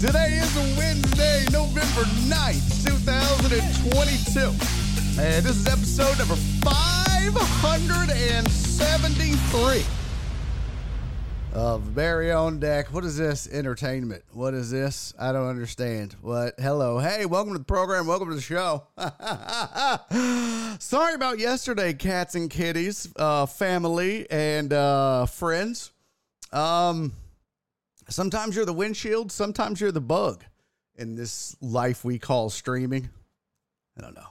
Today is Wednesday, November 9th, 2022. And this is episode number 573 of Barry on Deck. What is this? Entertainment. What is this? I don't understand. What? Hello. Hey, welcome to the program. Welcome to the show. Sorry about yesterday, cats and kitties, uh, family, and uh, friends. Um, sometimes you're the windshield, sometimes you're the bug in this life we call streaming. I don't know.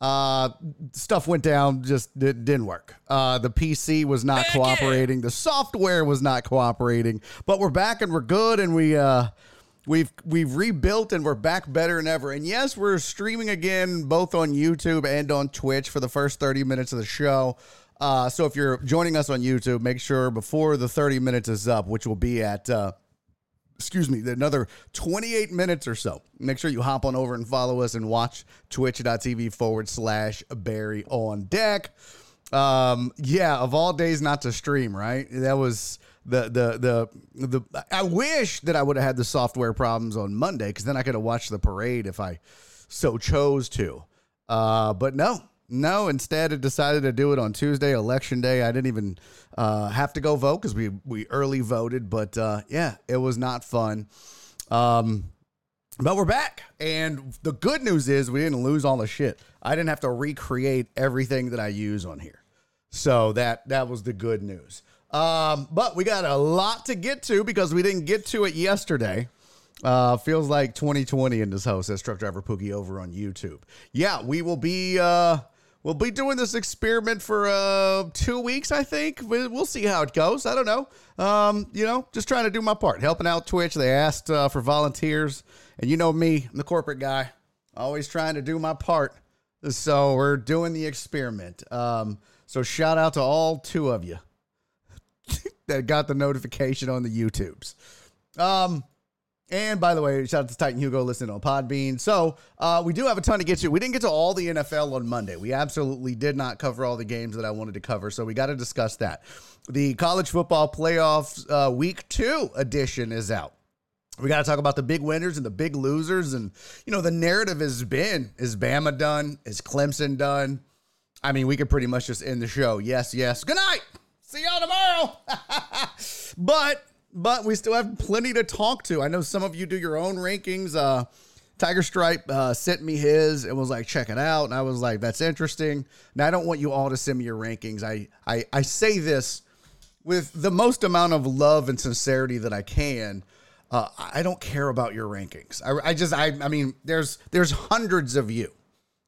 Uh, stuff went down, just it didn't work. Uh, the PC was not cooperating. The software was not cooperating. But we're back and we're good, and we uh, we've we've rebuilt and we're back better than ever. And yes, we're streaming again, both on YouTube and on Twitch for the first thirty minutes of the show. Uh, so if you're joining us on YouTube, make sure before the 30 minutes is up, which will be at uh, excuse me, another 28 minutes or so. Make sure you hop on over and follow us and watch twitch.tv forward slash Barry on deck. Um, yeah, of all days not to stream, right? That was the the the the I wish that I would have had the software problems on Monday because then I could have watched the parade if I so chose to. Uh, but no, no. Instead, I decided to do it on Tuesday, election day. I didn't even uh, have to go vote because we we early voted. But uh, yeah, it was not fun. Um, but we're back, and the good news is we didn't lose all the shit. I didn't have to recreate everything that I use on here, so that that was the good news. Um, but we got a lot to get to because we didn't get to it yesterday. Uh, feels like 2020 in this house, says Truck Driver Pookie over on YouTube. Yeah, we will be uh, we'll be doing this experiment for uh two weeks, I think. We- We'll see how it goes. I don't know. Um, you know, just trying to do my part, helping out Twitch. They asked uh, for volunteers, and you know me, I'm the corporate guy, always trying to do my part. So we're doing the experiment. Um, so shout out to all two of you that got the notification on the YouTubes. Um, and by the way, shout out to Titan Hugo listening on Podbean. So uh, we do have a ton to get to. We didn't get to all the NFL on Monday. We absolutely did not cover all the games that I wanted to cover. So we got to discuss that. The college football playoffs uh, week two edition is out. We got to talk about the big winners and the big losers. And, you know, the narrative has been is Bama done? Is Clemson done? I mean, we could pretty much just end the show. Yes, yes. Good night. See y'all tomorrow. but but we still have plenty to talk to. I know some of you do your own rankings. Uh, Tiger Stripe uh, sent me his and was like, check it out. And I was like, that's interesting. Now, I don't want you all to send me your rankings. I, I, I say this with the most amount of love and sincerity that I can. Uh, I don't care about your rankings. I, I just, I, I mean, there's, there's hundreds of you,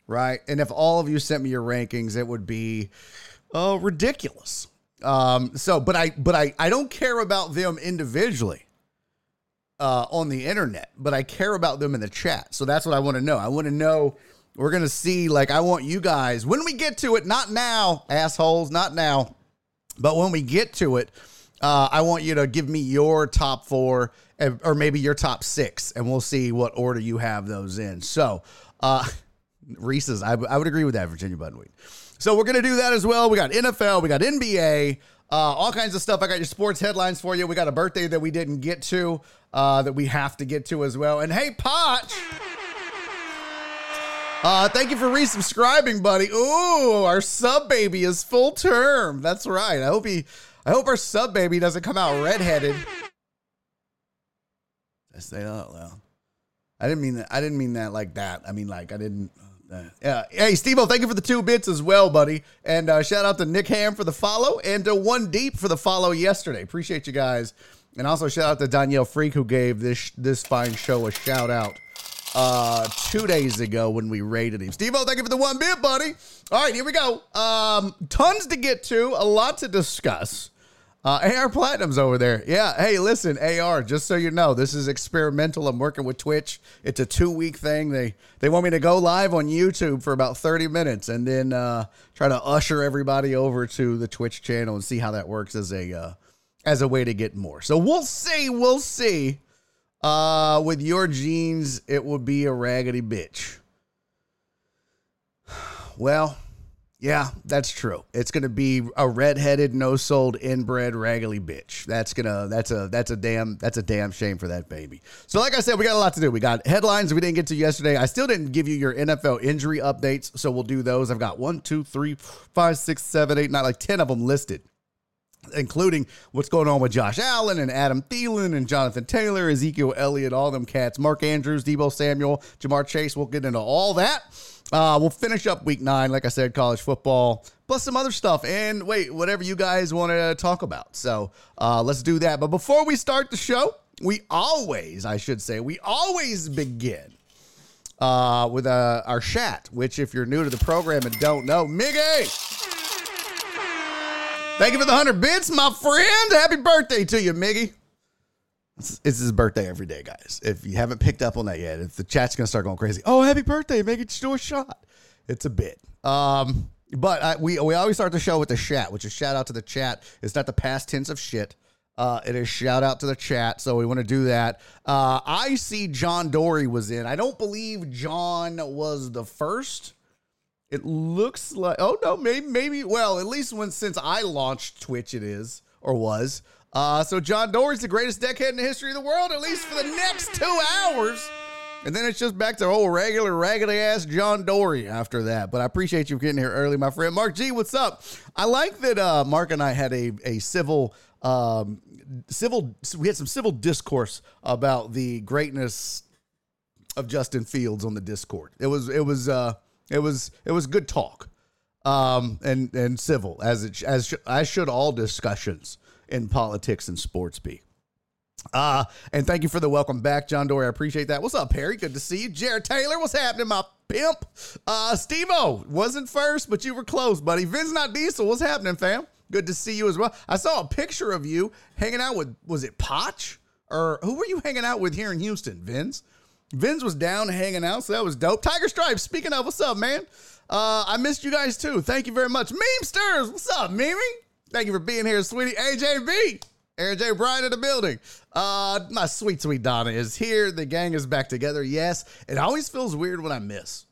right? And if all of you sent me your rankings, it would be uh, ridiculous. Um, so, but I, but I, I don't care about them individually uh, on the internet, but I care about them in the chat. So that's what I want to know. I want to know. We're gonna see. Like, I want you guys when we get to it. Not now, assholes. Not now. But when we get to it, uh, I want you to give me your top four or maybe your top six, and we'll see what order you have those in. So, uh, Reese's, I, I would agree with that, Virginia Buttonweed. So we're gonna do that as well. We got NFL, we got NBA, uh, all kinds of stuff. I got your sports headlines for you. We got a birthday that we didn't get to, uh, that we have to get to as well. And hey, Potch. Uh, thank you for resubscribing, buddy. Ooh, our sub baby is full term. That's right. I hope he, I hope our sub baby doesn't come out redheaded. I say that loud. I didn't mean that. I didn't mean that like that. I mean like I didn't. Yeah. Hey, Steve thank you for the two bits as well, buddy. And uh, shout out to Nick Ham for the follow and to One Deep for the follow yesterday. Appreciate you guys. And also shout out to Danielle Freak who gave this this fine show a shout out uh two days ago when we rated him. Steve thank you for the one bit, buddy. All right, here we go. Um, tons to get to, a lot to discuss. Uh, AR Platinum's over there. Yeah. Hey, listen, AR. Just so you know, this is experimental. I'm working with Twitch. It's a two week thing. They they want me to go live on YouTube for about 30 minutes and then uh, try to usher everybody over to the Twitch channel and see how that works as a uh, as a way to get more. So we'll see. We'll see. Uh, with your jeans, it would be a raggedy bitch. Well, yeah, that's true. It's gonna be a redheaded, no-sold, inbred, raggedy bitch. That's gonna that's a that's a damn that's a damn shame for that baby. So, like I said, we got a lot to do. We got headlines we didn't get to yesterday. I still didn't give you your NFL injury updates, so we'll do those. I've got one, two, three, five, six, seven, eight, nine, like ten of them listed including what's going on with Josh Allen and Adam Thielen and Jonathan Taylor, Ezekiel Elliott, all them cats, Mark Andrews, Deebo Samuel, Ja'Marr Chase. We'll get into all that. Uh, we'll finish up week nine, like I said, college football, plus some other stuff. And wait, whatever you guys want to talk about. So uh, let's do that. But before we start the show, we always, I should say, we always begin uh, with uh, our chat, which, if you're new to the program and don't know, Miggy. Thank you for the 100 bits, my friend. Happy birthday to you, Miggy. It's, his birthday every day, guys. If you haven't picked up on that yet, if the chat's to start going crazy, oh, happy birthday, Make it a shot. It's a bit. Um, but I, we, we always start the show with the chat, which is shout out to the chat. It's not the past tense of shit. Uh, it is shout out to the chat, so we want to do that. Uh, I see John Dory was in. I don't believe John was the first it looks like oh no, maybe maybe well, at least when since I launched Twitch it is or was. Uh so John Dory's the greatest deckhead in the history of the world, at least for the next two hours. And then it's just back to old regular raggedy ass John Dory after that. But I appreciate you getting here early, my friend. Mark G, what's up? I like that uh, Mark and I had a a civil um, civil we had some civil discourse about the greatness of Justin Fields on the Discord. It was it was uh it was it was good talk, um, and and civil as it as as should all discussions in politics and sports be. Uh, and thank you for the welcome back, John Dory. I appreciate that. What's up, Perry? Good to see you. Jared Taylor, what's happening, my pimp? Uh, Steve wasn't first, but you were close, buddy. Vince not diesel. What's happening, fam? Good to see you as well. I saw a picture of you hanging out with was it Potch? Or who were you hanging out with here in Houston, Vince? Vince was down hanging out, so that was dope. Tiger Stripes, speaking of, what's up, man? Uh, I missed you guys too. Thank you very much. Memesters, what's up, Mimi? Thank you for being here, sweetie. AJB, Aaron J. Bryan in the building. Uh, my sweet, sweet Donna is here. The gang is back together. Yes, it always feels weird when I miss.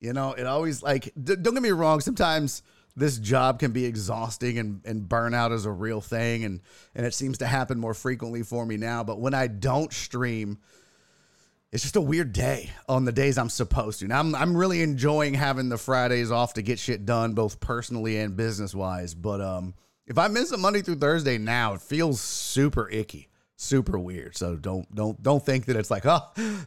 You know, it always like. D- don't get me wrong. Sometimes this job can be exhausting and, and burnout is a real thing, and and it seems to happen more frequently for me now. But when I don't stream it's just a weird day on the days I'm supposed to. Now I'm I'm really enjoying having the Fridays off to get shit done, both personally and business wise. But um, if I miss a Monday through Thursday now, it feels super icky, super weird. So don't don't don't think that it's like, oh,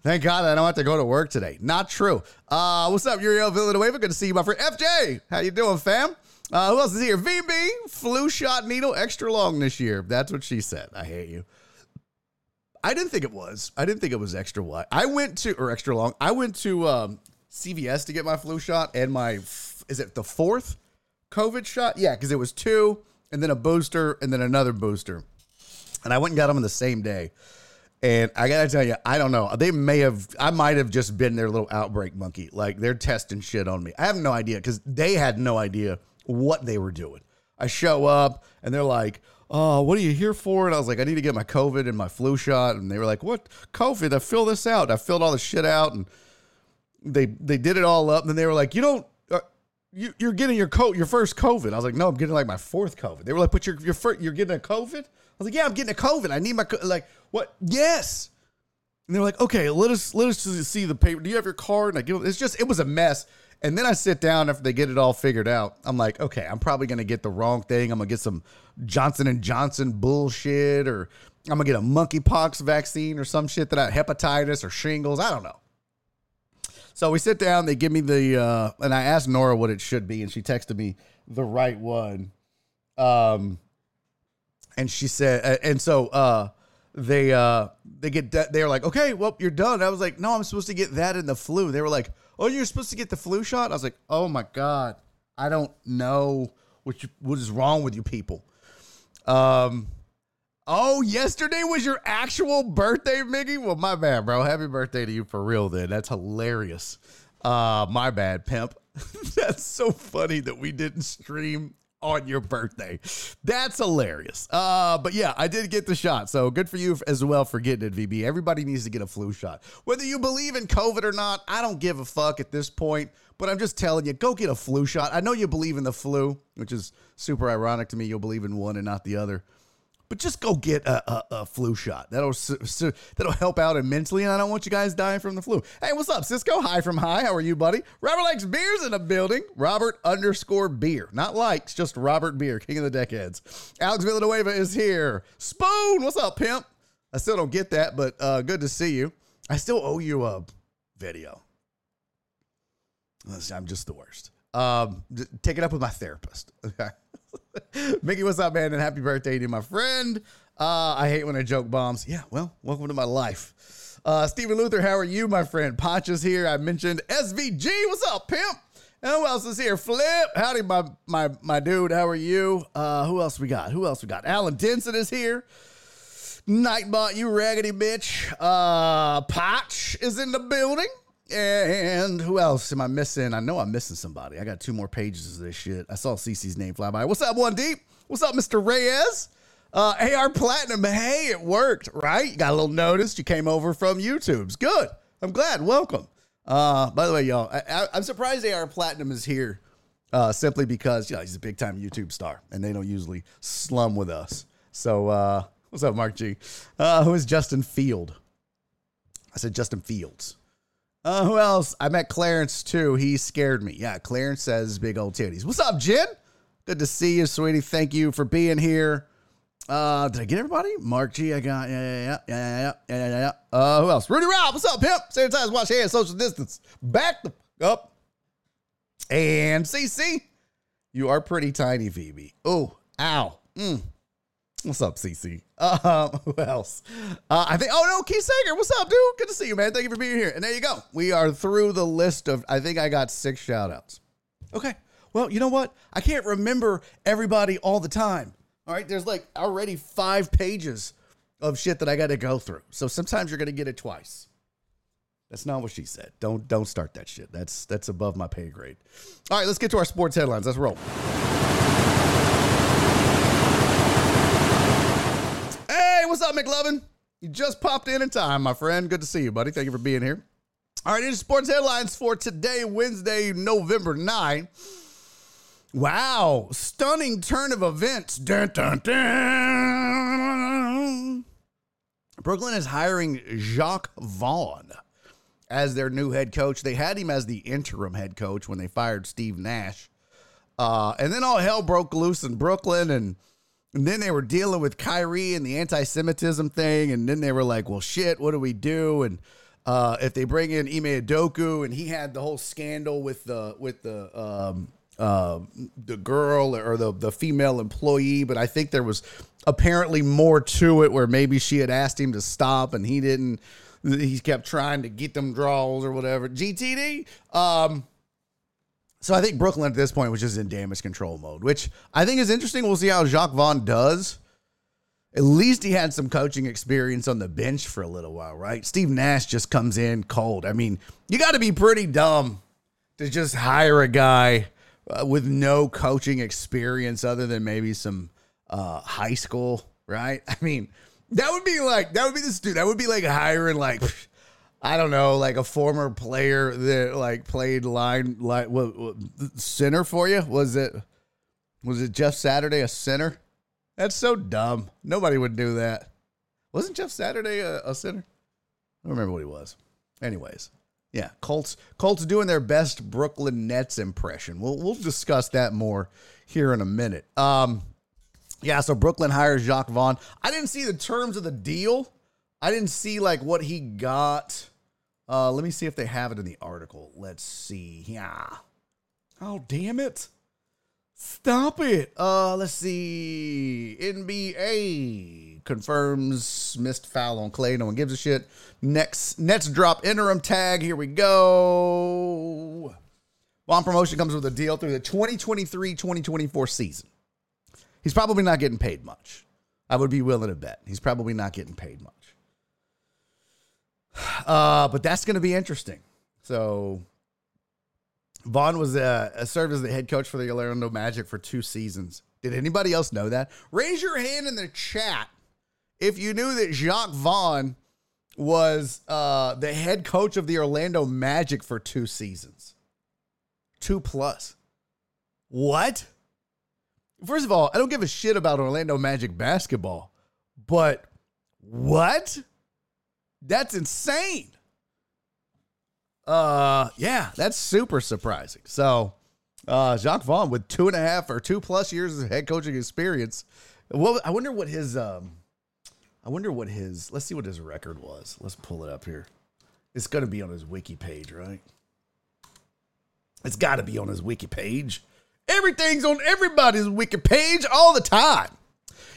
thank God I don't have to go to work today. Not true. Uh, what's up, Uriel Villanueva? Good to see you, my friend. FJ, how you doing, fam? Uh, who else is here? VB, flu shot needle extra long this year. That's what she said. I hate you. I didn't think it was. I didn't think it was extra wide. I went to or extra long. I went to um, CVS to get my flu shot and my is it the fourth COVID shot? Yeah, because it was two and then a booster and then another booster, and I went and got them on the same day. And I gotta tell you, I don't know. They may have, I might have just been their little outbreak monkey. Like they're testing shit on me. I have no idea because they had no idea what they were doing. I show up and they're like, oh, what are you here for? And I was like, I need to get my COVID and my flu shot. And they were like, what COVID? I fill this out. I filled all the shit out and they they did it all up. And then they were like, you don't, uh, you, you're getting your coat, your first COVID. I was like, no, I'm getting like my fourth COVID. They were like, but you're you're first, you're getting a COVID. I was like, yeah, I'm getting a COVID. I need my like what? Yes. And they're like, okay, let us let us see the paper. Do you have your card? And I give it's just it was a mess. And then I sit down after they get it all figured out. I'm like, okay, I'm probably gonna get the wrong thing. I'm gonna get some Johnson and Johnson bullshit, or I'm gonna get a monkeypox vaccine or some shit that I hepatitis or shingles. I don't know. So we sit down. They give me the, uh, and I asked Nora what it should be, and she texted me the right one. Um, and she said, and so uh, they uh, they get that. They're like, okay, well, you're done. I was like, no, I'm supposed to get that in the flu. They were like, oh, you're supposed to get the flu shot. I was like, oh my god, I don't know what you, what is wrong with you people. Um. Oh, yesterday was your actual birthday, mickey Well, my bad, bro. Happy birthday to you for real, then. That's hilarious. Uh, my bad, pimp. That's so funny that we didn't stream on your birthday. That's hilarious. Uh, but yeah, I did get the shot. So good for you as well for getting it, VB. Everybody needs to get a flu shot. Whether you believe in COVID or not, I don't give a fuck at this point. But I'm just telling you, go get a flu shot. I know you believe in the flu, which is super ironic to me. You'll believe in one and not the other but just go get a, a, a flu shot. That'll that'll help out immensely, and I don't want you guys dying from the flu. Hey, what's up, Cisco? Hi from High. How are you, buddy? Robert likes beers in the building. Robert underscore beer, not likes, just Robert Beer, King of the Deckheads. Alex Villanueva is here. Spoon, what's up, pimp? I still don't get that, but uh, good to see you. I still owe you a video. I'm just the worst. Um, take it up with my therapist. Okay. Mickey, what's up, man? And happy birthday to my friend. Uh, I hate when I joke bombs. Yeah, well, welcome to my life. Uh, Stephen Luther, how are you, my friend? Poncha's here. I mentioned SVG. What's up, pimp? And who else is here? Flip. Howdy, my my my dude. How are you? Uh, who else we got? Who else we got? Alan Denson is here. Nightbot, you raggedy bitch. Uh, Potch is in the building. And who else am I missing? I know I'm missing somebody. I got two more pages of this shit. I saw CC's name fly by. What's up, One Deep? What's up, Mr. Reyes? Uh, AR Platinum. Hey, it worked, right? You got a little notice. You came over from YouTube's. Good. I'm glad. Welcome. Uh, by the way, y'all, I, am surprised AR Platinum is here uh, simply because you know, he's a big time YouTube star and they don't usually slum with us. So, uh, what's up, Mark G? Uh, who is Justin Field? I said Justin Fields. Uh, who else? I met Clarence too. He scared me. Yeah, Clarence says big old titties. What's up, Jen? Good to see you, sweetie. Thank you for being here. Uh, did I get everybody? Mark G, I got yeah, yeah, yeah, yeah, yeah, yeah, yeah. Uh, who else? Rudy Rob, what's up, pimp? Sanitize, wash hands, social distance. Back the up. And CC, you are pretty tiny, Phoebe. Oh, ow. Mm. What's up, CC? Um, who else? Uh, I think. Oh no, Keith Sager. What's up, dude? Good to see you, man. Thank you for being here. And there you go. We are through the list of. I think I got six shout outs. Okay. Well, you know what? I can't remember everybody all the time. All right. There's like already five pages of shit that I got to go through. So sometimes you're gonna get it twice. That's not what she said. Don't don't start that shit. That's that's above my pay grade. All right, let's get to our sports headlines. Let's roll. What's up, McLovin? You just popped in in time, my friend. Good to see you, buddy. Thank you for being here. All right, into sports headlines for today, Wednesday, November 9. Wow, stunning turn of events. Dun, dun, dun. Brooklyn is hiring Jacque Vaughn as their new head coach. They had him as the interim head coach when they fired Steve Nash. Uh, and then all hell broke loose in Brooklyn and – and then they were dealing with Kyrie and the anti Semitism thing. And then they were like, well, shit, what do we do? And uh, if they bring in Ime Udoka and he had the whole scandal with the, with the, um, uh, the girl or the, the female employee, but I think there was apparently more to it where maybe she had asked him to stop and he didn't. He kept trying to get them draws or whatever. GTD. Um, so I think Brooklyn at this point was just in damage control mode, which I think is interesting. We'll see how Jacque Vaughn does. At least he had some coaching experience on the bench for a little while, right? Steve Nash just comes in cold. I mean, you got to be pretty dumb to just hire a guy uh, with no coaching experience other than maybe some uh, high school, right? I mean, that would be like that would be the dude. That would be like hiring like I don't know, like a former player that like played line like what, what center for you? Was it was it Jeff Saturday a center? That's so dumb. Nobody would do that. Wasn't Jeff Saturday a, a center? I don't remember what he was. Anyways, yeah, Colts Colts doing their best Brooklyn Nets impression. We'll we'll discuss that more here in a minute. Um, yeah, so Brooklyn hires Jacque Vaughn. I didn't see the terms of the deal. I didn't see like what he got Uh, let me see if they have it in the article. Let's see. Yeah. Oh, damn it. Stop it. Uh, let's see. NBA confirms missed foul on Klay. No one gives a shit. Next, Nets drop interim tag. Here we go. Vaughn promotion comes with a deal through the 2023-2024 season. He's probably not getting paid much. I would be willing to bet. He's probably not getting paid much. Uh, but that's going to be interesting. So Vaughn was uh, served as the head coach for the Orlando Magic for two seasons. Did anybody else know that? Raise your hand in the chat if you knew that Jacque Vaughn was uh, the head coach of the Orlando Magic for two seasons. Two plus. What? First of all, I don't give a shit about Orlando Magic basketball, but what? That's insane. Uh, yeah, that's super surprising. So, uh, Jacque Vaughn with two and a half or two plus years of head coaching experience. Well, I wonder what his um, I wonder what his. Let's see what his record was. Let's pull it up here. It's gonna be on his wiki page, right? It's got to be on his wiki page. Everything's on everybody's wiki page all the time.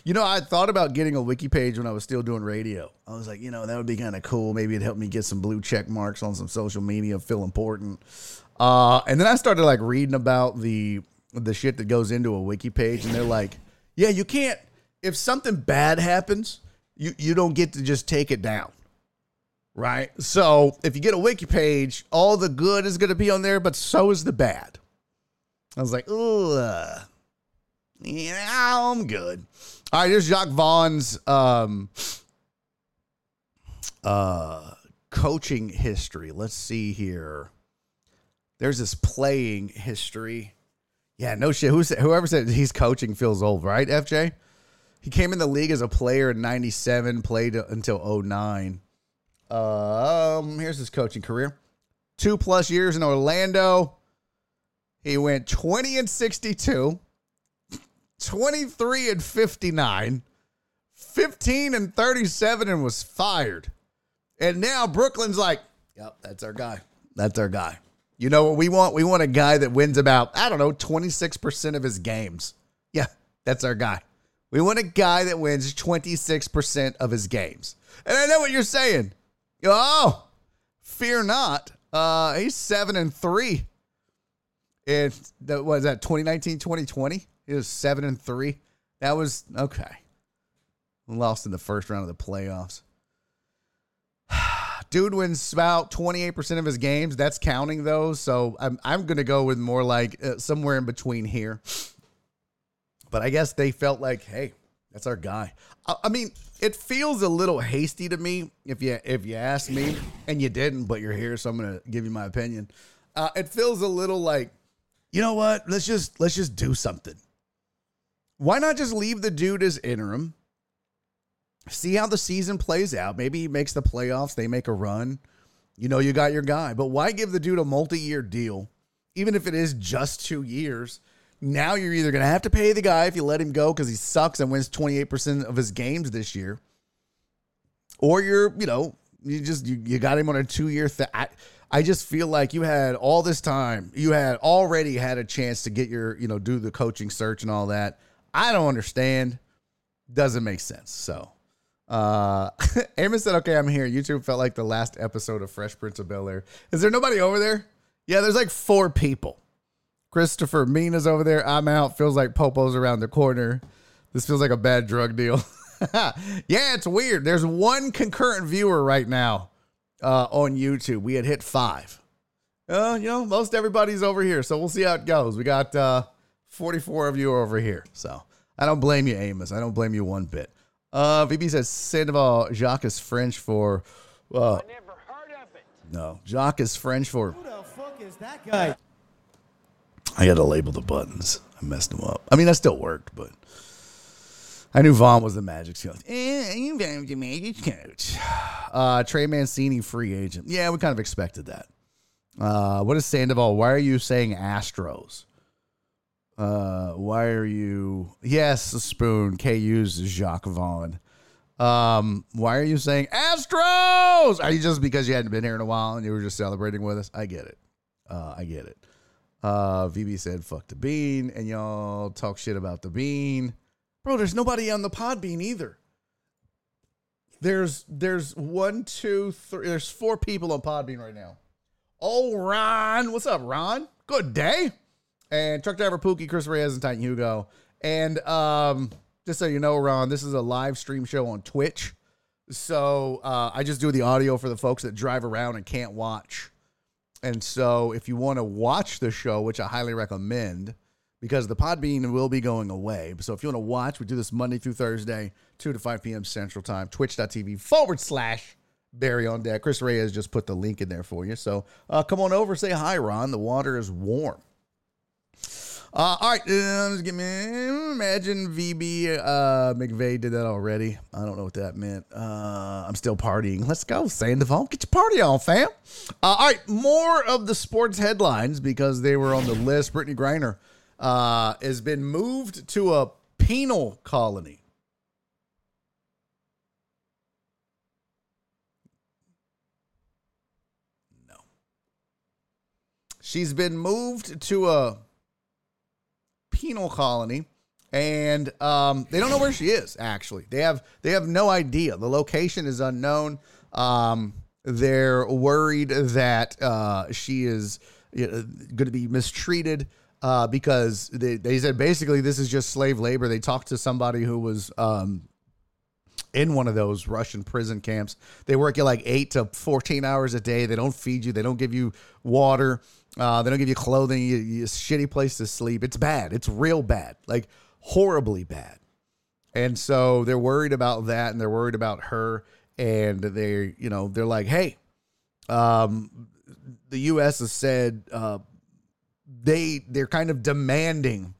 You know, I thought about getting a wiki page when I was still doing radio. I was like, you know, that would be kind of cool. Maybe it'd help me get some blue check marks on some social media, feel important. Uh, and then I started like reading about the the shit that goes into a wiki page, and they're like, yeah, you can't. If something bad happens, you you don't get to just take it down, right? So if you get a wiki page, all the good is going to be on there, but so is the bad. I was like, ugh. Yeah, I'm good. All right, here's Jacque Vaughn's um, uh, coaching history. Let's see here. There's this playing history. Yeah, no shit. Who said, whoever said he's coaching feels old, right, FJ? He came in the league as a player in 97, played until 09. Uh, um, here's his coaching career. Two plus years in Orlando. He went 20 and 62. 23 and 59, 15 and 37 and was fired. And now Brooklyn's like, yep, that's our guy. That's our guy. You know what we want? We want a guy that wins about, I don't know, 26% of his games. Yeah, that's our guy. We want a guy that wins 26% of his games. And I know what you're saying. Oh, fear not. Uh, he's 7 and 3. And that was that 2019, 2020. He was seven and three. That was okay. Lost in the first round of the playoffs. Dude wins about 28% of his games. That's counting those. So I'm, I'm going to go with more like uh, somewhere in between here. But I guess they felt like, hey, that's our guy. I, I mean, it feels a little hasty to me if you if you ask me, and you didn't, but you're here, so I'm going to give you my opinion. Uh, it feels a little like, you know what? Let's just let's just do something. Why not just leave the dude as interim? See how the season plays out. Maybe he makes the playoffs, they make a run. You know, you got your guy. But why give the dude a multi year deal, even if it is just two years? Now you're either going to have to pay the guy if you let him go because he sucks and wins 28% of his games this year, or you're, you know, you just, you, you got him on a two year. I, I just feel like you had all this time. You had already had a chance to get your, you know, do the coaching search and all that. I don't understand. Doesn't make sense. So, uh, Amos said, okay, I'm here. YouTube felt like the last episode of Fresh Prince of Bel Air. Is there nobody over there? Yeah, there's like four people. Christopher Mina's over there. I'm out. Feels like Popo's around the corner. This feels like a bad drug deal. yeah, it's weird. There's one concurrent viewer right now uh, on YouTube. We had hit five. Uh, you know, most everybody's over here, so we'll see how it goes. We got uh, 44 of you are over here. So I don't blame you, Amos. I don't blame you one bit. Uh, VB says Sandoval Jacques is French for. Uh, I never heard of it. No, Jacques is French for. Who the fuck is that guy? I got to label the buttons. I messed them up. I mean, that still worked, but I knew Vaughn was the Magic coach. Eh, you the Magic coach. Uh, Trey Mancini, free agent. Yeah, we kind of expected that. Uh, what is Sandoval? Why are you saying Astros? Uh, why are you? Yes, a spoon. K uses Jacque Vaughn. Um, why are you saying Astros? Are you just because you hadn't been here in a while and you were just celebrating with us? I get it. Uh, I get it. Uh, VB said, fuck the bean, and y'all talk shit about the bean. Bro, there's nobody on the pod bean either. There's there's one, two, three, there's four people on Podbean right now. Oh, Ron. What's up, Ron? Good day. And truck driver Pookie, Chris Reyes, and Titan Hugo. And um, just so you know, Ron, this is a live stream show on Twitch. So uh, I just do the audio for the folks that drive around and can't watch. And so if you want to watch the show, which I highly recommend, because the Podbean will be going away. So if you want to watch, we do this Monday through Thursday, 2 to 5 p.m. Central Time, twitch.tv forward slash Barry on deck. Chris Reyes just put the link in there for you. So uh, come on over, say hi, Ron. The water is warm. Uh, all right, uh, let's get me. Imagine VB uh, McVay did that already. I don't know what that meant. Uh, I'm still partying. Let's go. Phone. Get your party on, fam. Uh, all right, more of the sports headlines because they were on the list. Brittney Griner uh, has been moved to a penal colony. No. She's been moved to a penal colony and um, they don't know where she is actually they have they have no idea the location is unknown um, they're worried that uh, she is you know, going to be mistreated uh, because they, they said basically this is just slave labor they talked to somebody who was um, in one of those Russian prison camps. They work you like eight to 14 hours a day. They don't feed you. They don't give you water. Uh, they don't give you clothing. You, you, a shitty place to sleep. It's bad. It's real bad. Like horribly bad. And so they're worried about that and they're worried about her. And they, you know, they're like, hey, um, the U.S. has said uh, they they're kind of demanding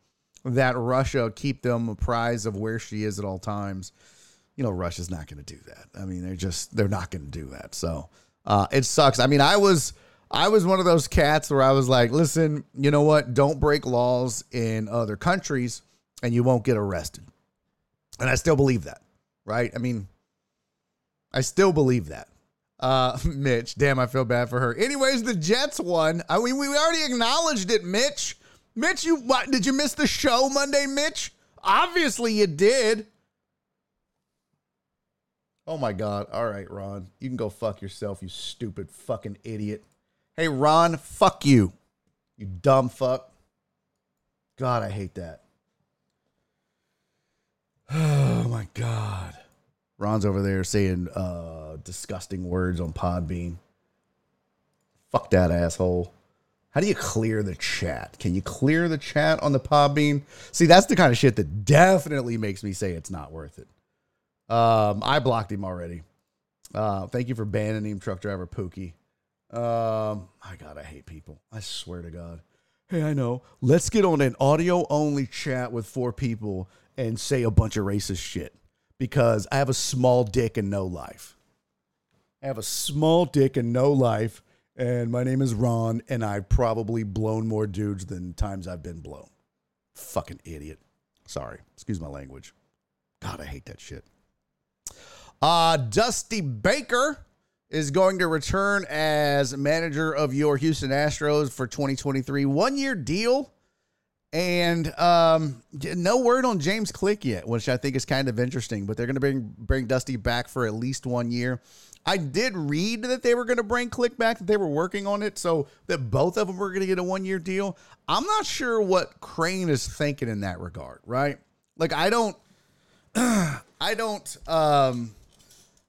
that Russia keep them apprised of where she is at all times you know, Russia's not going to do that. I mean, they're just they're not going to do that. So uh, it sucks. I mean, I was I was one of those cats where I was like, listen, you know what? Don't break laws in other countries, and you won't get arrested. And I still believe that, right? I mean, I still believe that. Uh, Mitch, damn, I feel bad for her. Anyways, the Jets won. I mean, we already acknowledged it, Mitch. Mitch, you what? Did you miss the show Monday, Mitch? Obviously, you did. Oh my God. All right, Ron. You can go fuck yourself, you stupid fucking idiot. Hey, Ron, fuck you. You dumb fuck. God, I hate that. Oh my God. Ron's over there saying uh, disgusting words on Podbean. Fuck that asshole. How do you clear the chat? Can you clear the chat on the Podbean? See, that's the kind of shit that definitely makes me say it's not worth it. Um, I blocked him already. Uh, thank you for banning him, truck driver Pookie. Um, my God, I hate people. I swear to God. Hey, I know. Let's get on an audio only chat with four people and say a bunch of racist shit because I have a small dick and no life. I have a small dick and no life, and my name is Ron, and I've probably blown more dudes than times I've been blown. Fucking idiot. Sorry. Excuse my language. God, I hate that shit. Uh, Dusty Baker is going to return as manager of your Houston Astros for 2023. One year deal. And um, no word on James Click yet, which I think is kind of interesting. But they're going to bring bring Dusty back for at least one year. I did read that they were going to bring Click back, that they were working on it, so that both of them were going to get a one year deal. I'm not sure what Crane is thinking in that regard, right? Like I don't, I don't, um,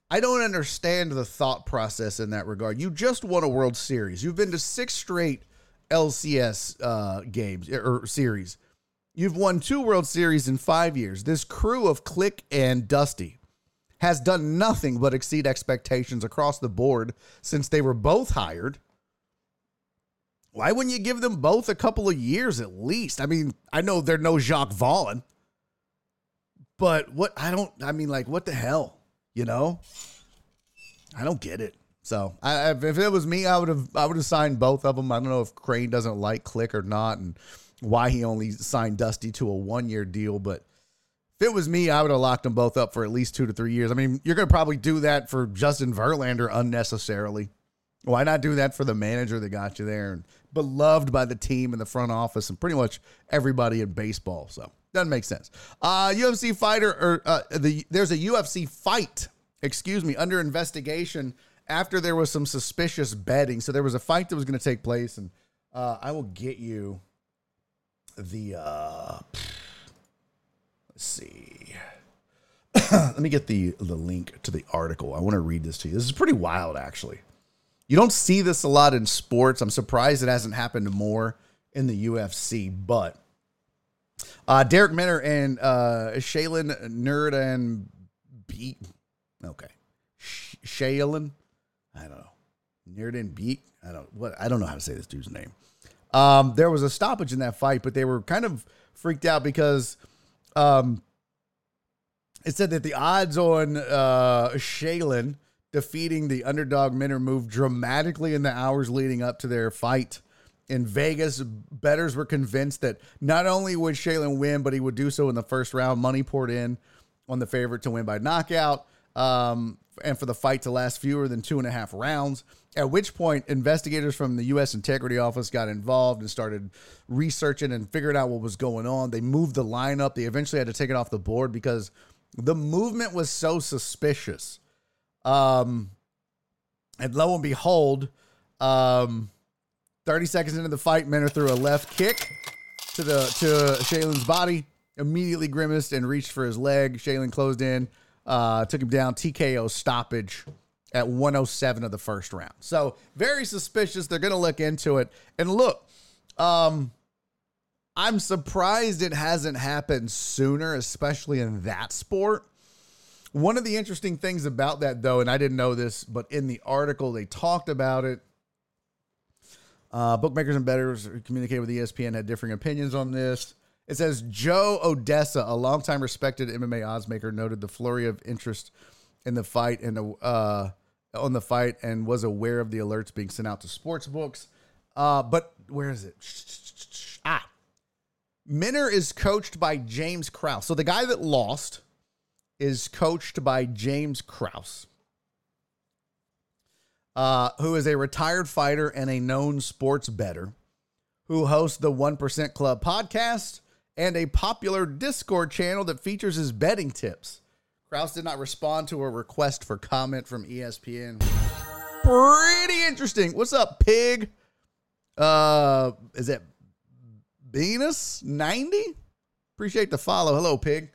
I don't understand the thought process in that regard. You just won a World Series. You've been to six straight LCS uh, games or series. You've won two World Series in five years. This crew of Click and Dusty has done nothing but exceed expectations across the board since they were both hired. Why wouldn't you give them both a couple of years at least? I mean, I know they're no Jacque Vaughn, but what I don't, I mean, like, what the hell? You know, I don't get it. So I, if it was me, I would have I would have signed both of them. I don't know if Crane doesn't like Click or not, and why he only signed Dusty to a one year deal. But If it was me, I would have locked them both up for at least two to three years. I mean, you're going to probably do that for Justin Verlander unnecessarily. Why not do that for the manager that got you there and beloved by the team in the front office and pretty much everybody in baseball? So doesn't make sense. Uh, UFC fighter or uh, the there's a UFC fight, excuse me, under investigation after there was some suspicious betting. So there was a fight that was going to take place, and uh, I will get you the. Uh, let's see. Let me get the the link to the article. I want to read this to you. This is pretty wild, actually. You don't see this a lot in sports. I'm surprised it hasn't happened more in the UFC, but uh, Darrick Minner and uh, Shaylin Nerd and Beat. Okay. Shaylin. I don't know. Nerd Beat. I don't what I don't know how to say this dude's name. Um, there was a stoppage in that fight, but they were kind of freaked out because um, it said that the odds on uh, Shaylin defeating the underdog Minner moved dramatically in the hours leading up to their fight in Vegas. Betters were convinced that not only would Shaylin win, but he would do so in the first round. Money poured in on the favorite to win by knockout. Um, and for the fight to last fewer than two and a half rounds. At which point, investigators from the U.S. Integrity Office got involved and started researching and figuring out what was going on. They moved the lineup. They eventually had to take it off the board because the movement was so suspicious. Um, and lo and behold, um, 30 seconds into the fight, Minner threw a left kick to the to Shaylin's body, immediately grimaced and reached for his leg. Shaylin closed in, uh, took him down, TKO stoppage at 107 of the first round. So very suspicious. They're going to look into it. And look, um, I'm surprised it hasn't happened sooner, especially in that sport. One of the interesting things about that, though, and I didn't know this, but in the article they talked about it. Uh, bookmakers and bettors who communicated with ESPN had differing opinions on this. It says Joe Oddessa, a longtime respected MMA oddsmaker, noted the flurry of interest in the fight and uh, on the fight and was aware of the alerts being sent out to sports books. Uh, but where is it? Ah, Minner is coached by James Krause. So the guy that lost is coached by James Krause, uh, who is a retired fighter and a known sports bettor who hosts the 1% Club podcast and a popular Discord channel that features his betting tips. Krause did not respond to a request for comment from ESPN. Pretty interesting. What's up, pig? Uh, is it Venus 90? Appreciate the follow. Hello, pig.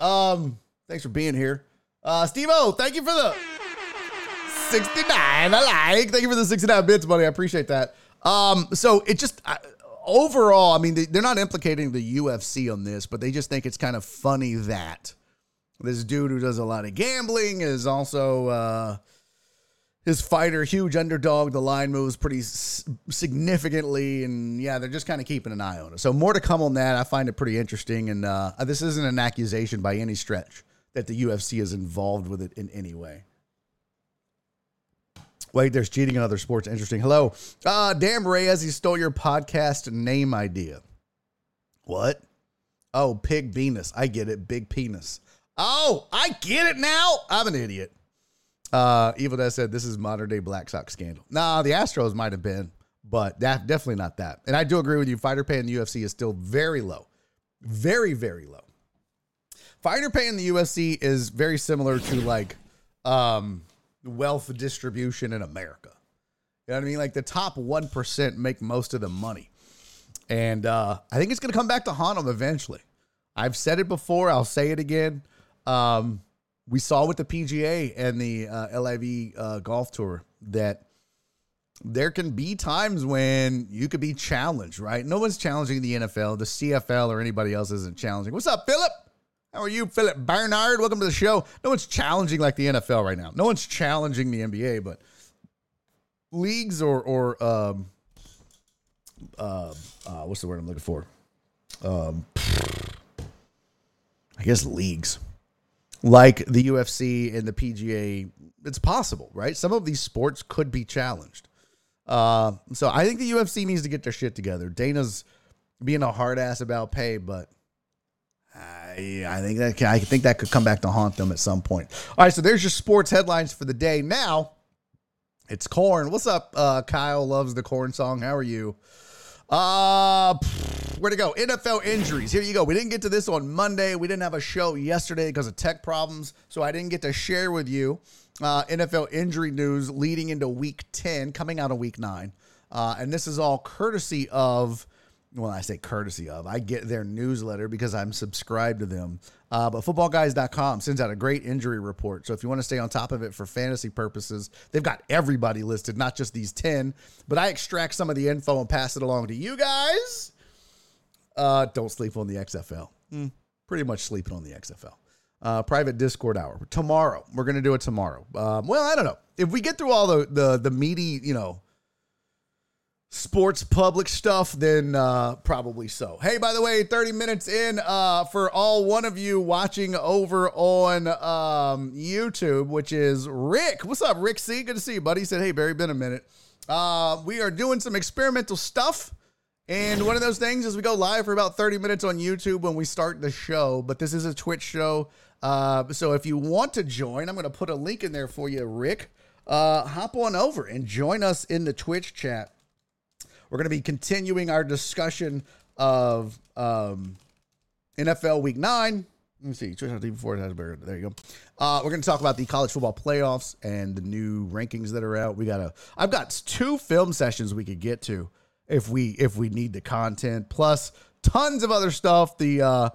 Um, Thanks for being here. Uh, Steve O, thank you for the 69. I like. Thank you for the 69 bits, buddy. I appreciate that. Um, so it just I, overall, I mean, they, they're not implicating the UFC on this, but they just think it's kind of funny that this dude who does a lot of gambling is also uh, his fighter, huge underdog. The line moves pretty s- significantly, and yeah, they're just kind of keeping an eye on it. So more to come on that. I find it pretty interesting, and uh, this isn't an accusation by any stretch that the UFC is involved with it in any way. Wait, there's cheating in other sports. Interesting. Hello. Uh, damn, Reyes, he stole your podcast name idea. What? Oh, Pig Venus. I get it. Big penis. Oh, I get it now. I'm an idiot. Uh, Evil Death said this is modern day Black Sox scandal. Nah, the Astros might have been, but that definitely not that. And I do agree with you. Fighter pay in the UFC is still very low, very very low. Fighter pay in the UFC is very similar to like um, wealth distribution in America. You know what I mean? Like the top 1% make most of the money. And uh, I think it's going to come back to haunt them eventually. I've said it before. I'll say it again. Um, we saw with the PGA and the uh, LIV uh, golf tour that there can be times when you could be challenged, right? No one's challenging the NFL, the CFL, or anybody else isn't challenging. What's up, Philip? How are you, Philip Bernard? Welcome to the show. No one's challenging like the NFL right now. No one's challenging the NBA, but leagues or or um, uh, uh, what's the word I'm looking for? Um, I guess leagues like the UFC and the PGA. It's possible, right? Some of these sports could be challenged. Uh, so I think the UFC needs to get their shit together. Dana's being a hard ass about pay, but yeah, I think that I think that could come back to haunt them at some point. All right, so there's your sports headlines for the day. Now it's corn. What's up? Uh, Kyle loves the corn song. How are you? Uh, where to go? NFL injuries. Here you go. We didn't get to this on Monday. We didn't have a show yesterday because of tech problems, so I didn't get to share with you uh, NFL injury news leading into Week Ten, coming out of Week Nine. Uh, and this is all courtesy of well, I say courtesy of, I get their newsletter because I'm subscribed to them. Uh, but footballguys.com sends out a great injury report. So if you want to stay on top of it for fantasy purposes, they've got everybody listed, not just these 10. But I extract some of the info and pass it along to you guys. Uh, don't sleep on the XFL. Mm, pretty much sleeping on the XFL. Uh, private Discord hour tomorrow. We're gonna do it tomorrow. Um, well, I don't know if we get through all the the the meaty, you know, sports public stuff, then uh, probably so. Hey, by the way, 30 minutes in uh, for all one of you watching over on um, YouTube, which is Rick. What's up, Rick C? Good to see you, buddy. He said, Hey, Barry, been a minute. Uh, we are doing some experimental stuff. And one of those things is we go live for about 30 minutes on YouTube when we start the show, but this is a Twitch show. Uh, so if you want to join, I'm going to put a link in there for you, Rick. Uh, hop on over and join us in the Twitch chat. We're going to be continuing our discussion of um, NFL Week Nine. Let me see. TV four has better. There you go. Uh, we're going to talk about the college football playoffs and the new rankings that are out. We got a. I've got two film sessions we could get to if we if we need the content plus tons of other stuff. The uh,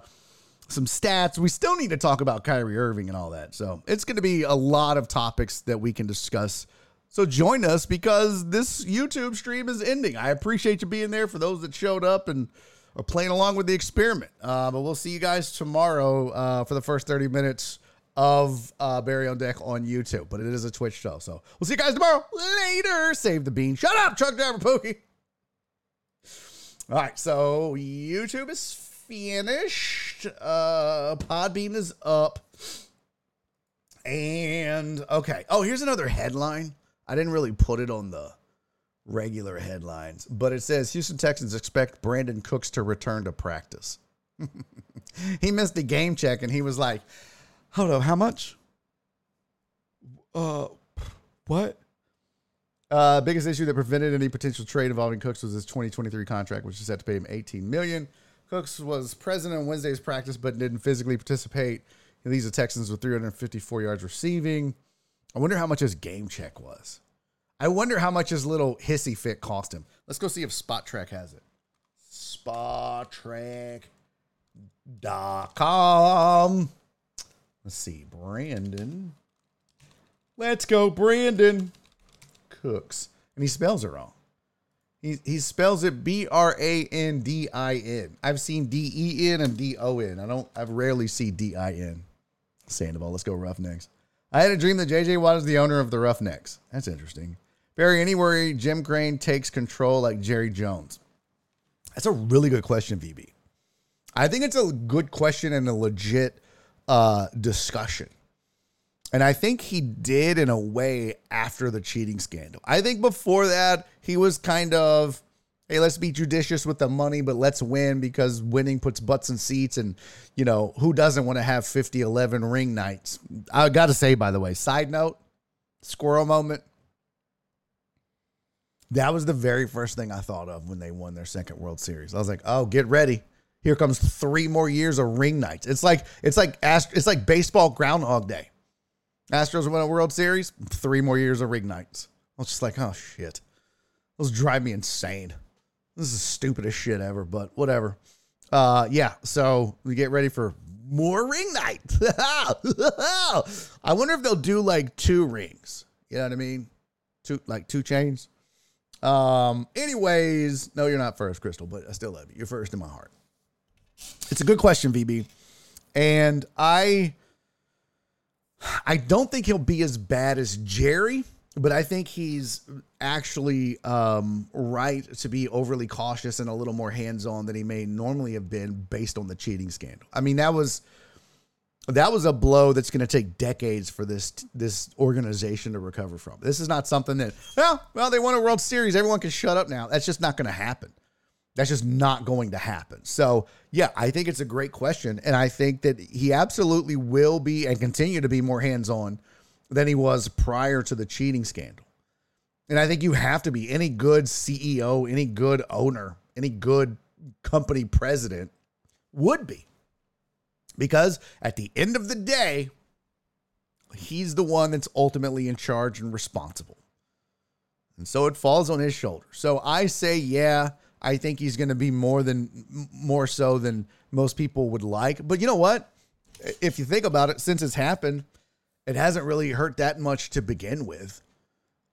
some stats. We still need to talk about Kyrie Irving and all that. So it's going to be a lot of topics that we can discuss so join us because this YouTube stream is ending. I appreciate you being there for those that showed up and are playing along with the experiment. Uh, but we'll see you guys tomorrow uh, for the first 30 minutes of uh, Barry on Deck on YouTube. But it is a Twitch show. So we'll see you guys tomorrow. Later. Save the bean. Shut up, truck driver Pookie. All right. So YouTube is finished. Uh, Podbean is up. And okay. Oh, here's another headline. I didn't really put it on the regular headlines, but it says Houston Texans expect Brandin Cooks to return to practice. he missed a game check and he was like, Hold on, how much? Uh, what? Uh, biggest issue that prevented any potential trade involving Cooks was his 2023 contract, which is set to pay him 18 million. Cooks was present on Wednesday's practice, but didn't physically participate. He leads the Texans with 354 yards receiving. I wonder how much his game check was. I wonder how much his little hissy fit cost him. Let's go see if Spotrac has it. Spotrac.com. Let's see. Brandon. Let's go, Brandin Cooks. And he spells it wrong. He, he spells it B R A N D I N. I've seen D E N and D O N. I don't, I've rarely see D I N. Sandoval. Let's go, Roughnecks. I had a dream that JJ Watt is the owner of the Roughnecks. That's interesting. Barry, any worry Jim Crane takes control like Jerry Jones? That's a really good question, VB. I think it's a good question and a legit uh, discussion. And I think he did in a way after the cheating scandal. I think before that, he was kind of hey, let's be judicious with the money, but let's win because winning puts butts in seats. And, you know, who doesn't want to have 50 11 ring nights? I got to say, by the way, side note, squirrel moment. That was the very first thing I thought of when they won their second World Series. I was like, oh, get ready. Here comes three more years of ring nights. It's like it's like it's like baseball Groundhog Day. Astros win a World Series, three more years of ring nights. I was just like, oh shit, those drive me insane. This is the stupidest shit ever, but whatever. Uh, yeah, so we get ready for more ring night. I wonder if they'll do like two rings. You know what I mean? Two like two chains. Um, anyways, no, you're not first, Crystal, but I still love you. You're first in my heart. It's a good question, VB. And I I don't think he'll be as bad as Jerry but I think he's actually um, right to be overly cautious and a little more hands on than he may normally have been based on the cheating scandal. I mean, that was that was a blow that's going to take decades for this this organization to recover from. This is not something that well, well, they won a World Series. Everyone can shut up now. That's just not going to happen. That's just not going to happen. So, yeah, I think it's a great question. And I think that he absolutely will be and continue to be more hands on than he was prior to the cheating scandal. And I think you have to be any good CEO, any good owner, any good company president would be. Because at the end of the day, he's the one that's ultimately in charge and responsible. And so it falls on his shoulders. So I say, yeah, I think he's going to be more than more so than most people would like. But you know what? If you think about it, since it's happened, it hasn't really hurt that much to begin with.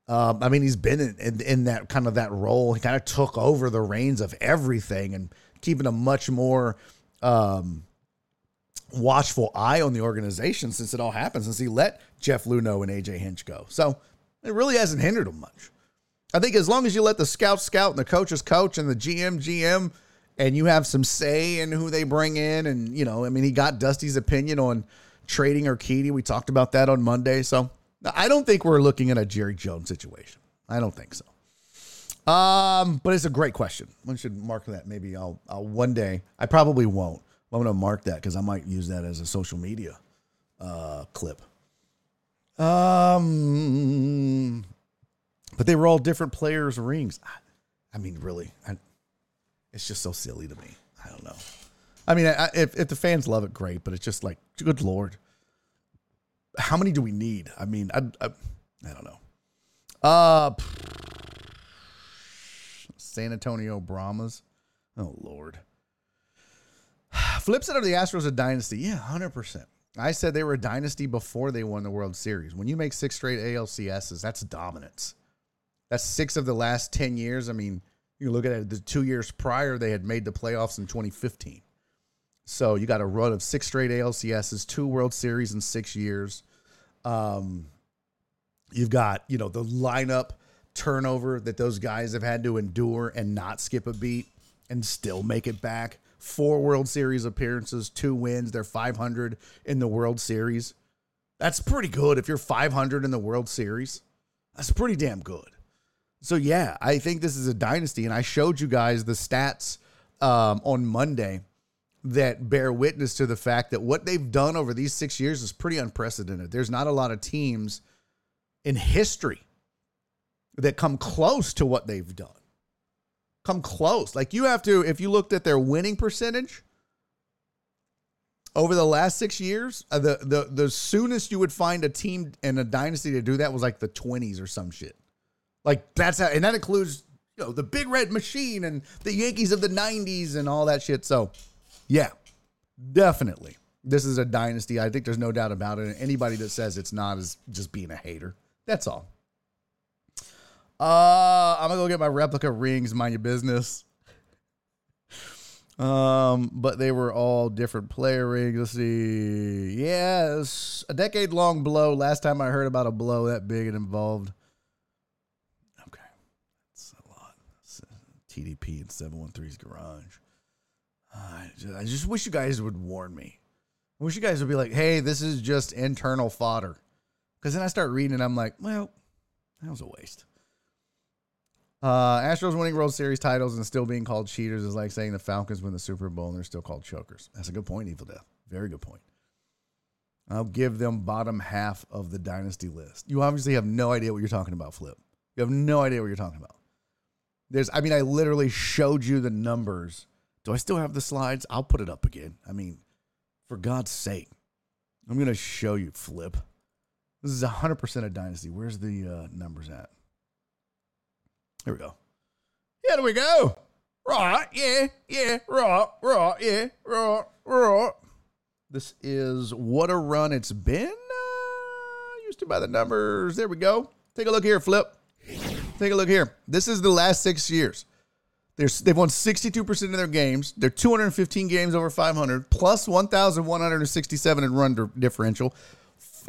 Um, I mean, he's been in, in, in that kind of that role. He kind of took over the reins of everything and keeping a much more um, watchful eye on the organization since it all happened, since he let Jeff Luhnow and AJ Hinch go. So it really hasn't hindered him much. I think as long as you let the scout scout and the coaches coach and the GM GM and you have some say in who they bring in and you know, I mean he got Dusty's opinion on trading Urquidy. We talked about that on Monday. So I don't think we're looking at a Jerry Jones situation. I don't think so. Um, but it's a great question. One should mark that. Maybe I'll, I'll one day. I probably won't. I'm going to mark that because I might use that as a social media uh, clip. Um, but they were all different players' rings. I, I mean, really, I, it's just so silly to me. I don't know. I mean, I, if if the fans love it, great. But it's just like, good lord, how many do we need? I mean, I I, I don't know. Uh, San Antonio Brahmas. Oh lord. Flip side of the Astros a dynasty. Yeah, hundred percent. I said they were a dynasty before they won the World Series. When you make six straight ALCSs, that's dominance. That's six of the last 10 years. I mean, you look at it, the two years prior, they had made the playoffs in 2015. So you got a run of six straight ALCSs, two World Series in six years. Um, you've got, you know, the lineup turnover that those guys have had to endure and not skip a beat and still make it back. Four World Series appearances, two wins. They're 500 in the World Series. That's pretty good if you're 500 in the World Series. That's pretty damn good. So yeah, I think this is a dynasty, and I showed you guys the stats um, on Monday that bear witness to the fact that what they've done over these six years is pretty unprecedented. There's not a lot of teams in history that come close to what they've done. Come close. Like you have to, if you looked at their winning percentage over the last six years, uh, the the the soonest you would find a team in a dynasty to do that was like the 20s or some shit. Like that's how, and that includes you know the Big Red Machine and the Yankees of the '90s and all that shit. So, yeah, definitely, this is a dynasty. I think there's no doubt about it. And anybody that says it's not is just being a hater. That's all. Uh, I'm gonna go get my replica rings. Mind your business. Um, but they were all different player rings. Let's see. Yes, a decade long blow. Last time I heard about a blow that big and involved Okay, that's a lot. That's a TDP in 713's garage. I just, wish you guys would warn me. I wish you guys would be like, hey, this is just internal fodder. Because then I start reading and I'm like, well, that was a waste. Uh, Astros winning World Series titles and still being called cheaters is like saying the Falcons win the Super Bowl and they're still called chokers. That's a good point, Evil Death. Very good point. I'll give them bottom half of the dynasty list. You obviously have no idea what you're talking about, Flip. You have no idea what you're talking about. There's, I mean, I literally showed you the numbers. Do I still have the slides? I'll put it up again. I mean, for God's sake, I'm going to show you flip. This is 100% of dynasty. Where's the uh, numbers at? Here we go. Here we go. Right, yeah, yeah, right, right, yeah, right, right. This is what a run it's been. Uh, used to by the numbers. There we go. Take a look here, Flip. Take a look here. This is the last six years. They're, they've won 62% of their games. They're 215 games over 500, plus 1,167 in run differential,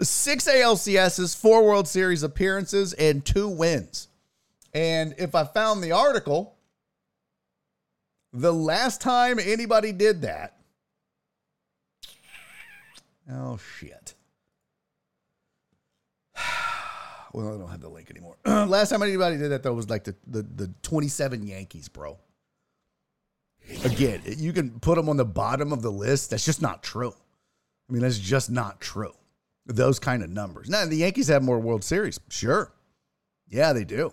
six ALCSs, four World Series appearances, and two wins. And if I found the article, the last time anybody did that, oh shit. Well, I don't have the link anymore. Last time anybody did that though was like the, the the 27 Yankees, bro. Again, you can put them on the bottom of the list. That's just not true. I mean, that's just not true. Those kind of numbers. Now, the Yankees have more World Series. Sure. Yeah, they do.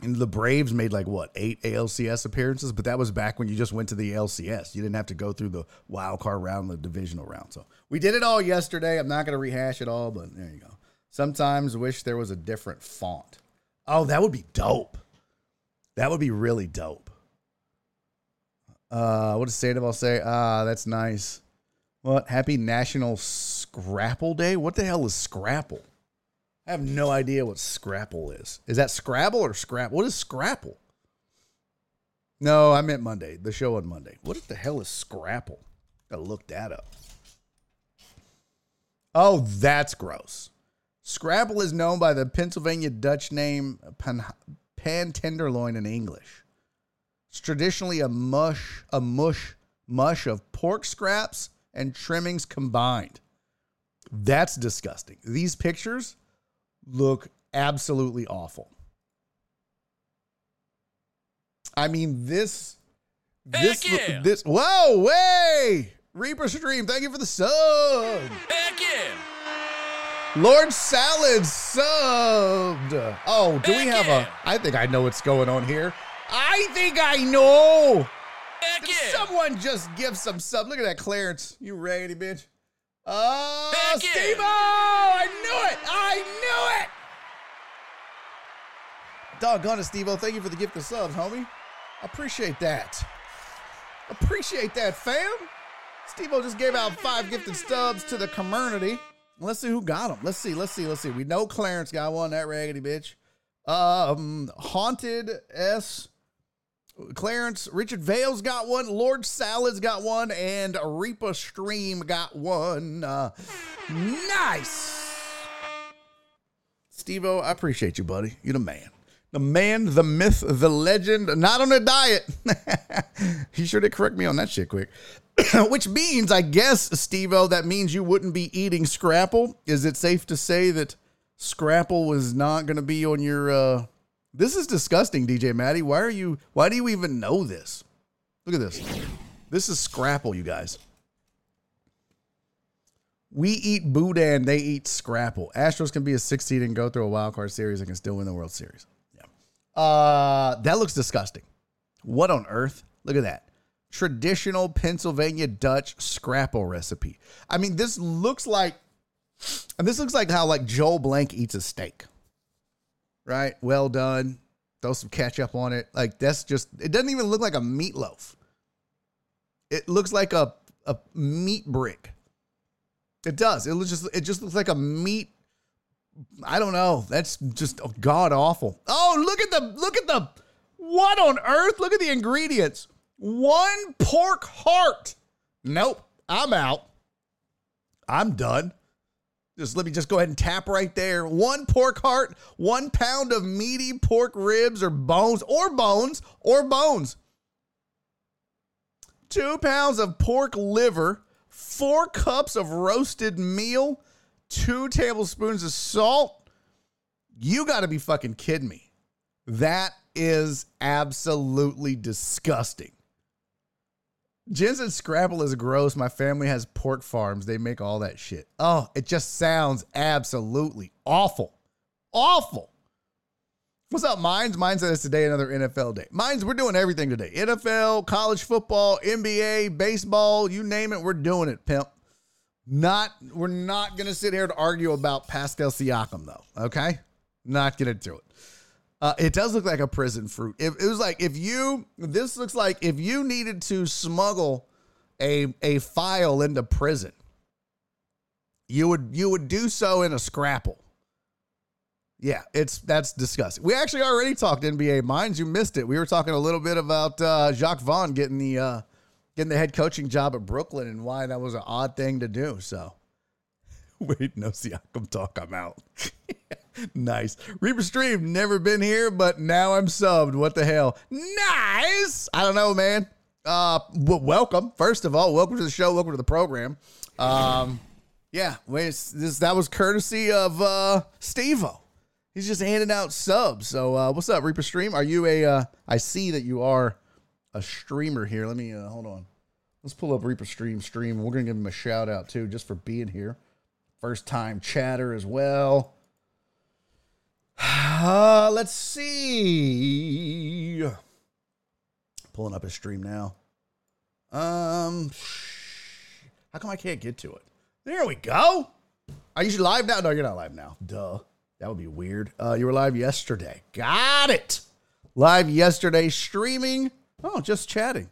And the Braves made like what, eight ALCS appearances? But that was back when you just went to the LCS. You didn't have to go through the wild card round, the divisional round. So we did it all yesterday. I'm not going to rehash it all, but there you go. Sometimes wish there was a different font. Oh, that would be dope. That would be really dope. Uh, what does Sandoval say? Ah, that's nice. What? Happy National Scrapple Day? What the hell is Scrapple? I have no idea what Scrapple is. Is that Scrabble or Scrapple? What is Scrapple? No, I meant Monday. The show on Monday. What the hell is Scrapple? Gotta look that up. Oh, that's gross. Scrapple is known by the Pennsylvania Dutch name pan, pan tenderloin in English. It's traditionally a mush, a mush, mush of pork scraps and trimmings combined. That's disgusting. These pictures look absolutely awful. I mean, this, this, yeah. this. Whoa, way, Reaper Stream. Thank you for the sub. Heck yeah! Lord Salad subbed. Oh, do we have a? I think I know what's going on here. I think I know. Heck Did yeah! someone just give some sub? Look at that Clarence. You raggedy bitch. Uh, oh, yeah. Steve! I knew it. I knew it. Doggone it, Steve. Thank you for the gift of subs, homie. Appreciate that. Appreciate that, fam. Steve just gave out five gifted stubs to the community. Let's see who got them. Let's see. Let's see. Let's see. We know Clarence got one. That raggedy bitch. Um, haunted S. Clarence, Richard Vales got one, Lord Salad's got one, and Reaper Stream got one. Uh, nice. Steve I appreciate you, buddy. You're the man. The man, the myth, the legend, not on a diet. he sure did correct me on that shit quick. Which means, I guess, Steve that means you wouldn't be eating Scrapple. Is it safe to say that Scrapple was not going to be on your uh, this is disgusting, DJ Maddie. Why are you why do you even know this? Look at this. This is Scrapple, you guys. We eat Boudin, they eat Scrapple. Astros can be a six seed and go through a wild card series and can still win the World Series. Uh that looks disgusting. What on earth? Look at that. Traditional Pennsylvania Dutch Scrapple recipe. I mean, this looks like and this looks like how like Joel Blank eats a steak right? Well done. Throw some ketchup on it. Like that's just it doesn't even look like a meatloaf. It looks like a a meat brick. It does. It looks just it just looks like a meat. I don't know. That's just god awful. Oh, look at the look at the what on earth? Look at the ingredients. One pork heart. Nope. I'm out. I'm done. Just let me just go ahead and tap right there. One pork heart, one pound of meaty pork ribs or bones, or bones, or bones. Two pounds of pork liver, four cups of roasted meal, two tablespoons of salt. You got to be fucking kidding me. That is absolutely disgusting. Jen said Scrapple is gross. My family has pork farms. They make all that shit. Oh, it just sounds absolutely awful. Awful. What's up, Minds? Mine said it's today another NFL day. Minds, we're doing everything today. NFL, college football, NBA, baseball, you name it, we're doing it, pimp. Not we're not gonna sit here to argue about Pascal Siakam though. Okay? Not gonna do it. Uh, it does look like a prison fruit. It, it was like if you this looks like if you needed to smuggle a a file into prison, you would you would do so in a scrapple. Yeah, it's that's disgusting. We actually already talked NBA minds. You missed it. We were talking a little bit about uh, Jacque Vaughn getting the uh, getting the head coaching job at Brooklyn and why that was an odd thing to do. So, wait, no Siakam talk. I'm out. nice. Reaper Stream, never been here, but now I'm subbed. What the hell? Nice. I don't know, man. Uh, w- welcome. First of all, welcome to the show. Welcome to the program. Um, yeah, wait, this that was courtesy of uh Stevo. He's just handing out subs. So, uh, what's up, Reaper Stream? Are you a? Uh, I see that you are a streamer here. Let me uh, hold on. Let's pull up Reaper Stream Stream. We're gonna give him a shout out too, just for being here. First time chatter as well. Uh, let's see. Pulling up his stream now. Um, how come I can't get to it? There we go. Are you live now? No, you're not live now. Duh. That would be weird. Uh, you were live yesterday. Got it. Live yesterday, streaming. Oh, just chatting.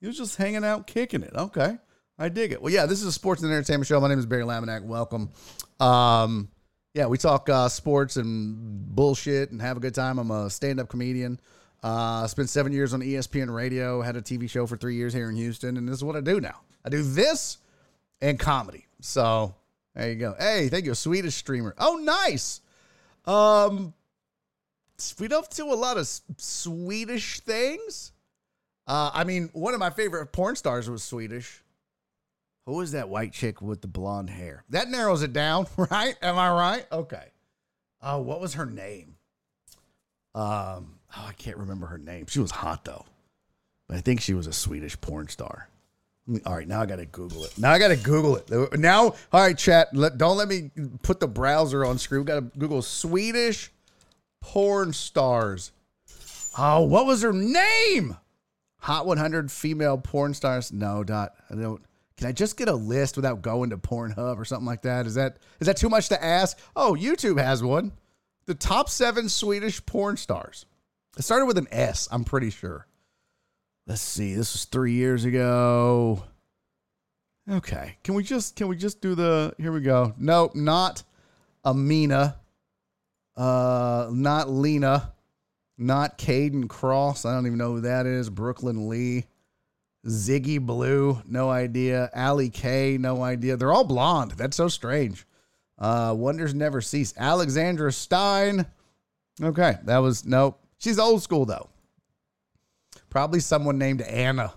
He was just hanging out, kicking it. Okay. I dig it. Well, yeah, this is a sports and entertainment show. My name is Barry Laminack. Welcome. Um, yeah, we talk uh, sports and bullshit and have a good time. I'm a stand up comedian. Uh, spent seven years on ESPN radio, had a TV show for three years here in Houston, and this is what I do now. I do this and comedy. So there you go. Hey, thank you, Swedish streamer. Oh, nice. Um, we don't do a lot of Swedish things. Uh, I mean, one of my favorite porn stars was Swedish. Who was that white chick with the blonde hair? That narrows it down, right? Am I right? Okay. Oh, what was her name? Um, oh, I can't remember her name. She was hot though, but I think she was a Swedish porn star. All right, now I gotta Google it. Now I gotta Google it. Now, all right, chat. Let, don't let me put the browser on screen. We gotta Google Swedish porn stars. Oh, what was her name? Hot 100 female porn stars. No, dot. I don't. Can I just get a list without going to Pornhub or something like that? Is that is that too much to ask? Oh, YouTube has one. The top seven Swedish porn stars. It started with an S. I'm pretty sure. Let's see. This was three years ago. Okay. Can we just can we just do the here we go. Nope, not Amina. Uh not Lena. Not Kayden Kross. I don't even know who that is. Brooklyn Lee. Ziggy Blue, no idea. Ali K, no idea. They're all blonde. That's so strange. Uh, Wonders never cease. Alexandra Stein. Okay, that was nope. She's old school though. Probably someone named Anna.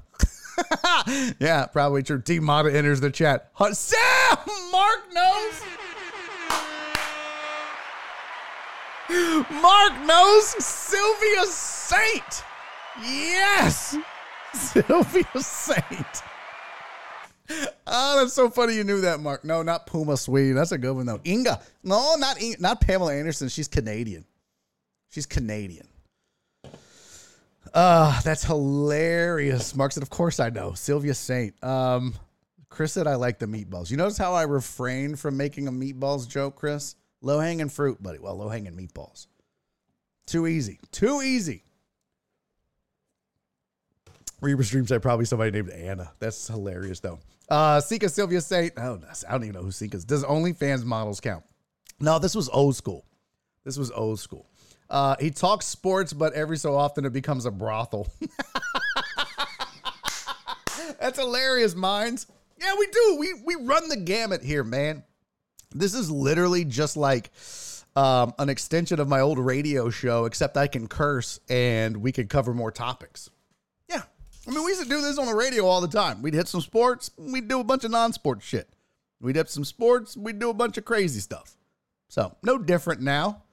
yeah, probably true. T Mata enters the chat. Sam Mark knows. Mark knows Sylvia Saint. Yes. Sylvia Saint. Oh, that's so funny you knew that, Mark. No, not Puma Swede. That's a good one though. Inga. No, not Inga, not Pamela Anderson. She's Canadian. She's Canadian. Uh, that's hilarious. Mark said, Of course I know. Sylvia Saint. Um, Chris said I like the meatballs. You notice how I refrained from making a meatballs joke, Chris? Low hanging fruit, buddy. Well, low hanging meatballs. Too easy. Too easy. Reaper Stream said probably somebody named Anna. That's hilarious though. Uh Sika Sylvia Saint. Oh, no, I don't even know who Sika's. Does OnlyFans models count? No, this was old school. This was old school. Uh, he talks sports, but every so often it becomes a brothel. That's hilarious, minds. Yeah, we do. We we run the gamut here, man. This is literally just like um, an extension of my old radio show, except I can curse and we can cover more topics. Yeah. I mean, we used to do this on the radio all the time. We'd hit some sports, we'd do a bunch of non sports shit. We'd hit some sports, we'd do a bunch of crazy stuff. So, no different now.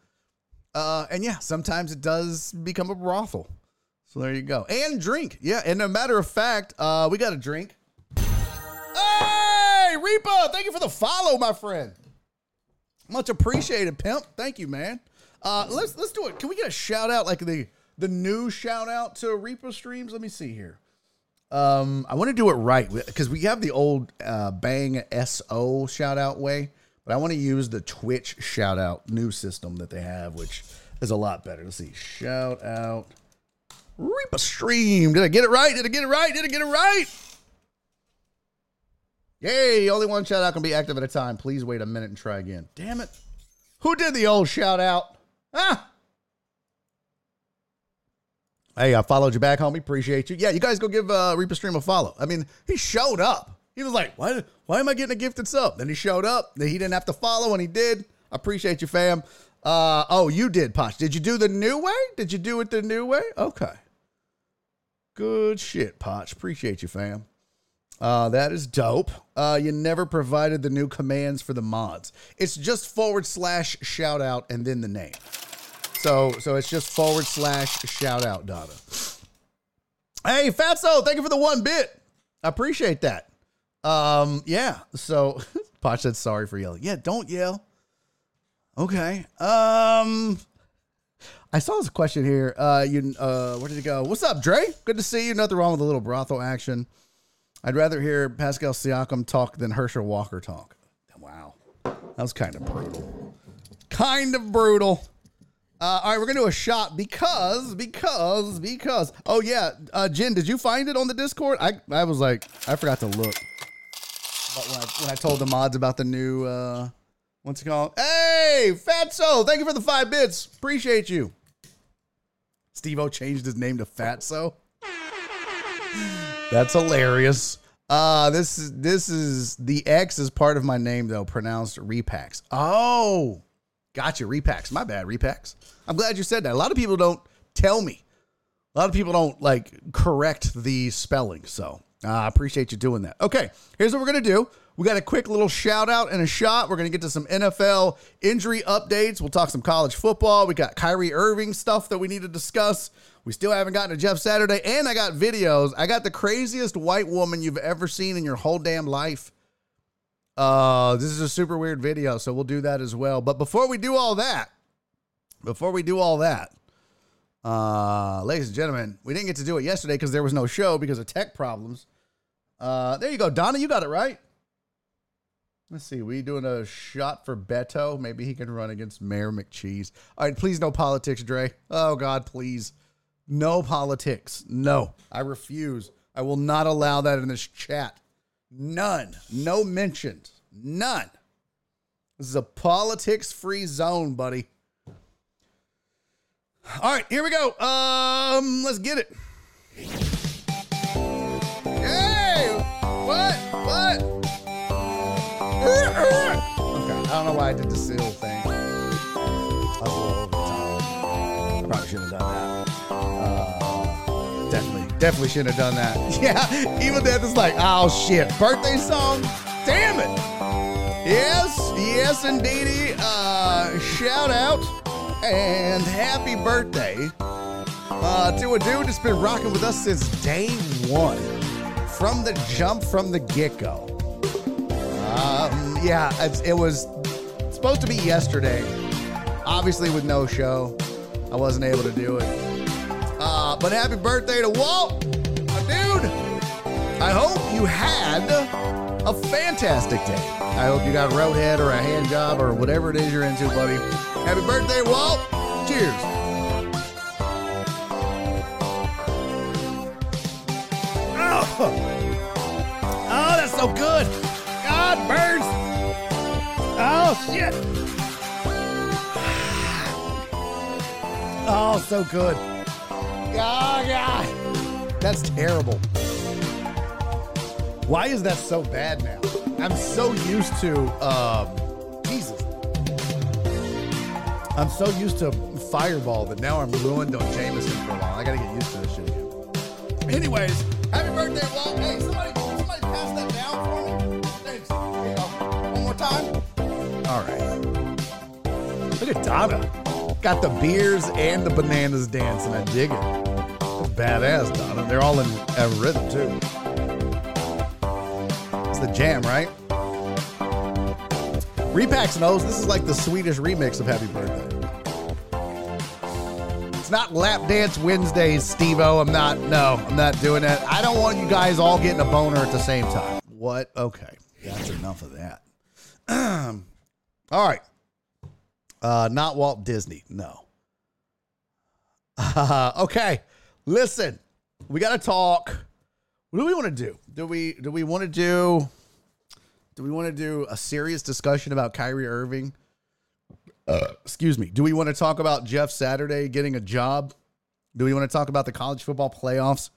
Uh, and yeah, sometimes it does become a brothel. So there you go. And drink. Yeah. And a matter of fact, uh, we got a drink. Hey, Reaper, thank you for the follow, my friend. Much appreciated, pimp. Thank you, man. Uh, let's let's do it. Can we get a shout out, like the the new shout out to Reaper streams? Let me see here. Um, I want to do it right because we have the old uh, Bang SO shout out way, but I want to use the Twitch shout out new system that they have, which is a lot better. Let's see. Shout out Reaper stream. Did I get it right? Did I get it right? Did I get it right? Yay, only one shout out can be active at a time. Please wait a minute and try again. Damn it. Who did the old shout out? Ah. Hey, I followed you back, homie. Appreciate you. Yeah, you guys go give uh, Reaper Stream a follow. I mean, he showed up. He was like, why, why am I getting a gifted sub? Then he showed up. Then he didn't have to follow, and he did. I appreciate you, fam. Uh, oh, you did, Posh. Did you do the new way? Did you do it the new way? Okay. Good shit, Potch. Appreciate you, fam. Uh, that is dope. Uh, you never provided the new commands for the mods. It's just forward slash shout out and then the name. So so it's just forward slash shout out, Donna. Hey, Fatso, thank you for the one bit. I appreciate that. Um, yeah. So Posh said sorry for yelling. Yeah, don't yell. Okay. Um I saw this question here. Uh you uh where did it go? What's up, Dre? Good to see you. Nothing wrong with a little brothel action. I'd rather hear Pascal Siakam talk than Herschel Walker talk. Wow. That was kind of brutal. Kind of brutal. Uh, all right, we're gonna do a shot because, because, because. Oh yeah, uh, Jen, did you find it on the Discord? I, I was like, I forgot to look. But when I, when I told the mods about the new, uh, what's it called? Hey, Fatso, thank you for the five bits. Appreciate you. Steve O changed his name to Fatso. That's hilarious. Uh this is this is the X is part of my name though, pronounced Repax. Oh, gotcha, Repax. My bad, Repax. I'm glad you said that. A lot of people don't tell me. A lot of people don't like correct the spelling. So uh, I appreciate you doing that. Okay, here's what we're gonna do. We got a quick little shout out and a shot. We're gonna get to some NFL injury updates. We'll talk some college football. We got Kyrie Irving stuff that we need to discuss. We still haven't gotten to Jeff Saturday, and I got videos. I got the craziest white woman you've ever seen in your whole damn life. Uh, this is a super weird video, so we'll do that as well. But before we do all that, before we do all that, uh, ladies and gentlemen, we didn't get to do it yesterday because there was no show because of tech problems. Uh, there you go, Donna. You got it right. Let's see. We doing a shot for Beto. Maybe he can run against Mayor McCheese. All right, please no politics, Dre. Oh God, please. No politics. No. I refuse. I will not allow that in this chat. None. No mentions. None. This is a politics free zone, buddy. All right, here we go. Um, let's get it. Hey! What? What? Okay, I don't know why I did the seal thing. Probably shouldn't have done that. Definitely, shouldn't have done that. Yeah, even Death is like, oh shit, birthday song? Damn it. Yes, yes, indeedy. Uh, shout out and happy birthday uh, to a dude that's been rocking with us since day one, from the jump, from the get go. Um, yeah, it was supposed to be yesterday. Obviously, with no show, I wasn't able to do it. Uh, but happy birthday to Walt, my dude. I hope you had a fantastic day. I hope you got a roadhead or a hand job or whatever it is you're into, buddy. Happy birthday, Walt. Cheers. Oh, oh that's so good. God burns. Oh, shit. Oh, so good. Oh, God. That's terrible. Why is that so bad now? I'm so used to, um, Jesus. I'm so used to Fireball that now I'm ruined on Jameson for a while. I gotta get used to this shit again. Anyways, happy birthday, Walt. Hey, somebody, somebody pass that down for me. Thanks. Here you go. One more time. All right. Look at Donna. Got the beers and the bananas dancing. I dig it. Badass, Donna. They're all in a rhythm, too. It's the jam, right? Repax knows this is like the Swedish remix of Happy Birthday. It's not lap dance Wednesdays, Steve-O. I'm not, no, I'm not doing that. I don't want you guys all getting a boner at the same time. What? Okay. That's enough of that. all right. Uh, not Walt Disney. No. Uh, okay. Listen, we got to talk. What do we want to do? Do we do we want to do do we want to do a serious discussion about Kyrie Irving? Uh, excuse me. Do we want to talk about Jeff Saturday getting a job? Do we want to talk about the college football playoffs?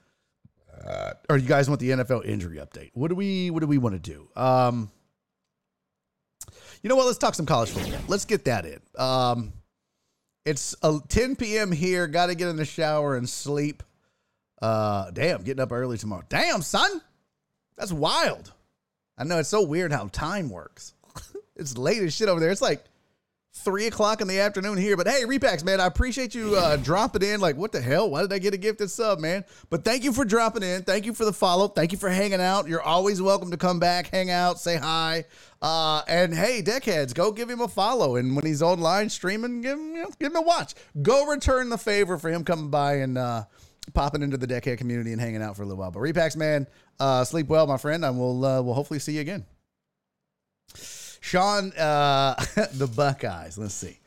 Uh, or you guys want the NFL injury update? What do we what do we want to do? Um, you know what? Let's talk some college football. Let's get that in. Um, it's uh, 10 p.m. here. Got to get in the shower and sleep. Uh, damn, getting up early tomorrow. Damn, son, that's wild. I know it's so weird how time works. it's late as shit over there. It's like three o'clock in the afternoon here. But hey, Repax, man, I appreciate you uh, dropping in. Like, what the hell? Why did I get a gifted sub, man? But thank you for dropping in. Thank you for the follow. Thank you for hanging out. You're always welcome to come back, hang out, say hi. Uh, and hey, deckheads, go give him a follow. And when he's online streaming, give him, you know, give him a watch. Go return the favor for him coming by and uh, popping into the deckhead community and hanging out for a little while. But Repax, man, uh, sleep well, my friend, and we'll uh, we'll hopefully see you again. Sean, uh, the Buckeyes. Let's see.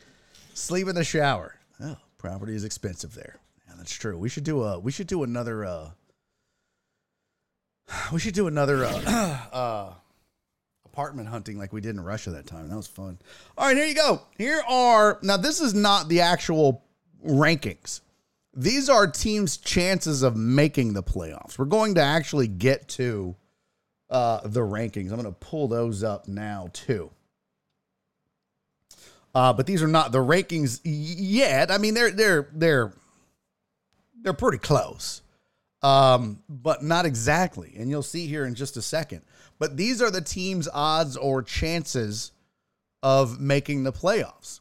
Sleep in the shower. Oh, property is expensive there. Yeah, that's true. We should do a. We should do another. Uh, we should do another uh, uh, apartment hunting like we did in Russia that time. That was fun. All right, here you go. Here are now. This is not the actual rankings. These are teams' chances of making the playoffs. We're going to actually get to uh, the rankings. I'm going to pull those up now too. Uh, but these are not the rankings yet. I mean, they're they're they're they're pretty close, um, but not exactly. And you'll see here in just a second. But these are the teams' odds or chances of making the playoffs.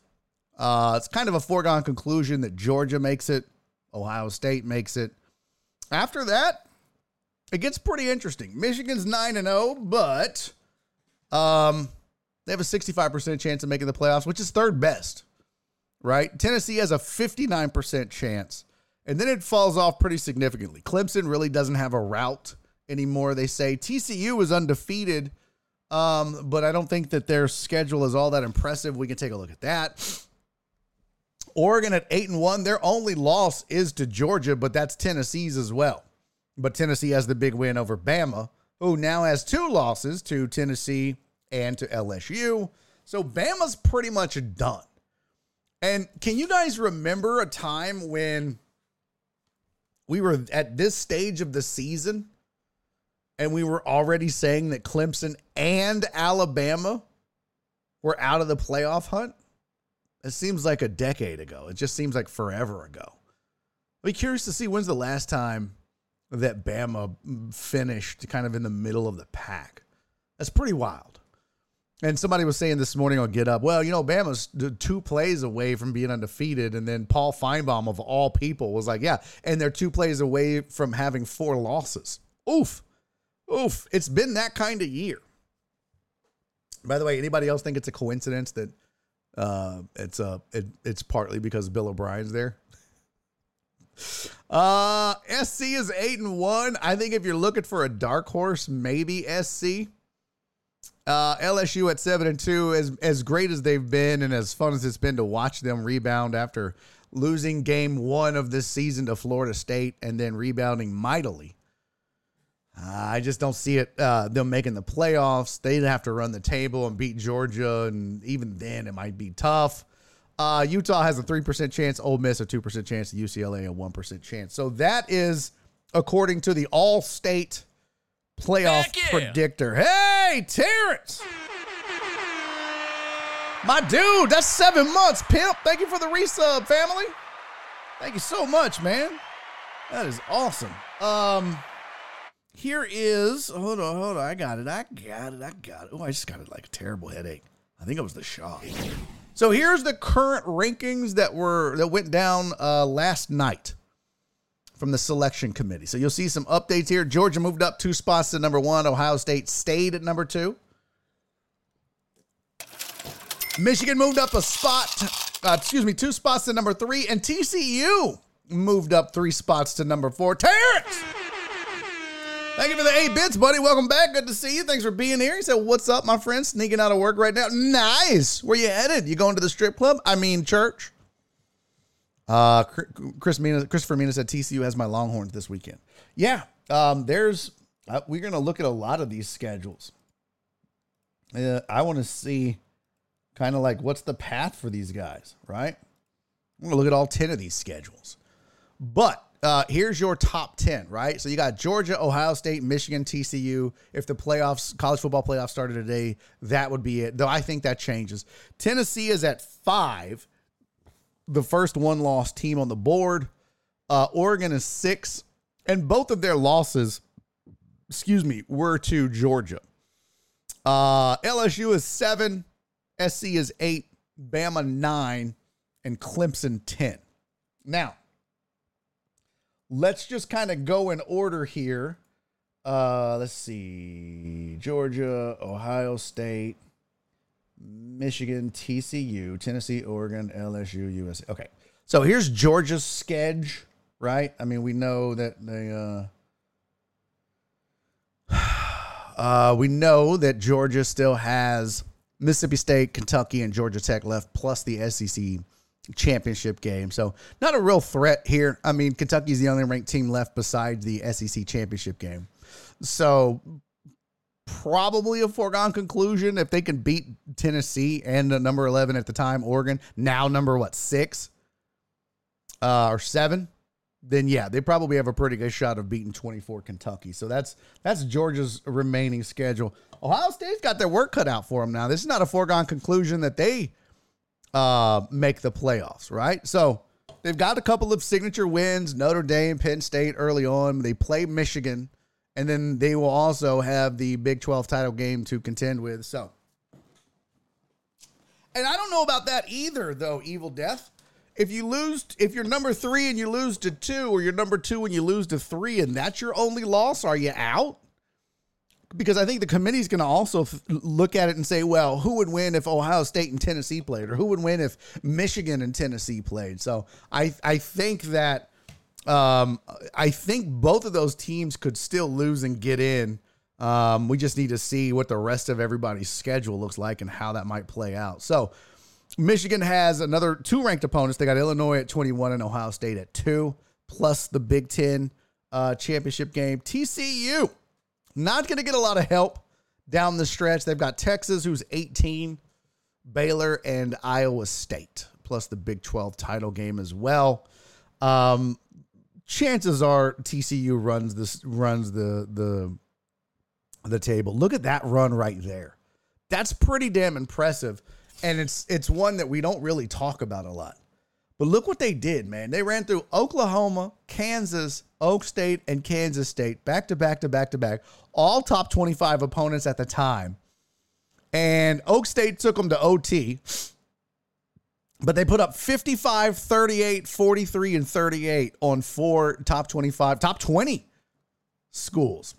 Uh, it's kind of a foregone conclusion that Georgia makes it, Ohio State makes it. After that, it gets pretty interesting. Michigan's 9 and 0, but um they have a 65% chance of making the playoffs, which is third best. Right? Tennessee has a 59% chance. And then it falls off pretty significantly. Clemson really doesn't have a route anymore. They say TCU is undefeated, um, but I don't think that their schedule is all that impressive. We can take a look at that. Oregon at eight and one. Their only loss is to Georgia, but that's Tennessee's as well. But Tennessee has the big win over Bama, who now has two losses to Tennessee and to LSU. So Bama's pretty much done. And can you guys remember a time when we were at this stage of the season and we were already saying that Clemson and Alabama were out of the playoff hunt? It seems like a decade ago. It just seems like forever ago. I'd be curious to see when's the last time that Bama finished kind of in the middle of the pack. That's pretty wild. And somebody was saying this morning on Get Up, well, you know, Bama's two plays away from being undefeated. And then Paul Finebaum, of all people, was like, yeah, and they're two plays away from having four losses. Oof. Oof. It's been that kind of year. By the way, anybody else think it's a coincidence that uh, it's a uh, it, it's partly because Bill O'Brien's there? Uh, SC is eight and one. I think if you're looking for a dark horse, maybe SC. Uh, LSU at seven and two, as as great as they've been, and as fun as it's been to watch them rebound after losing game one of this season to Florida State and then rebounding mightily. Uh, I just don't see it uh, them making the playoffs. They'd have to run the table and beat Georgia, and even then it might be tough. Uh, Utah has a 3% chance, Ole Miss a 2% chance, UCLA a 1% chance. So that is according to the all state playoff yeah. predictor. Hey, Terrence. My dude, that's seven months, pimp. Thank you for the resub, family. Thank you so much, man. That is awesome. Um, here is hold on, hold on. I got it. I got it. I got it. Oh, I just got it like a terrible headache. I think it was the shot. So here's the current rankings that were that went down uh, last night from the selection committee. So you'll see some updates here. Georgia moved up two spots to number one. Ohio State stayed at number two. Michigan moved up a spot, uh, excuse me, two spots to number three, and TCU moved up three spots to number four. Terrence! Thank you for the eight bits, buddy. Welcome back. Good to see you. Thanks for being here. He said, What's up, my friend? Sneaking out of work right now. Nice. Where you headed? You going to the strip club? I mean, church. Uh, Chris Mina, Christopher Mina said TCU has my Longhorns this weekend. Yeah, um, there's uh, we're gonna look at a lot of these schedules. Uh, I want to see kind of like what's the path for these guys, right? I'm gonna look at all ten of these schedules, but uh, here's your top 10, right? So you got Georgia, Ohio State, Michigan, TCU. If the playoffs, college football playoffs started today, that would be it. Though I think that changes. Tennessee is at five, the first one loss team on the board. Uh, Oregon is six, and both of their losses, excuse me, were to Georgia. Uh, LSU is seven, SC is eight, Bama 9, and Clemson 10. Now, let's just kind of go in order here. Uh, let's see Georgia, Ohio State, Michigan, TCU, Tennessee, Oregon, LSU, USA. Okay. So here's Georgia's schedule, right? I mean, we know that they uh uh we know that Georgia still has Mississippi State, Kentucky, and Georgia Tech left, plus the SEC championship game. So not a real threat here. I mean, Kentucky's the only ranked team left besides the SEC championship game. So probably a foregone conclusion if they can beat Tennessee and number 11 at the time, Oregon, now number what, six uh, or seven, then yeah, they probably have a pretty good shot of beating 24 Kentucky. So that's that's Georgia's remaining schedule. Ohio State's got their work cut out for them now. This is not a foregone conclusion that they uh, make the playoffs, right? So they've got a couple of signature wins, Notre Dame, Penn State early on. They play Michigan and then they will also have the Big 12 title game to contend with. So, and I don't know about that either, though, Evil Death. If you lose, if you're number three and you lose to two, or you're number two and you lose to three, and that's your only loss, are you out? Because I think the committee's going to also f- look at it and say, well, who would win if Ohio State and Tennessee played, or who would win if Michigan and Tennessee played? So I I think that um, I think both of those teams could still lose and get in. Um, we just need to see what the rest of everybody's schedule looks like and how that might play out. So, Michigan has another two ranked opponents. They got Illinois at 21 and Ohio State at two, plus the Big Ten uh, championship game. TCU, not going to get a lot of help down the stretch. They've got Texas, who's 18, Baylor, and Iowa State, plus the Big 12 title game as well. Um, chances are TCU runs this runs the the the table. Look at that run right there. That's pretty damn impressive. And it's it's one that we don't really talk about a lot. But look what they did, man. They ran through Oklahoma, Kansas, Oak State, and Kansas State back to back to back to back, all top 25 opponents at the time. And Oak State took them to OT but they put up 55, 38, 43, and 38 on four top 25, top 20 schools.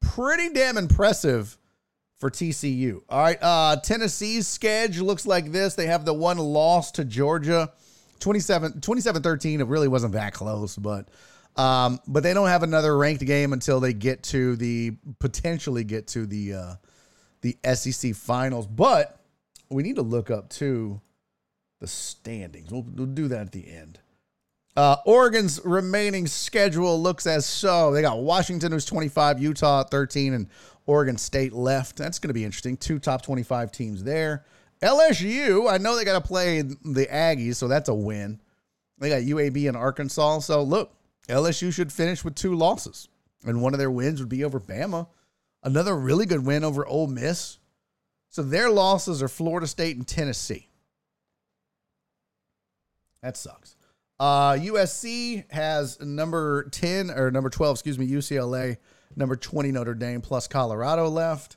Pretty damn impressive for TCU. All right. Uh, Tennessee's schedule looks like this. They have the one loss to Georgia, 27 27 13. It really wasn't that close, but. Um, but they don't have another ranked game until they get to the potentially get to the uh, the SEC finals. But we need to look up to the standings. We'll, we'll do that at the end. Uh, Oregon's remaining schedule looks as so. They got Washington, who's 25, Utah 13, and Oregon State left. That's going to be interesting. Two top 25 teams there. LSU, I know they got to play the Aggies, so that's a win. They got UAB and Arkansas. So look, LSU should finish with two losses, and one of their wins would be over Bama. Another really good win over Ole Miss. So their losses are Florida State and Tennessee. That sucks. Uh, USC has number 10 or number 12, excuse me, UCLA, number 20 Notre Dame plus Colorado left.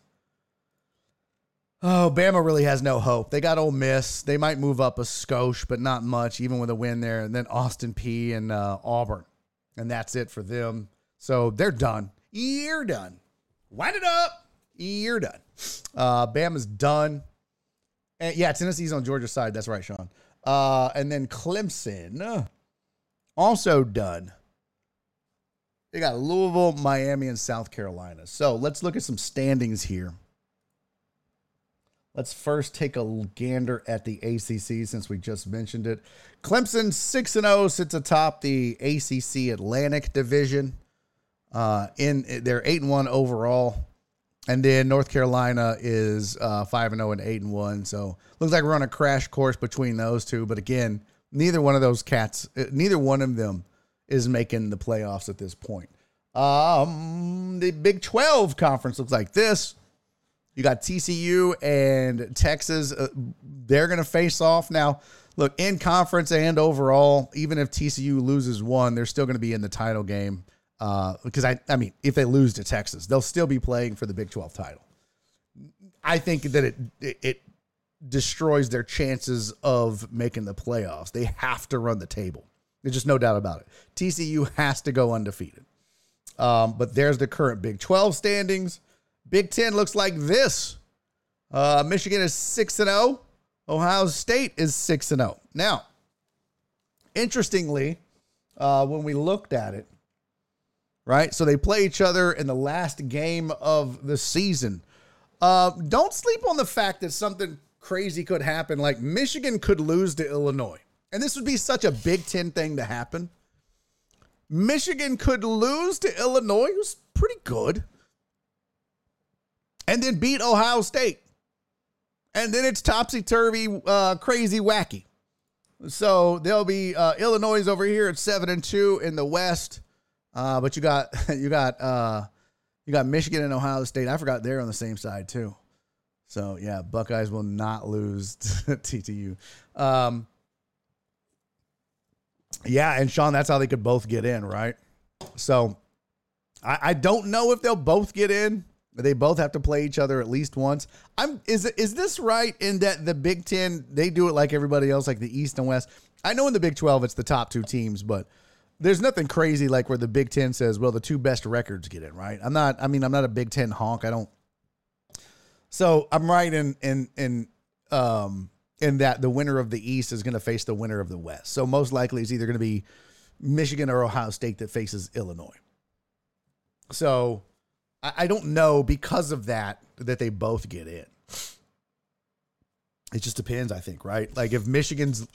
Oh, Bama really has no hope. They got Ole Miss. They might move up a skosh, but not much, even with a win there. And then Austin Peay and uh, Auburn. And that's it for them. So they're done. You're done. Wind it up. You're done. Uh, Bama's done. And yeah, Tennessee's on Georgia's side. That's right, Sean. Uh, and then Clemson, also done. They got Louisville, Miami, and South Carolina. So let's look at some standings here. Let's first take a gander at the ACC since we just mentioned it. Clemson 6 0 sits atop the ACC Atlantic Division. Uh, in they're 8 1 overall. And then North Carolina is uh, five and zero oh and eight and one. So looks like we're on a crash course between those two. But again, neither one of those cats, uh, neither one of them is making the playoffs at this point. Um, the Big Twelve conference looks like this. You got TCU and Texas. Uh, they're going to face off now. Look, in conference and overall, even if TCU loses one, they're still going to be in the title game because uh, I, I mean, if they lose to Texas, they'll still be playing for the Big 12 title. I think that it, it, it destroys their chances of making the playoffs. They have to run the table. There's just no doubt about it. TCU has to go undefeated. Um, but there's the current Big 12 standings. Big 10 looks like this. Uh, Michigan is 6 and 0. Ohio State is 6 and 0. Now, interestingly, uh, when we looked at it, right? So they play each other in the last game of the season. Uh, don't sleep on the fact that something crazy could happen. Like Michigan could lose to Illinois. And this would be such a Big Ten thing to happen. Michigan could lose to Illinois, who's pretty good, and then beat Ohio State. And then it's topsy turvy, uh, crazy, wacky. So there'll be uh, Illinois over here at seven and two in the West, uh, but you got you got uh, you got Michigan and Ohio State. I forgot they're on the same side too. So yeah, Buckeyes will not lose TTU. Um, yeah, and Sean, that's how they could both get in, right? So I, I don't know if they'll both get in. They both have to play each other at least once. I'm is is this right in that the Big Ten they do it like everybody else, like the East and West? I know in the Big Twelve it's the top two teams, but there's nothing crazy like where the Big Ten says, well, the two best records get in, right? I'm not. I mean, I'm not a Big Ten honk. I don't. So I'm right in in in um in that the winner of the East is going to face the winner of the West. So most likely it's either going to be Michigan or Ohio State that faces Illinois. So I, I don't know because of that that they both get in. It just depends, I think, right? Like if Michigan's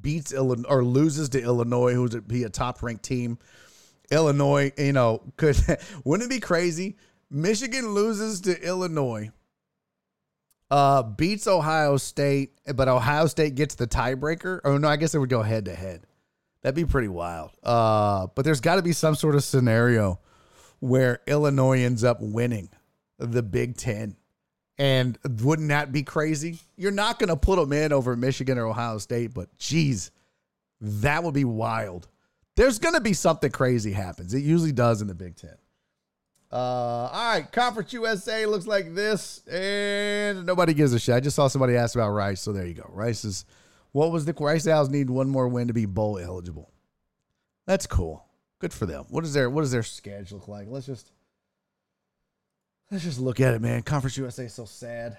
beats Illinois or loses to Illinois, who's be a top ranked team, Illinois, you know, could wouldn't it be crazy? Michigan loses to Illinois, uh, beats Ohio State, but Ohio State gets the tiebreaker. Oh no, I guess it would go head to head. That'd be pretty wild. Uh, but there's got to be some sort of scenario where Illinois ends up winning the Big Ten. And wouldn't that be crazy? You're not going to put them in over Michigan or Ohio State, but geez, that would be wild. There's going to be something crazy happens. It usually does in the Big Ten. Uh, all right, Conference USA looks like this, and nobody gives a shit. I just saw somebody ask about Rice, so there you go. Rice is what was the Rice Owls need one more win to be bowl eligible. That's cool. Good for them. What is their what does their schedule look like? Let's just let's just look at it, man. Conference USA is so sad.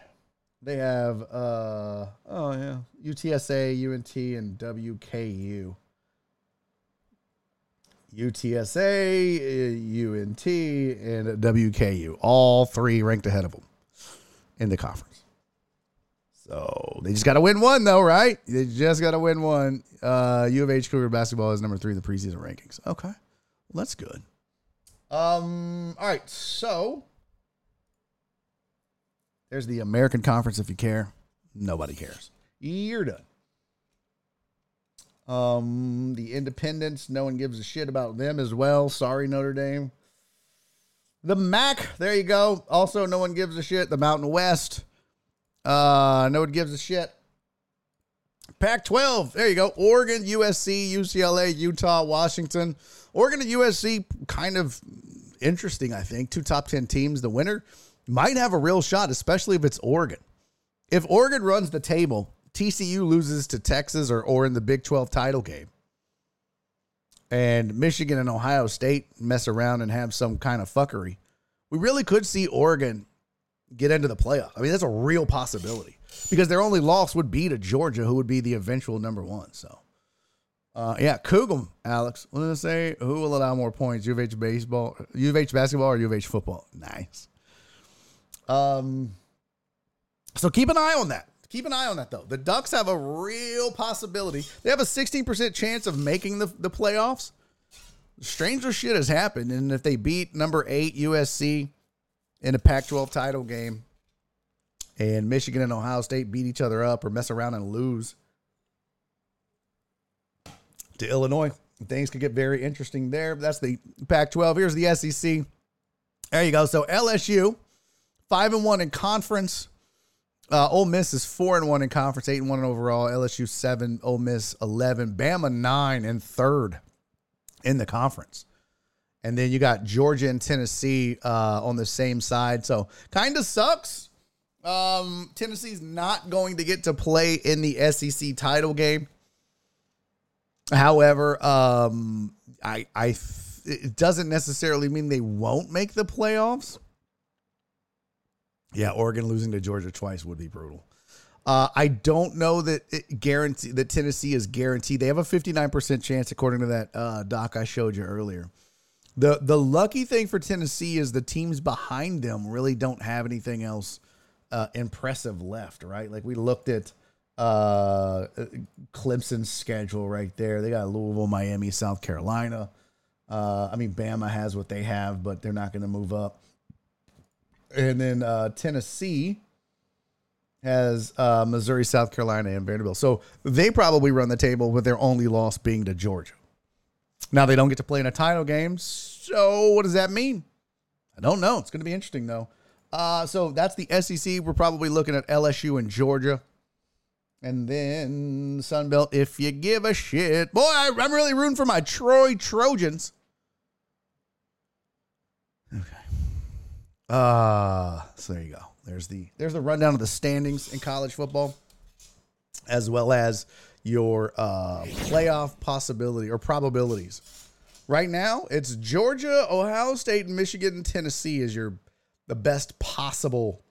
They have uh oh yeah, UTSA, UNT, and WKU. UTSA, UNT, and WKU, all three ranked ahead of them in the conference. So they just got to win one, though, right? They just got to win one. Uh, U of H Cougar basketball is number three in the preseason rankings. Okay, well, that's good. Um. All right. So there's the American Conference. If you care, nobody cares. You're done. Um, the Independents, no one gives a shit about them as well. Sorry, Notre Dame. The MAC, there you go. Also, no one gives a shit. The Mountain West, uh, no one gives a shit. Pac 12, there you go. Oregon, USC, UCLA, Utah, Washington. Oregon and USC, kind of interesting, I think. Two top 10 teams. The winner might have a real shot, especially if it's Oregon. If Oregon runs the table, TCU loses to Texas or, or in the Big 12 title game, and Michigan and Ohio State mess around and have some kind of fuckery, we really could see Oregon get into the playoff. I mean, that's a real possibility because their only loss would be to Georgia, who would be the eventual number one. So, uh, yeah, Cougum, Alex. What did I say? Who will allow more points? U of H baseball, U of H basketball, or U of H football? Nice. Um, so keep an eye on that. Keep an eye on that though. The Ducks have a real possibility. They have a 16% chance of making the, the playoffs. Stranger shit has happened. And if they beat number eight USC in a Pac 12 title game, and Michigan and Ohio State beat each other up or mess around and lose to Illinois, things could get very interesting there. That's the Pac 12. Here's the SEC. There you go. So LSU, five and one in conference. Uh, Ole Miss is four and one in conference, eight and one overall. LSU seven, Ole Miss eleven, Bama nine and third in the conference. And then you got Georgia and Tennessee uh, on the same side. So kind of sucks Um, Tennessee's not going to get to play in the SEC title game. However, um, I I it doesn't necessarily mean they won't make the playoffs. Yeah, Oregon losing to Georgia twice would be brutal. Uh, I don't know that it guarantee that Tennessee is guaranteed. They have a 59% chance according to that uh, doc I showed you earlier. The the lucky thing for Tennessee is the teams behind them really don't have anything else uh, impressive left, right? Like we looked at uh, Clemson's schedule right there. They got Louisville, Miami, South Carolina. Uh, I mean, Bama has what they have, but they're not going to move up. And then uh, Tennessee has uh, Missouri, South Carolina, and Vanderbilt. So they probably run the table with their only loss being to Georgia. Now they don't get to play in a title game. So what does that mean? I don't know. It's going to be interesting though. Uh, so that's the SEC. We're probably looking at LSU and Georgia. And then Sunbelt, if you give a shit. Boy, I, am really rooting for my Troy Trojans. Okay. Uh, so there you go. There's the there's the rundown of the standings in college football, as well as your uh, playoff possibility or probabilities. Right now, it's Georgia, Ohio State, Michigan, and Tennessee is your the best possible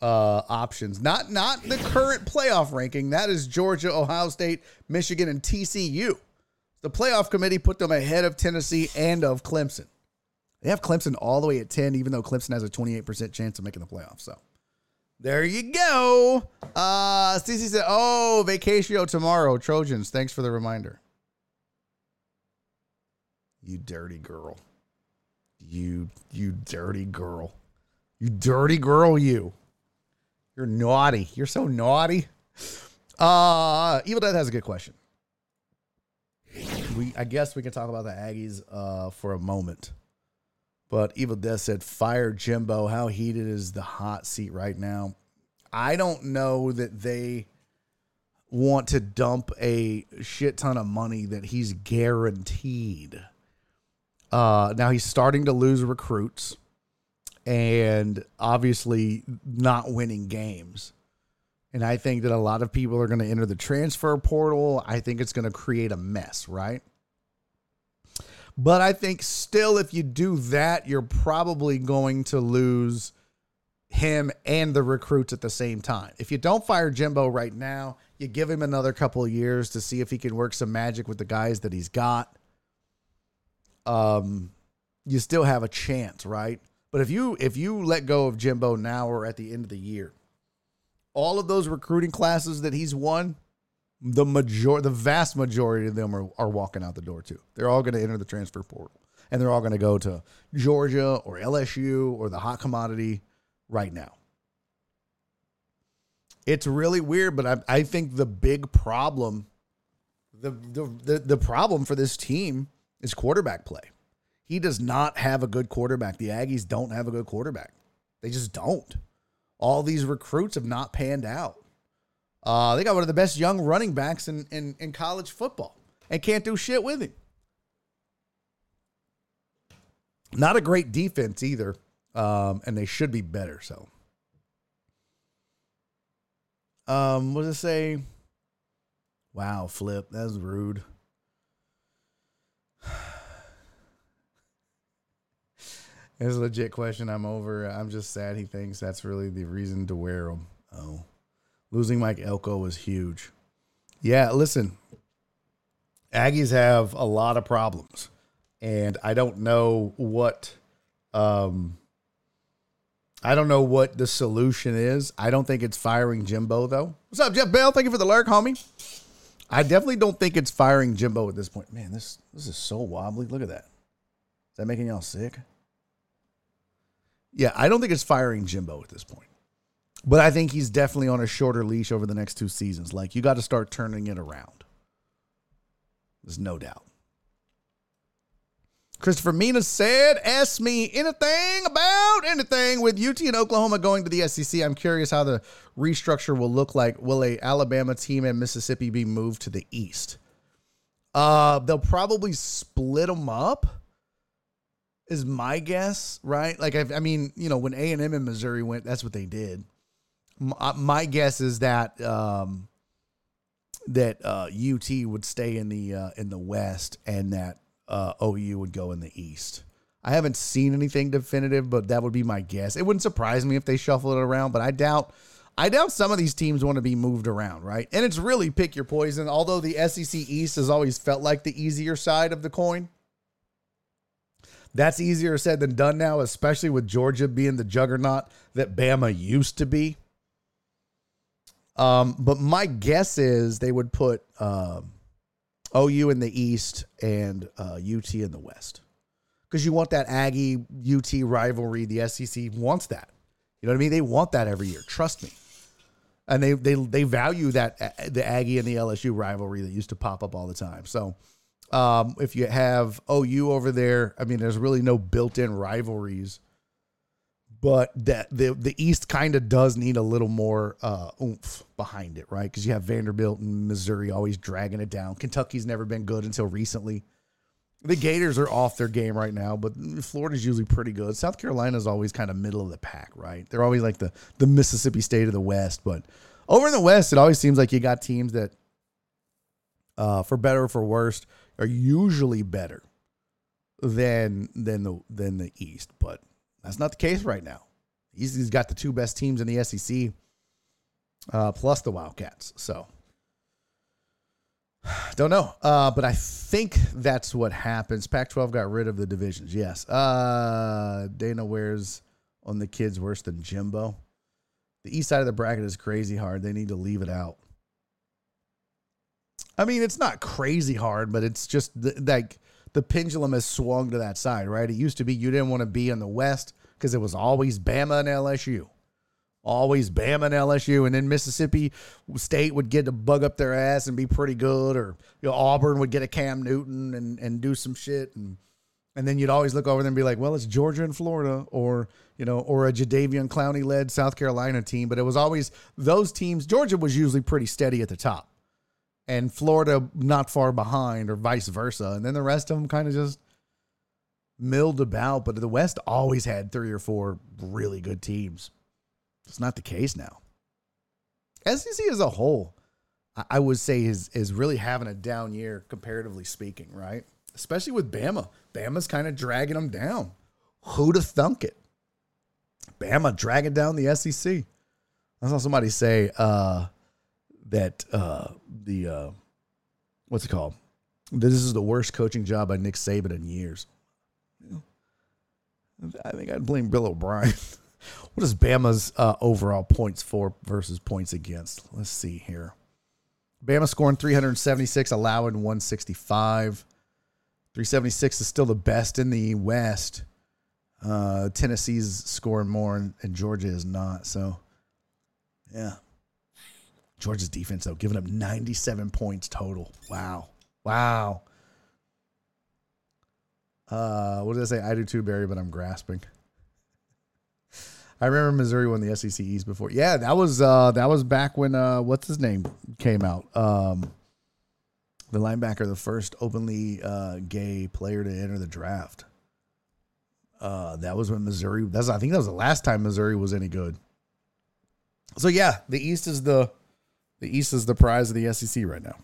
uh, options. Not not the current playoff ranking. That is Georgia, Ohio State, Michigan, and TCU. The playoff committee put them ahead of Tennessee and of Clemson. They have Clemson all the way at 10, even though Clemson has a 28% chance of making the playoffs. So there you go. Uh Cece said, Oh, vacatio tomorrow. Trojans. Thanks for the reminder. You dirty girl. You you dirty girl. You dirty girl, you. You're naughty. You're so naughty. Uh Evil Death has a good question. We I guess we can talk about the Aggies uh for a moment. But Evil Death said, fire Jimbo. How heated is the hot seat right now? I don't know that they want to dump a shit ton of money that he's guaranteed. Uh, now he's starting to lose recruits and obviously not winning games. And I think that a lot of people are going to enter the transfer portal. I think it's going to create a mess, right? But I think still, if you do that, you're probably going to lose him and the recruits at the same time. If you don't fire Jimbo right now, you give him another couple of years to see if he can work some magic with the guys that he's got. Um, you still have a chance, right? But if you if you let go of Jimbo now or at the end of the year, all of those recruiting classes that he's won, the major the vast majority of them are, are walking out the door too. They're all going to enter the transfer portal. And they're all going to go to Georgia or LSU or the hot commodity right now. It's really weird, but I, I think the big problem, the, the the the problem for this team is quarterback play. He does not have a good quarterback. The Aggies don't have a good quarterback. They just don't. All these recruits have not panned out. Uh, they got one of the best young running backs in, in, in college football and can't do shit with him. Not a great defense either, um, and they should be better. So, um, what does it say? Wow, flip. that's rude. It's a legit question. I'm over. I'm just sad he thinks that's really the reason to wear them. Oh. Losing Mike Elko was huge. Yeah, listen, Aggies have a lot of problems, and I don't know what. Um, I don't know what the solution is. I don't think it's firing Jimbo though. What's up, Jeff Bell? Thank you for the lurk, homie. I definitely don't think it's firing Jimbo at this point. Man, this this is so wobbly. Look at that. Is that making y'all sick? Yeah, I don't think it's firing Jimbo at this point. But I think he's definitely on a shorter leash over the next two seasons. Like you got to start turning it around. There's no doubt. Christopher Mina said, Ask me anything about anything with UT and Oklahoma going to the SEC. I'm curious how the restructure will look like. Will a Alabama team and Mississippi be moved to the East? Uh, they'll probably split them up is my guess, right? Like, i I mean, you know, when A and M and Missouri went, that's what they did. my, my guess is that um, that uh, UT would stay in the uh, in the West and that uh, OU would go in the East. I haven't seen anything definitive, but that would be my guess. It wouldn't surprise me if they shuffle it around, but I doubt I doubt some of these teams want to be moved around, right? And it's really pick your poison. Although the SEC East has always felt like the easier side of the coin. That's easier said than done now, especially with Georgia being the juggernaut that Bama used to be. Um, but my guess is they would put um, OU in the East and uh, UT in the West because you want that Aggie UT rivalry. The SEC wants that. You know what I mean? They want that every year. Trust me. And they they they value that uh, the Aggie and the LSU rivalry that used to pop up all the time. So um, if you have OU over there, I mean, there's really no built-in rivalries but that the the East kind of does need a little more uh, oomph behind it, right? Because you have Vanderbilt and Missouri always dragging it down. Kentucky's never been good until recently. The Gators are off their game right now, but Florida's usually pretty good. South Carolina's always kind of middle of the pack, right? They're always like the the Mississippi State of the West, but over in the West, it always seems like you got teams that, uh, for better or for worse, are usually better than than the than the East, but that's not the case right now. He's, he's got the two best teams in the SEC, uh, plus the Wildcats. So don't know, uh, but I think that's what happens. Pac-12 got rid of the divisions. Yes, uh, Dana wears on the kids worse than Jimbo. The east side of the bracket is crazy hard. They need to leave it out. I mean, it's not crazy hard, but it's just like the pendulum has swung to that side, right? It used to be you didn't want to be in the West because it was always Bama and LSU. Always Bama and LSU. And then Mississippi State would get to bug up their ass and be pretty good. Or you know, Auburn would get a Cam Newton and, and do some shit. And and then you'd always look over there and be like, well, it's Georgia and Florida, or you know, or a Jadeveon Clowney led South Carolina team. But it was always those teams. Georgia was usually pretty steady at the top and Florida not far behind, or vice versa. And then the rest of them kind of just milled about. But the West always had three or four really good teams. It's not the case now. SEC as a whole, I would say, is is really having a down year comparatively speaking, right? Especially with Bama. Bama's kind of dragging them down. Who'd have thunk it? Bama dragging down the SEC. I saw somebody say, uh, that uh, the uh, what's it called? This is the worst coaching job by Nick Saban in years. I think I'd blame Bill O'Brien. what is Bama's uh, overall points for versus points against? Let's see here. Bama scoring 376, allowing 165. 376 is still the best in the West. Uh, Tennessee's scoring more, and, and Georgia is not. So, yeah, Georgia's defense, though, giving up 97 points total. Wow. Wow. Uh, what did I say? I do too, Barry, but I'm grasping. I remember Missouri won the SEC East before. Yeah, that was uh, that was back when uh, what's his name came out. Um, the linebacker, the first openly uh, gay player to enter the draft. Uh, that was when Missouri. That's I think that was the last time Missouri was any good. So yeah, the East is the the East is the prize of the SEC right now.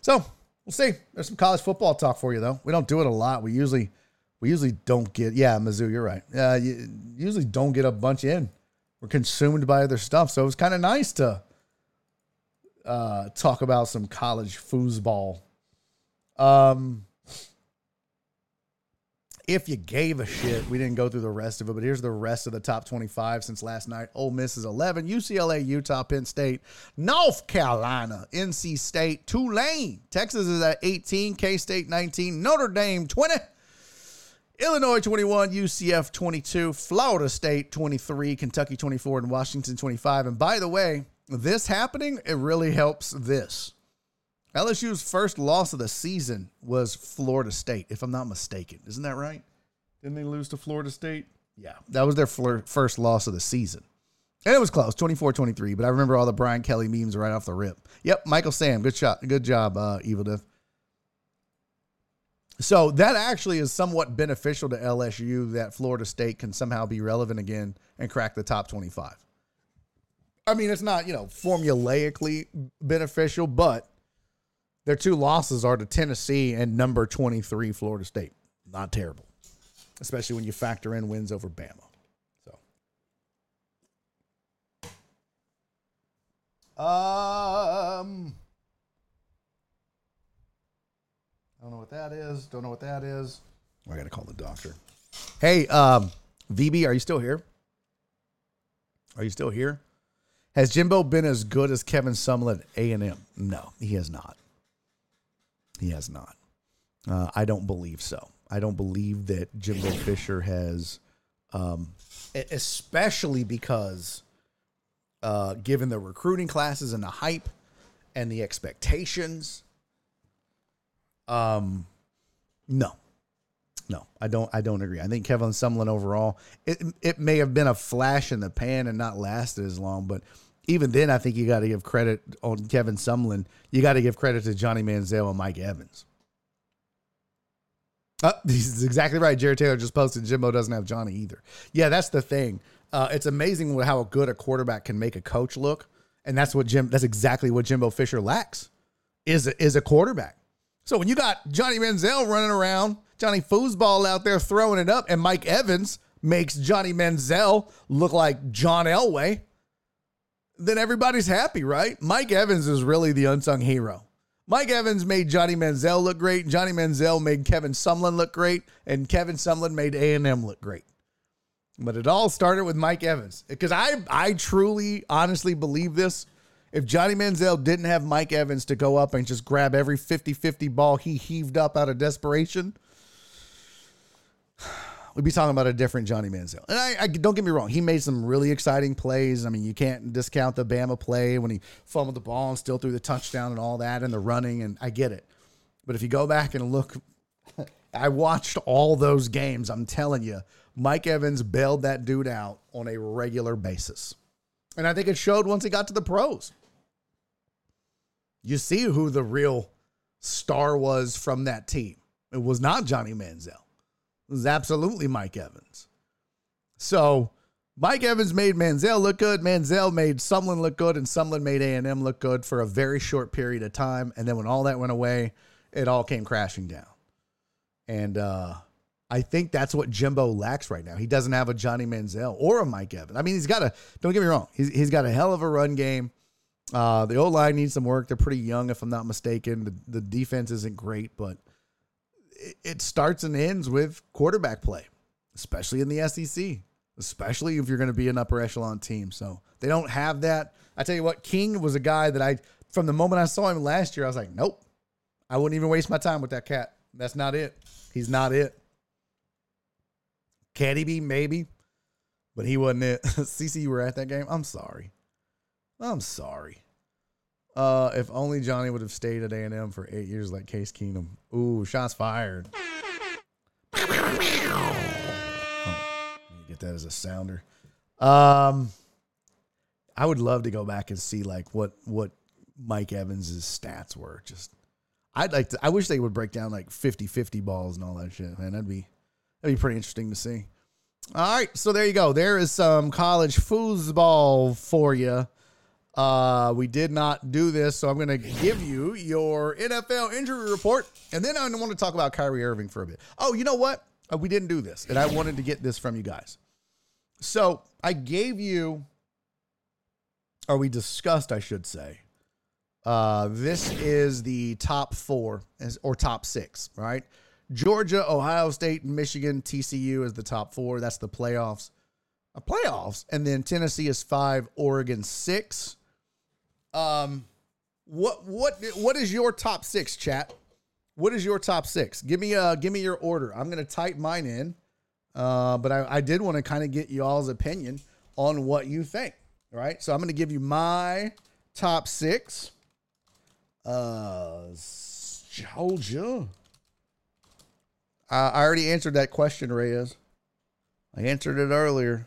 So we'll see. There's some college football talk for you though. We don't do it a lot. We usually we usually don't get yeah, Mizzou, you're right. Uh, you usually don't get a bunch in. We're consumed by other stuff. So it was kind of nice to uh, talk about some college foosball. Um, if you gave a shit, we didn't go through the rest of it, but here's the rest of the top 25 since last night. Ole Miss is 11, UCLA, Utah, Penn State, North Carolina, NC State, Tulane, Texas is at 18, K State 19, Notre Dame 20. Illinois 21, UCF 22, Florida State 23, Kentucky 24, and Washington 25. And by the way, this happening, it really helps this. LSU's first loss of the season was Florida State, if I'm not mistaken. Isn't that right? Didn't they lose to Florida State? Yeah, that was their first loss of the season. And it was close, 24-23, but I remember all the Brian Kelly memes right off the rip. Yep, Michael Sam, good shot. Good job, uh, Evil Death. So that actually is somewhat beneficial to LSU that Florida State can somehow be relevant again and crack the top 25. I mean, it's not, you know, formulaically beneficial, but their two losses are to Tennessee and number 23, Florida State. Not terrible, especially when you factor in wins over Bama. So, um, I don't know what that is. Don't know what that is. I got to call the doctor. Hey, um, VB, are you still here? Are you still here? Has Jimbo been as good as Kevin Sumlin at A and M? No, he has not. He has not. Uh, I don't believe so. I don't believe that Jimbo Fisher has, um, especially because, uh, given the recruiting classes and the hype and the expectations, um, no, no, I don't. I don't agree. I think Kevin Sumlin overall, it it may have been a flash in the pan and not lasted as long, but even then, I think you got to give credit on Kevin Sumlin. You got to give credit to Johnny Manziel and Mike Evans. Uh, he's exactly right. Jared Taylor just posted Jimbo doesn't have Johnny either. Yeah, that's the thing. Uh, it's amazing how good a quarterback can make a coach look, and that's what Jim. That's exactly what Jimbo Fisher lacks. Is a, is a quarterback. So when you got Johnny Manziel running around, Johnny Foosball out there throwing it up, and Mike Evans makes Johnny Manziel look like John Elway, then everybody's happy, right? Mike Evans is really the unsung hero. Mike Evans made Johnny Manziel look great. Johnny Manziel made Kevin Sumlin look great, and Kevin Sumlin made A and M look great. But it all started with Mike Evans because I I truly honestly believe this. If Johnny Manziel didn't have Mike Evans to go up and just grab every 50-50 ball he heaved up out of desperation, we'd be talking about a different Johnny Manziel. And I, I, don't get me wrong, he made some really exciting plays. I mean, you can't discount the Bama play when he fumbled the ball and still threw the touchdown and all that and the running, and I get it. But if you go back and look, I watched all those games. I'm telling you, Mike Evans bailed that dude out on a regular basis. And I think it showed once he got to the pros. You see who the real star was from that team. It was not Johnny Manziel was absolutely Mike Evans. So Mike Evans made Manziel look good. Manziel made Sumlin look good, and Sumlin made A&M look good for a very short period of time. And then when all that went away, it all came crashing down. And uh, I think that's what Jimbo lacks right now. He doesn't have a Johnny Manziel or a Mike Evans. I mean, he's got a, don't get me wrong, he's, he's got a hell of a run game. Uh, the O line needs some work. They're pretty young, if I'm not mistaken. The, the defense isn't great, but – it starts and ends with quarterback play, especially in the SEC, especially if you're going to be an upper echelon team. So they don't have that. I tell you what, King was a guy that I, from the moment I saw him last year, I was like, nope, I wouldn't even waste my time with that cat. That's not it. He's not it. Can he be? Maybe. But he wasn't it. CC, you were at that game? I'm sorry. I'm sorry. Uh, if only Johnny would have stayed at A and M for eight years like Case Keenum. Ooh, shots fired. Oh, get that as a sounder. Um, I would love to go back and see like what what Mike Evans's stats were. Just, I'd like to. I wish they would break down like 50-50 balls and all that shit. Man, that'd be that'd be pretty interesting to see. All right, so there you go. There is some college foosball for you. Uh, we did not do this, so I'm going to give you your NFL injury report, and then I want to talk about Kyrie Irving for a bit. Oh, you know what? Uh, we didn't do this, and I wanted to get this from you guys. So I gave you, or we discussed, I should say. Uh, this is the top four or top six, right? Georgia, Ohio State, Michigan, TCU is the top four. That's the playoffs. Uh, playoffs, and then Tennessee is five, Oregon six. Um, what what what is your top six, chat? What is your top six? Give me uh give me your order. I'm gonna type mine in. Uh, but I, I did want to kind of get y'all's opinion on what you think. Right. So I'm gonna give you my top six. Uh Georgia. Uh, I already answered that question, Reyes. I answered it earlier.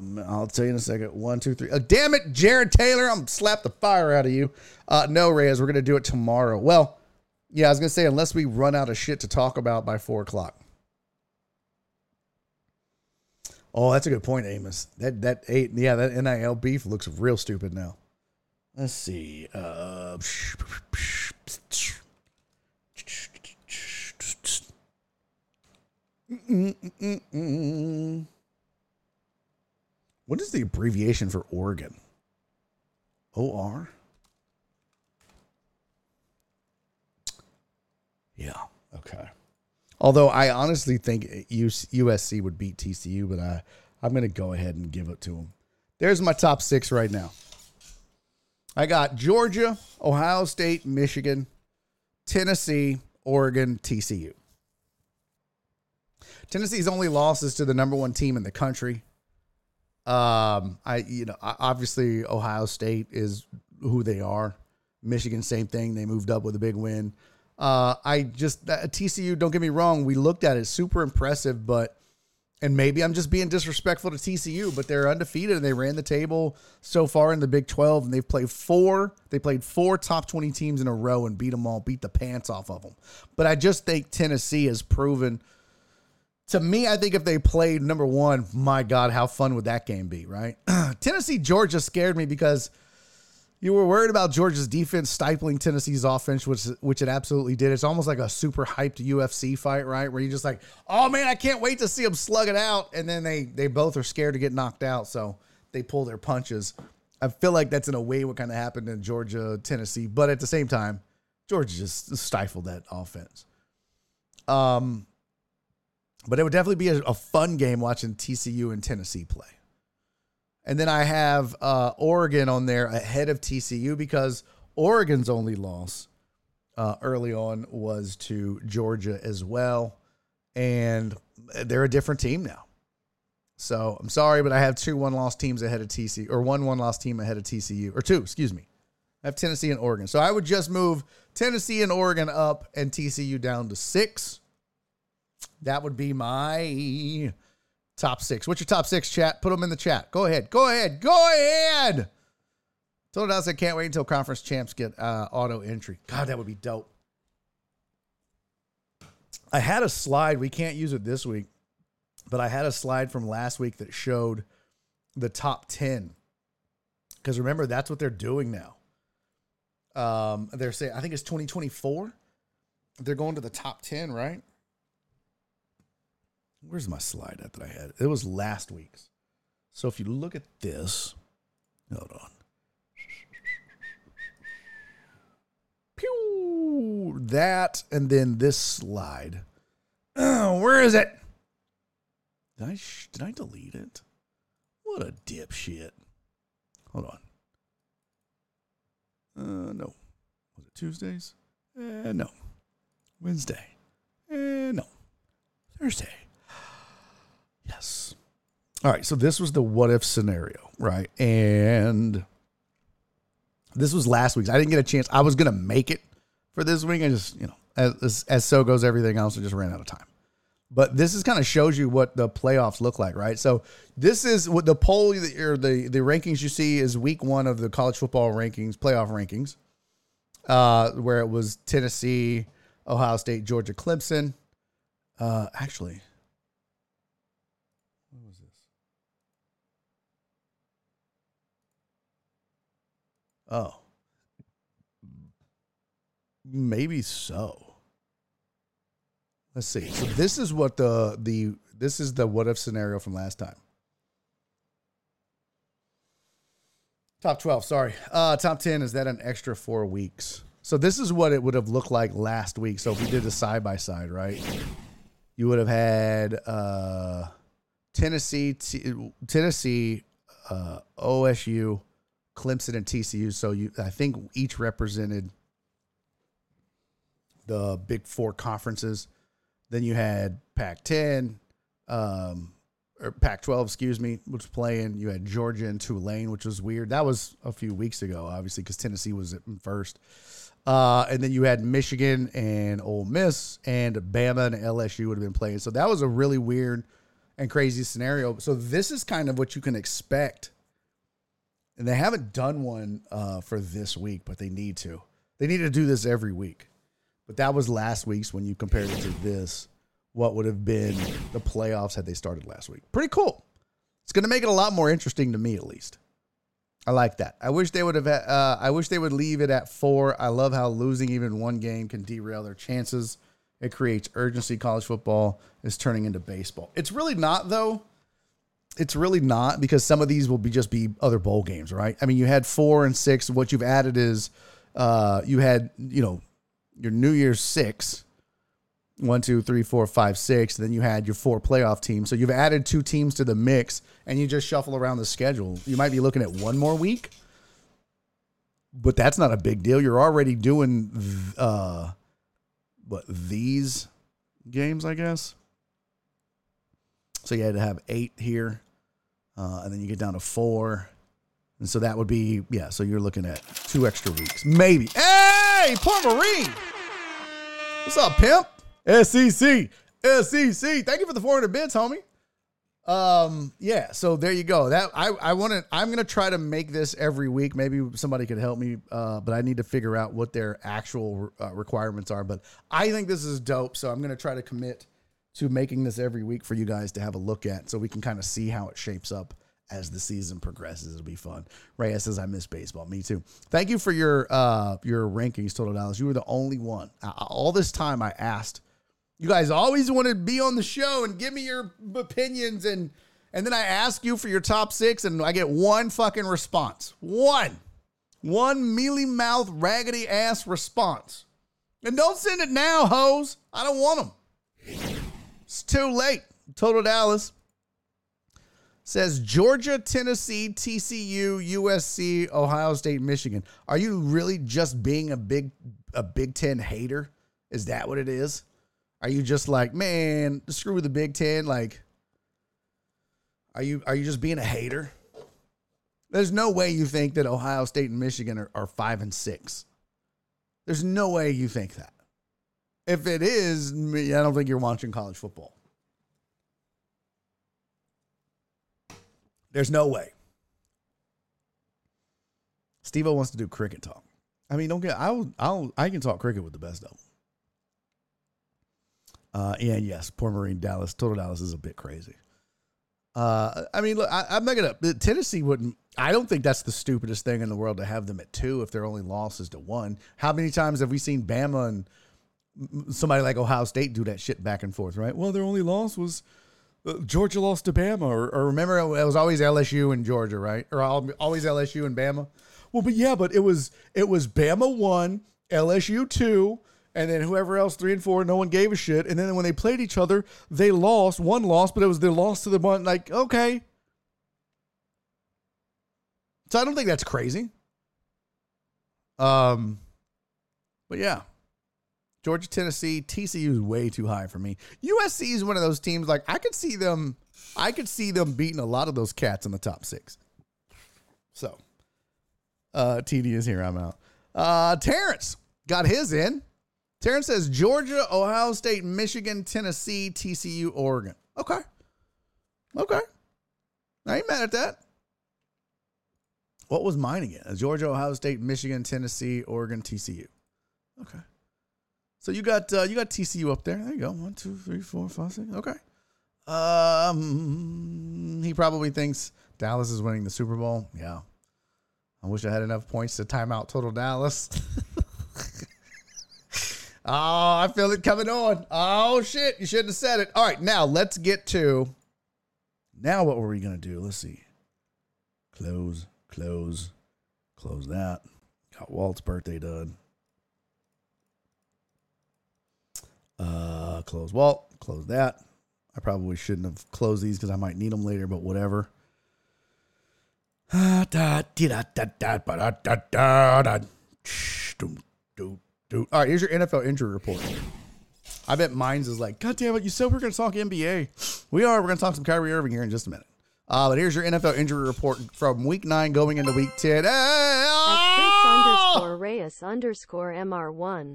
Um, I'll tell you in a second. One, two, three. Oh, damn it, Jared Taylor! I'm slap the fire out of you. Uh, no, Reyes, we're gonna do it tomorrow. Well, yeah, I was gonna say unless we run out of shit to talk about by four o'clock. Oh, that's a good point, Amos. That that eight, yeah, that NIL beef looks real stupid now. Let's see. Uh, what is the abbreviation for Oregon? OR? Yeah. Okay. Although I honestly think USC would beat TCU, but I, I'm going to go ahead and give it to them. There's my top six right now. I got Georgia, Ohio State, Michigan, Tennessee, Oregon, TCU. Tennessee's only losses to the number one team in the country. Um, I you know obviously Ohio State is who they are. Michigan, same thing. They moved up with a big win. Uh, I just uh, TCU. Don't get me wrong. We looked at it, super impressive, but and maybe I'm just being disrespectful to TCU, but they're undefeated and they ran the table so far in the Big 12 and they've played four. They played four top 20 teams in a row and beat them all, beat the pants off of them. But I just think Tennessee has proven. To me, I think if they played number one, my God, how fun would that game be, right? Tennessee, Georgia scared me because you were worried about Georgia's defense stifling Tennessee's offense, which which it absolutely did. It's almost like a super hyped UFC fight, right? Where you're just like, oh man, I can't wait to see them slug it out, and then they they both are scared to get knocked out, so they pull their punches. I feel like that's in a way what kind of happened in Georgia, Tennessee, but at the same time, Georgia just stifled that offense. Um, but it would definitely be a, a fun game watching TCU and Tennessee play. And then I have uh, Oregon on there ahead of TCU because Oregon's only loss uh, early on was to Georgia as well. And they're a different team now. So I'm sorry, but I have two one loss teams ahead of TCU, or one one loss team ahead of TCU, or two, excuse me. I have Tennessee and Oregon. So I would just move Tennessee and Oregon up and TCU down to six. That would be my Top six. What's your top six, chat? Put them in the chat. Go ahead. Go ahead. Go ahead. Told us I can't wait until conference champs get uh, auto entry. God, that would be dope. I had a slide. We can't use it this week, but I had a slide from last week that showed the top 10. Because remember, that's what they're doing now. Um, they're saying, I think it's 2024. They're going to the top 10, right? Where's my slide at that I had? It was last week's. So if you look at this, hold on. Pew! That and then this slide. Where is it? Did I did I delete it? What a dipshit. Hold on. Uh, no. Was it Tuesdays? Uh, no. Wednesday? Uh, no. Thursday? Yes. All right. So this was the what if scenario, right? And this was last week's. I didn't get a chance. I was gonna make it for this week. I just, you know, as as so goes everything else, I just ran out of time. But this is kind of shows you what the playoffs look like, right? So this is what the poll or the the rankings you see is week one of the college football rankings, playoff rankings, uh, where it was Tennessee, Ohio State, Georgia, Clemson. Uh, actually, Oh. Maybe so. Let's see. So this is what the the this is the what if scenario from last time. Top 12, sorry. Uh top 10 is that an extra 4 weeks. So this is what it would have looked like last week. So if we did a side by side, right? You would have had uh Tennessee T- Tennessee uh OSU Clemson and TCU. So you, I think each represented the big four conferences. Then you had Pac-10, um, or Pac-12, excuse me, which was playing. You had Georgia and Tulane, which was weird. That was a few weeks ago, obviously, because Tennessee was at first. Uh, and then you had Michigan and Ole Miss, and Bama and LSU would have been playing. So that was a really weird and crazy scenario. So this is kind of what you can expect and they haven't done one uh, for this week, but they need to. They need to do this every week. But that was last week's when you compared it to this. What would have been the playoffs had they started last week? Pretty cool. It's going to make it a lot more interesting to me, at least. I like that. I wish they would have. Uh, I wish they would leave it at four. I love how losing even one game can derail their chances. It creates urgency. College football is turning into baseball. It's really not though. It's really not because some of these will be just be other bowl games, right? I mean, you had four and six. What you've added is uh, you had you know your New Year's six, one, two, three, four, five, six. Then you had your four playoff teams. So you've added two teams to the mix, and you just shuffle around the schedule. You might be looking at one more week, but that's not a big deal. You're already doing uh, what these games, I guess. So you had to have eight here, uh, and then you get down to four. And so that would be, yeah, so you're looking at two extra weeks. Maybe. Hey, poor Marine. What's up, pimp? SEC. SEC. Thank you for the 400 bits, homie. Um, yeah, so there you go. That I I want to I'm going to try to make this every week. Maybe somebody could help me uh but I need to figure out what their actual uh, requirements are, but I think this is dope, so I'm going to try to commit to making this every week for you guys to have a look at so we can kind of see how it shapes up as the season progresses. It'll be fun. Reyes says, I miss baseball. Me too. Thank you for your uh your rankings, Total Dallas. You were the only one. All this time I asked you guys always want to be on the show and give me your opinions and and then I ask you for your top six and I get one fucking response. One. One mealy mouth, raggedy ass response. And don't send it now, hoes. I don't want them. It's too late. Total Dallas says Georgia, Tennessee, TCU, USC, Ohio State, Michigan. Are you really just being a big a Big 10 hater? Is that what it is? Are you just like, man, screw the Big Ten? Like, are you are you just being a hater? There's no way you think that Ohio State and Michigan are, are five and six. There's no way you think that. If it is, I don't think you're watching college football. There's no way. Steve wants to do cricket talk. I mean, don't get. I'll. I'll. I can talk cricket with the best of them. Uh, and yes, poor Marine Dallas, total Dallas is a bit crazy. Uh, I mean, look, I, am not gonna. Tennessee wouldn't. I don't think that's the stupidest thing in the world to have them at two if their only loss is to one. How many times have we seen Bama and somebody like Ohio State do that shit back and forth? Right. Well, their only loss was uh, Georgia lost to Bama, or, or remember it was always LSU and Georgia, right? Or always LSU and Bama. Well, but yeah, but it was it was Bama one, LSU two, and then whoever else three and four, no one gave a shit. And then when they played each other, they lost. One lost, but it was their loss to the one. Like okay, so I don't think that's crazy. Um, but yeah, Georgia, Tennessee, TCU is way too high for me. USC is one of those teams like I could see them. I could see them beating a lot of those cats in the top six. So, uh, TD is here. I'm out. Uh, Terrence got his in. Terrence says Georgia, Ohio State, Michigan, Tennessee, TCU, Oregon. Okay. Okay. I ain't mad at that. What was mine again? Georgia, Ohio State, Michigan, Tennessee, Oregon, TCU. Okay. So you got uh, you got TCU up there. There you go. One, two, three, four, five, six. Okay. Um, he probably thinks Dallas is winning the Super Bowl. Yeah. I wish I had enough points to time out total Dallas. Oh, I feel it coming on. Oh shit, you shouldn't have said it. All right, now let's get to now what were we gonna do? Let's see. Close, close, close that. Got Walt's birthday done. Uh, close Walt, close that. I probably shouldn't have closed these because I might need them later, but whatever. All right, here's your NFL injury report. I bet mine's is like, God damn it, you said we are going to talk NBA. We are. We're going to talk some Kyrie Irving here in just a minute. Uh, but here's your NFL injury report from week nine going into week 10. Hey, oh! At Chris ah! underscore Reyes underscore MR1.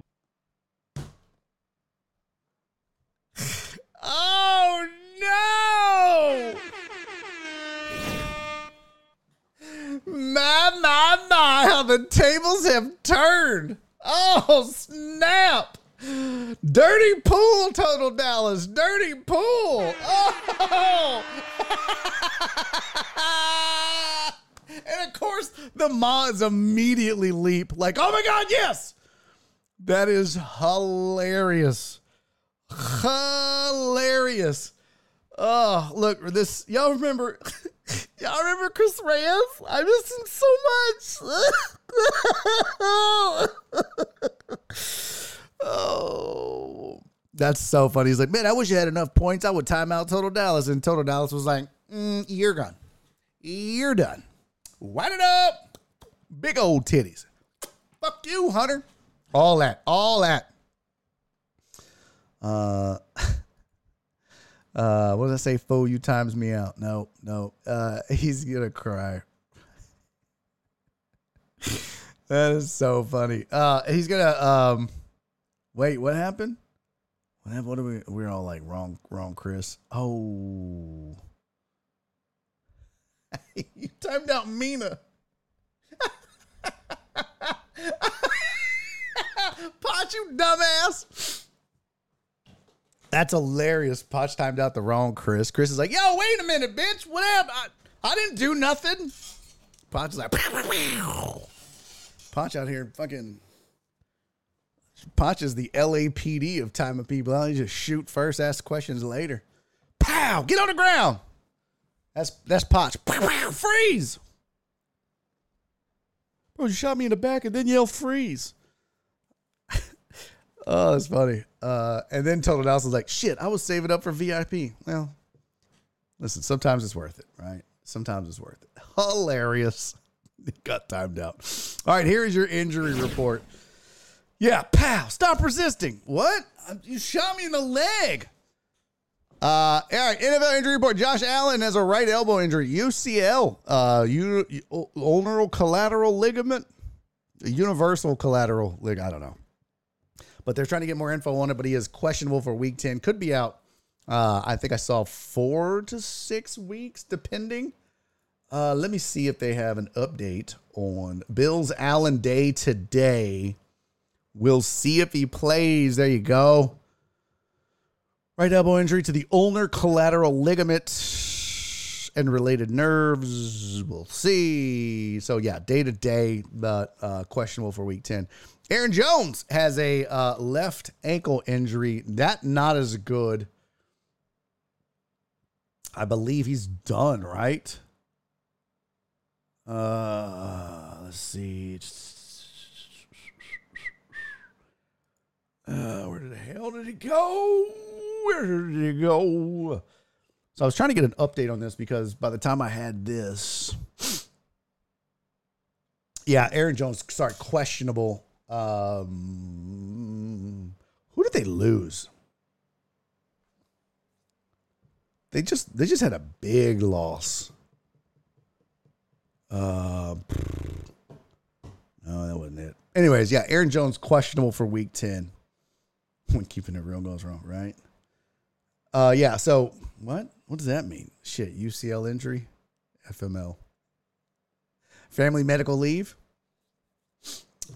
My, my, my, how the tables have turned. Oh, snap. Dirty pool, Total Dallas. Dirty pool. Oh. and of course, the mods immediately leap, like, oh my God, yes. That is hilarious. Hilarious. Oh, look, this, y'all remember. y'all remember Chris Reyes? I miss him so much. oh. That's so funny. He's like, man, I wish you had enough points. I would time out Total Dallas. And Total Dallas was like, mm, you're gone. You're done. Wind it up. Big old titties. Fuck you, Hunter. All that. All that. Uh, uh, what did I say? Fool, you times me out. No, no. Uh, he's gonna cry. that is so funny. Uh, he's gonna um, wait. What happened? What happened? What are we? We're all like wrong, wrong, Chris. Oh, you timed out Mina. Pot, you dumbass. That's hilarious. Potch timed out the wrong Chris. Chris is like, yo, wait a minute, bitch. What happened? I, I didn't do nothing. Potch is like, Potch out here fucking. Potch is the LAPD of time of people. You just shoot first, ask questions later. Pow! Get on the ground. That's that's Potch. Freeze! Bro, you shot me in the back and then yell freeze. oh, that's funny. Uh, and then Total Dallas was like, shit, I was saving up for VIP. Well, listen, sometimes it's worth it, right? Sometimes it's worth it. Hilarious. Got timed out. All right, here is your injury report. Yeah, pow, stop resisting. What? You shot me in the leg. Uh, all right, NFL injury report. Josh Allen has a right elbow injury, UCL, uh, ulnar collateral ligament, universal collateral lig. I don't know, but they're trying to get more info on it. But he is questionable for Week Ten. Could be out. Uh, I think I saw four to six weeks, depending. Uh, let me see if they have an update on Bills Allen Day today. We'll see if he plays. There you go. Right elbow injury to the ulnar collateral ligament and related nerves. We'll see. So, yeah, day to day, but uh, questionable for week 10. Aaron Jones has a uh, left ankle injury. That not as good. I believe he's done, right? Uh, let's see. Uh, where the hell did it go? Where did it go? So I was trying to get an update on this because by the time I had this, yeah, Aaron Jones started questionable. Um, who did they lose? They just they just had a big loss. Uh, no, that wasn't it. Anyways, yeah, Aaron Jones questionable for Week Ten. When keeping it real goes wrong, right? Uh, yeah. So what? What does that mean? Shit, UCL injury, FML, family medical leave.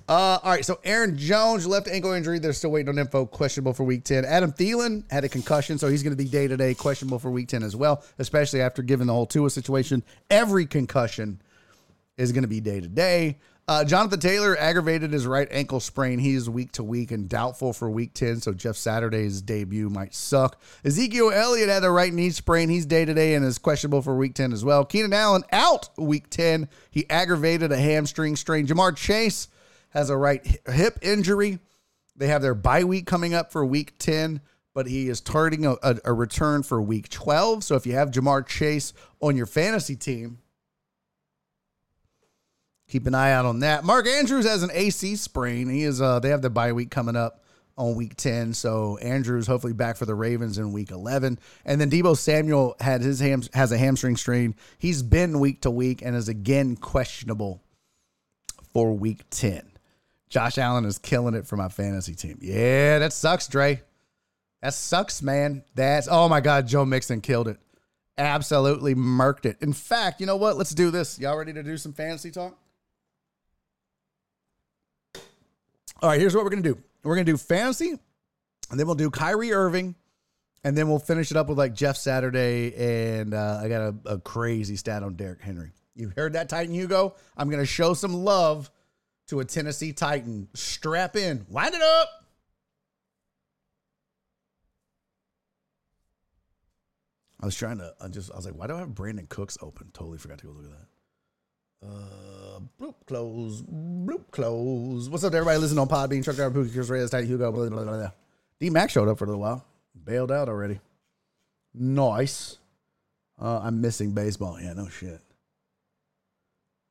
Uh, all right. So Aaron Jones left ankle injury. They're still waiting on info. Questionable for week ten. Adam Thielen had a concussion, so he's going to be day to day questionable for week ten as well. Especially after given the whole Tua situation, every concussion is going to be day to day. Uh, Jonathan Taylor aggravated his right ankle sprain. He is week to week and doubtful for week 10, so Jeff Saturday's debut might suck. Ezekiel Elliott had a right knee sprain. He's day to day and is questionable for week 10 as well. Keenan Allen out week 10. He aggravated a hamstring strain. Ja'Marr Chase has a right hip injury. They have their bye week coming up for week 10, but he is targeting a, a, a return for week 12. So if you have Ja'Marr Chase on your fantasy team, keep an eye out on that. Mark Andrews has an AC sprain. He is uh they have the bye week coming up on week 10. So Andrews hopefully back for the Ravens in week 11. And then Deebo Samuel had his ham has a hamstring strain. He's been week to week and is again questionable for week 10. Josh Allen is killing it for my fantasy team. Yeah, that sucks, Dre. That sucks, man. That's oh my god, Joe Mixon killed it. Absolutely murked it. In fact, you know what? Let's do this. Y'all ready to do some fantasy talk? All right, here's what we're gonna do. We're gonna do fantasy, and then we'll do Kyrie Irving, and then we'll finish it up with like Jeff Saturday, and uh, I got a, a crazy stat on Derrick Henry. You heard that, Titan Hugo? I'm to show some love to a Tennessee Titan. Strap in, wind it up. I was trying to, I just, I was like, why do I have Brandin Cooks open? Totally forgot to go look at that. Uh, bloop, close, bloop, close. What's up, everybody? Listen on Podbean, Truck Driver, Pookie, Chris Reyes, Titan Hugo, blah, blah, blah, blah. D Mac showed up for a little while, bailed out already. Nice. Uh, I'm missing baseball. Yeah, no shit.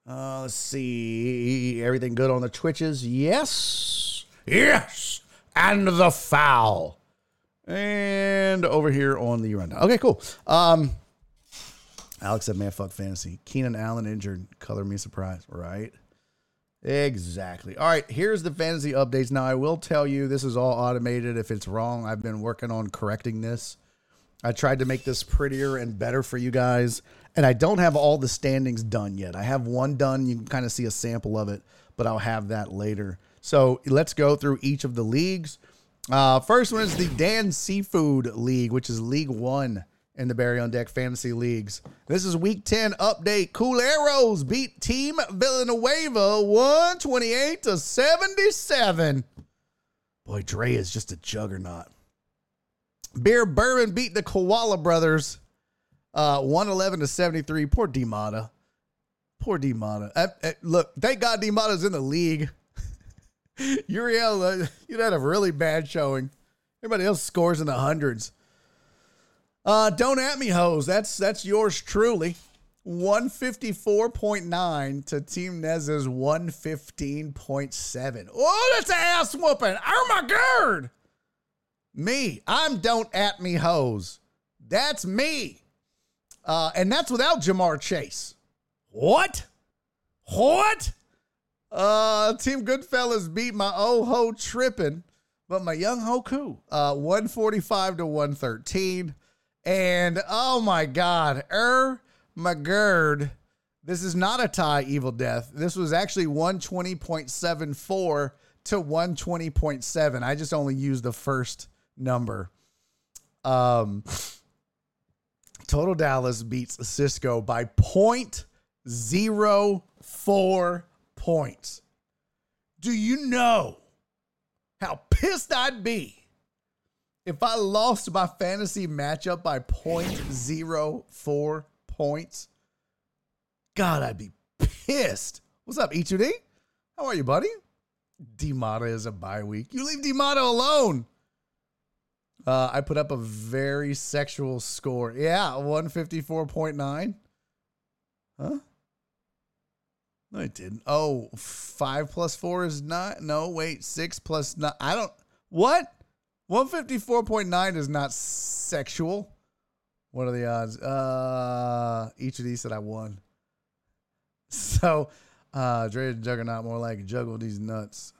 Uh, let's see. Everything good on the Twitches? Yes. Yes. And the foul. And over here on the rundown. Okay, cool. Um, Alex said, man, fuck fantasy. Keenan Allen injured. Color me surprised. Right. Exactly. All right, here's the fantasy updates. Now, I will tell you this is all automated. If it's wrong, I've been working on correcting this. I tried to make this prettier and better for you guys, and I don't have all the standings done yet. I have one done. You can kind of see a sample of it, but I'll have that later. So let's go through each of the leagues. Uh, first one is the Dan Seafood League, which is League One in the Barry on Deck Fantasy Leagues. This is Week 10 update. Cool Arrows beat Team Villanueva 128 to 77. Boy, Dre is just a juggernaut. Beer Bourbon beat the Koala Brothers uh, 111 to 73. Poor D. Poor D. Uh, uh, look, thank God D in the league. Uriel, uh, you had a really bad showing. Everybody else scores in the hundreds. Uh, don't at me, hoes. That's that's yours truly. 154.9 to Team Nez's 115.7. Oh, that's an ass whooping. Oh my god. Me. I'm don't at me hoes. That's me. Uh, and that's without Ja'Marr Chase. What? What? Uh, Team Goodfellas beat my old ho tripping, but my young ho cool. Uh, 145 to 113. And oh my God, Er McGurd. This is not a tie, Evil Death. This was actually 120.74 to 120.7. I just only used the first number. Um, Total Dallas beats Cisco by 0.04 points. Do you know how pissed I'd be if I lost my fantasy matchup by 0.04 points? God, I'd be pissed. What's up, E2D? How are you, buddy? Demata is a bye week. You leave Demata alone. Uh, I put up a very sexual score. Yeah, 154.9. Huh? No, it didn't. Oh, five plus four is not. No, wait, six plus nine. I don't. What? 154.9 is not sexual. What are the odds? Uh, each of these said I won. So, uh, Dre Juggernaut, more like juggle these nuts.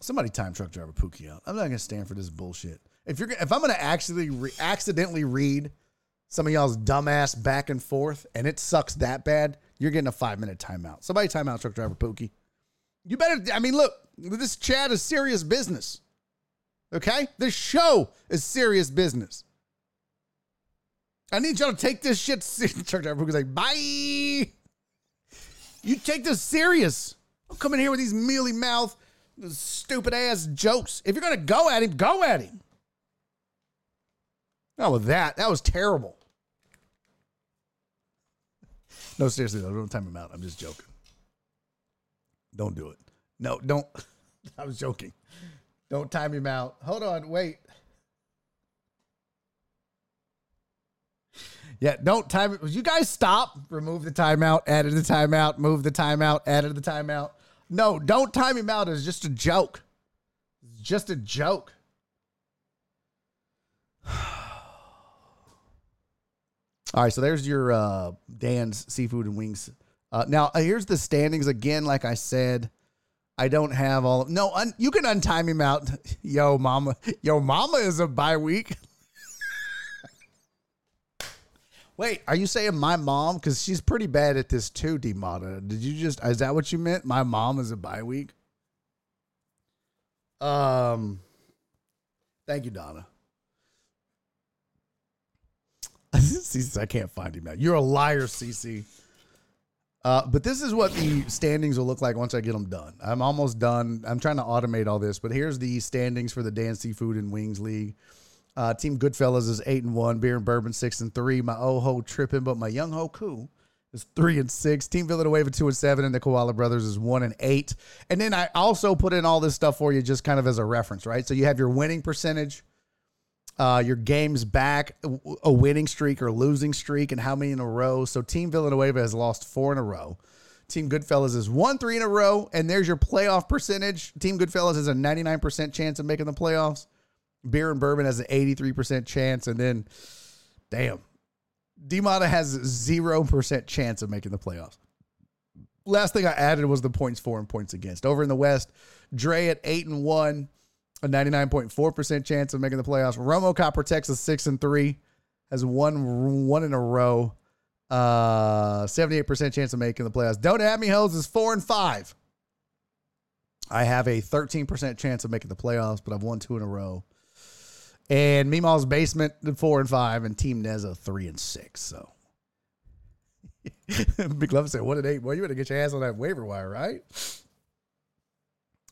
Somebody time truck driver Pookie out. I'm not gonna stand for this bullshit. If you're if I'm gonna actually re- accidentally read some of y'all's dumbass back and forth and it sucks that bad, you're getting a five minute timeout. Somebody timeout truck driver Pookie. You better. I mean, look, this chat is serious business. Okay, this show is serious business. I need y'all to take this shit. Truck driver Pookie's like, bye. You take this serious. Don't come in here with these mealy mouth, stupid ass jokes. If you're gonna go at him, go at him. Not with that. That was terrible. No, seriously though, don't time him out. I'm just joking. Don't do it. No, don't. I was joking. Don't time him out. Hold on, wait. Yeah, don't time it. You guys stop. Remove the timeout, added the timeout, move the timeout, added the timeout. No, don't time him out. It's just a joke. It's just a joke. All right, so there's your uh, Dan's seafood and wings. Uh, now uh, here's the standings again. Like I said, I don't have all. No, un, you can untime him out. Yo, mama. Yo, mama is a bye week. Wait, are you saying my mom? Because she's pretty bad at this too, Demata. Did you just? Is that what you meant? My mom is a bye week. Um. Thank you, Donna. CC, I can't find him now. You're a liar, CC. Uh, but this is what the standings will look like once I get them done. I'm almost done. I'm trying to automate all this, but here's the standings for the Dan Seafood and Wings League. Uh, Team Goodfellas is eight and one. Beer and Bourbon six and three. My oh ho tripping, but my young ho is three and six. Team Villanueva two and seven, and the Koala Brothers is one and eight. And then I also put in all this stuff for you just kind of as a reference, right? So you have your winning percentage, uh, your games back, a winning streak or losing streak, and how many in a row. So Team Villanueva has lost four in a row. Team Goodfellas is one three in a row, and there's your playoff percentage. Team Goodfellas has a 99% chance of making the playoffs. Beer and Bourbon has an 83% chance, and then, damn, DeMata has 0% chance of making the playoffs. Last thing I added was the points for and points against. Over in the West, Dre at 8 and 1, a 99.4% chance of making the playoffs. Romo Copper Texas 6 and 3 has one one in a row. Uh 78% chance of making the playoffs. Don't have me hoes is 4 and 5. I have a 13% chance of making the playoffs, but I've won two in a row. And Meemaw's basement four and five, and Team Neza three and six. So Big Love said "What and eight. Boy, you better get your ass on that waiver wire, right?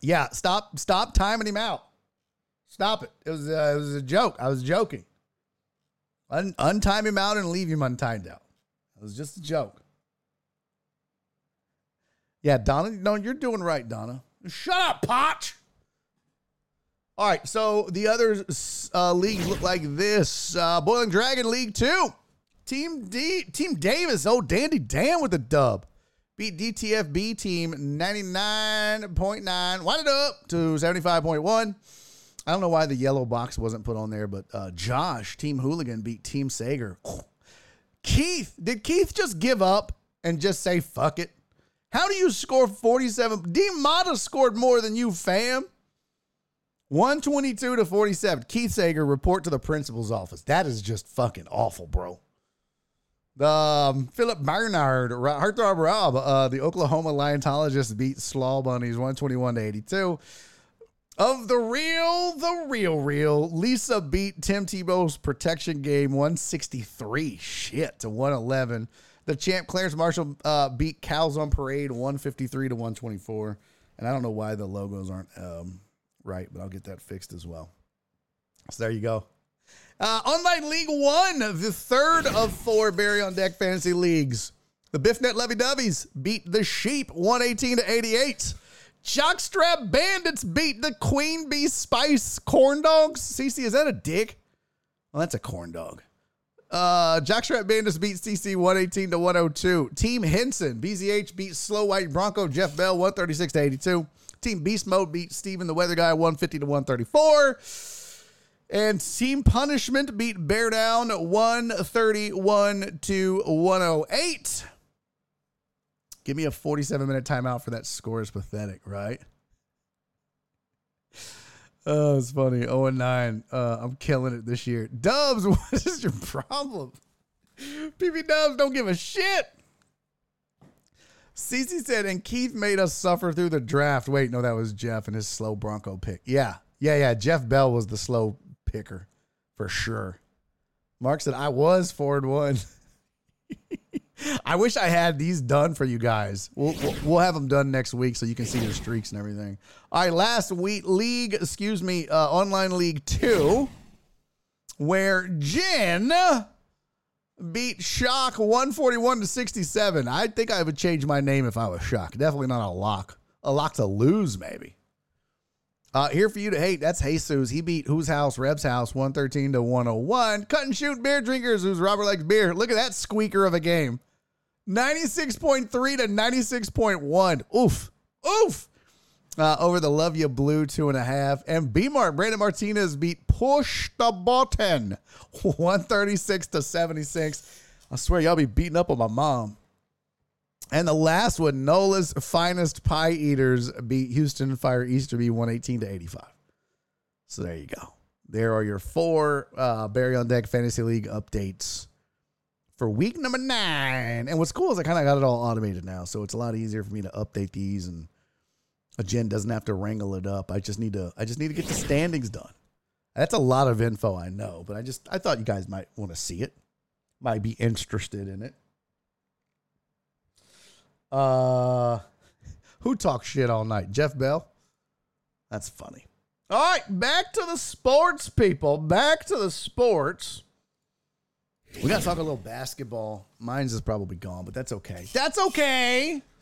Yeah, stop, stop timing him out. Stop it. It was, uh, it was a joke. I was joking. Un- him out and leave him untimed out. It was just a joke. Yeah, Donna. No, you're doing right, Donna. Shut up, Potch. All right, so the other uh, leagues look like this: uh, Boiling Dragon League Two, Team D, Team Davis. Oh, Dandy Dan with the dub, beat DTFB Team ninety nine point nine, wind it up to seventy five point one. I don't know why the yellow box wasn't put on there, but uh, Josh Team Hooligan beat Team Sager. Keith, did Keith just give up and just say fuck it? How do you score forty seven? D Mata scored more than you, fam. 122 to 47. Keith Sager report to the principal's office. That is just fucking awful, bro. Um, Philip Barnard, Heartthrob Rob, uh, the Oklahoma Liontologist beat Slaw Bunnies 121 to 82. Of the real, the real, real, Lisa beat Tim Tebow's protection game 163 shit to 111. The champ Clarence Marshall uh, beat Cows on Parade 153 to 124. And I don't know why the logos aren't um, right, but I'll get that fixed as well. So there you go. Uh, Online League One, the third of four Barry on Deck fantasy leagues. The Biffnet Levy Dubbies beat the Sheep 118 to 88. Jockstrap Bandits beat the Queen Bee Spice Corn Dogs. CC, is that a dick? Well, that's a corn dog. Uh, Jockstrap Bandits beat CC 118 to 102. Team Henson, BZH beat Slow White Bronco Jeff Bell 136 to 82. Team Beast Mode beat Steven the Weather Guy 150 to 134. And Team Punishment beat Bear Down 131 to 108. Give me a 47 minute timeout for that score is pathetic, right? Oh, it's funny. 0 and 9. Uh, I'm killing it this year. Dubs, what is your problem? PB Dubs don't give a shit. CC said, and Keith made us suffer through the draft. Wait, no, that was Jeff and his slow Bronco pick. Yeah, yeah, yeah. Jeff Bell was the slow picker for sure. Mark said, I was forward one. I wish I had these done for you guys. We'll, we'll, we'll have them done next week so you can see your streaks and everything. All right, last week league, excuse me, uh, online league two, where Jen beat Shock 141 to 67. I think I would change my name if I was Shock. Definitely not a lock. A lock to lose, maybe. Uh, here for you to hate. That's Jesus. He beat Whose House, Reb's House, 113 to 101. Cut and shoot beer drinkers, who's Robert likes beer. Look at that squeaker of a game. 96.3 to 96.1. Oof. Oof. Uh, over the Love You Blue, two and a half. And B Mark, Brandon Martinez beat Push the Button, 136 to 76. I swear, y'all be beating up on my mom. And the last one, Nola's Finest Pie Eaters beat Houston Fire Easterby 118 to 85. So there you go. There are your four uh, Barry on Deck Fantasy League updates for week number nine. And what's cool is I kind of got it all automated now. So it's a lot easier for me to update these and Jen doesn't have to wrangle it up. I just need to I just need to get the standings done. That's a lot of info, I know, but I just I thought you guys might want to see it. Might be interested in it. Uh, who talks shit all night? Jeff Bell. That's funny. All right, back to the sports, people. Back to the sports. We got to talk a little basketball. Mine's is probably gone, but that's okay. That's okay.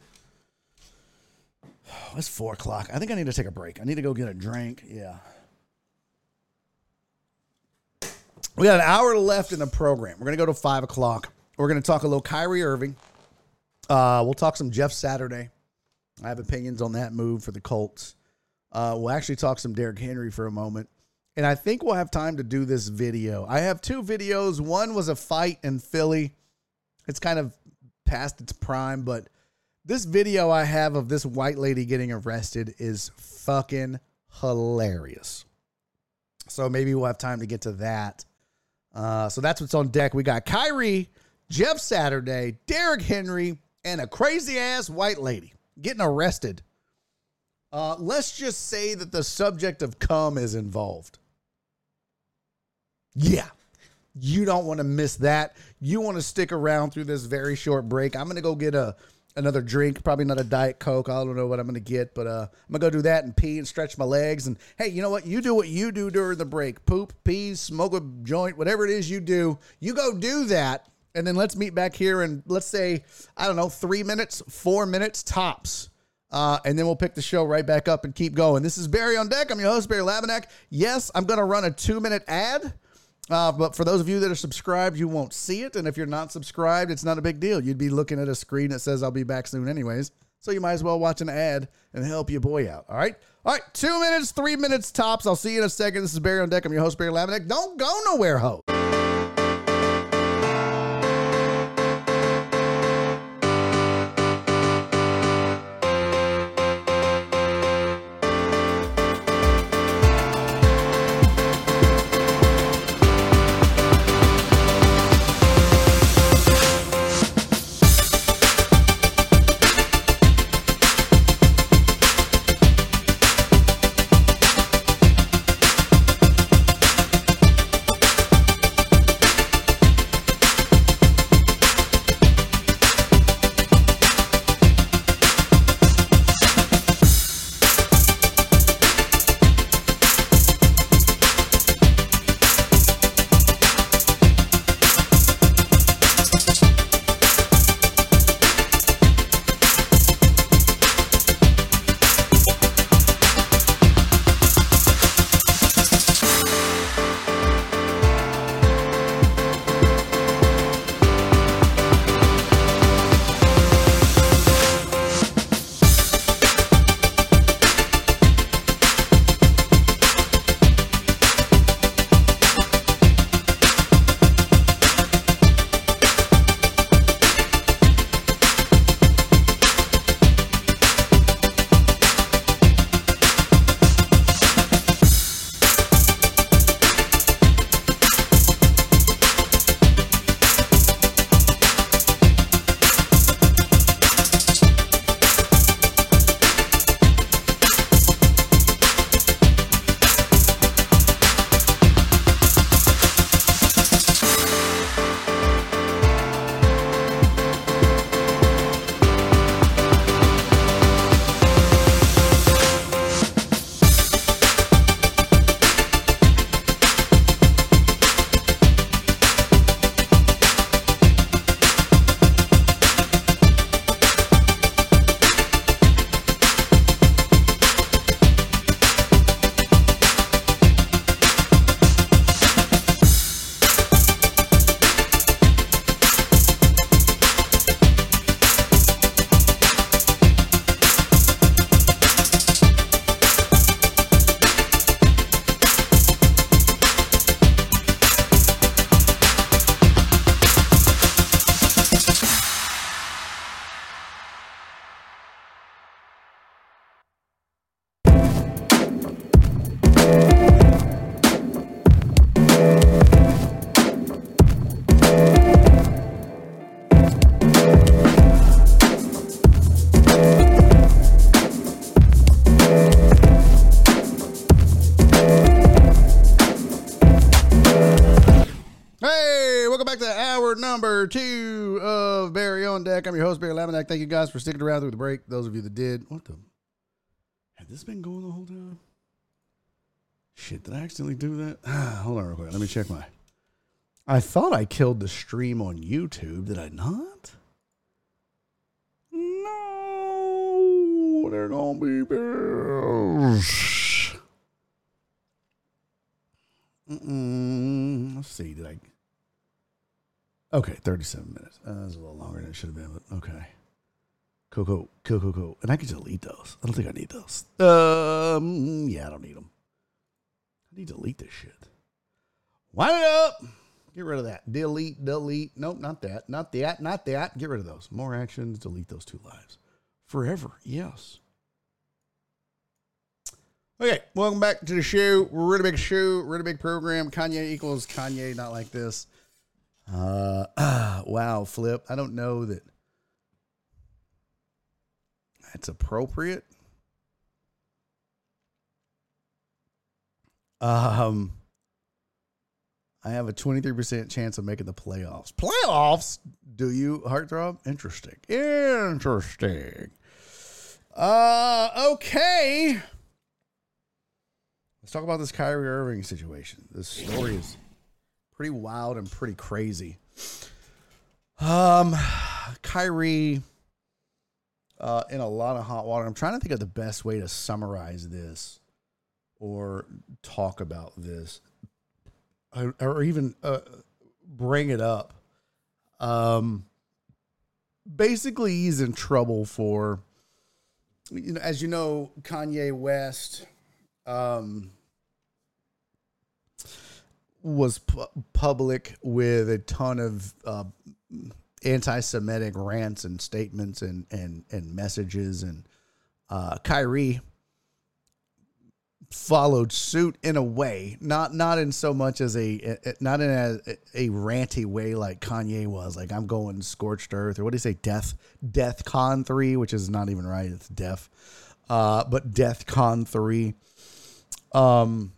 It's four o'clock. I think I need to take a break. I need to go get a drink. Yeah. We got an hour left in the program. We're going to go to five o'clock. We're going to talk a little Kyrie Irving. Uh, we'll talk some Jeff Saturday. I have opinions on that move for the Colts. Uh, we'll actually talk some Derrick Henry for a moment. And I think we'll have time to do this video. I have two videos. One was a fight in Philly. It's kind of past its prime, but this video I have of this white lady getting arrested is fucking hilarious. So maybe we'll have time to get to that. Uh, so that's what's on deck. We got Kyrie, Jeff Saturday, Derrick Henry, and a crazy ass white lady getting arrested. Uh, let's just say that the subject of cum is involved. Yeah. You don't want to miss that. You want to stick around through this very short break. I'm going to go get a another drink, probably not a diet coke. I don't know what I'm going to get, but uh, I'm going to go do that and pee and stretch my legs and hey, you know what? You do what you do during the break. Poop, pee, smoke a joint, whatever it is you do. You go do that and then let's meet back here and let's say I don't know, 3 minutes, 4 minutes tops. Uh, and then we'll pick the show right back up and keep going. This is Barry on Deck. I'm your host, Barry Laminack. Yes, I'm going to run a two minute ad. Uh, but for those of you that are subscribed, you won't see it. And if you're not subscribed, it's not a big deal. You'd be looking at a screen that says I'll be back soon, anyways. So you might as well watch an ad and help your boy out. All right. All right. Two minutes, three minutes tops. I'll see you in a second. This is Barry on Deck. I'm your host, Barry Laminack. Don't go nowhere, ho. Laminack. Thank you guys for sticking around through the break. Those of you that did. What the? Had this been going the whole time? Shit, did I accidentally do that? Hold on real quick. Let me check my. I thought I killed the stream on YouTube. Did I not? No, they're gonna be bills. Mm-mm. Let's see. Did I? Okay, thirty-seven minutes. Uh, was a little longer than it should have been, but okay. Cool, cool, cool, cool, cool. And I can delete those. I don't think I need those. Um, yeah, I don't need them. I need to delete this shit. Wind it up. Get rid of that. Delete, delete. Nope, not that. Not that. Not that. Get rid of those. More actions. Delete those two lives. Forever. Yes. Okay, welcome back to the show. Really big show, really big program. Kanye equals Kanye, not like this. Uh, wow, Flip. I don't know that that's appropriate. Um, I have a 23% chance of making the playoffs. Playoffs? Do you, Heartthrob? Interesting. Interesting. Uh, okay. Let's talk about this Kyrie Irving situation. This story is pretty wild and pretty crazy. Um, Kyrie uh, in a lot of hot water. I'm trying to think of the best way to summarize this or talk about this or, even uh, bring it up. Um, basically, he's in trouble for, you know, as you know, Kanye West um, was pu- public with a ton of uh, anti-Semitic rants and statements and and and messages, and uh, Kyrie followed suit in a way, not not in so much as a not in a, a ranty way like Kanye was. Like I'm going scorched earth, or what do you say, death, Death Con three, which is not even right. It's death, uh, but Death Con three. Um,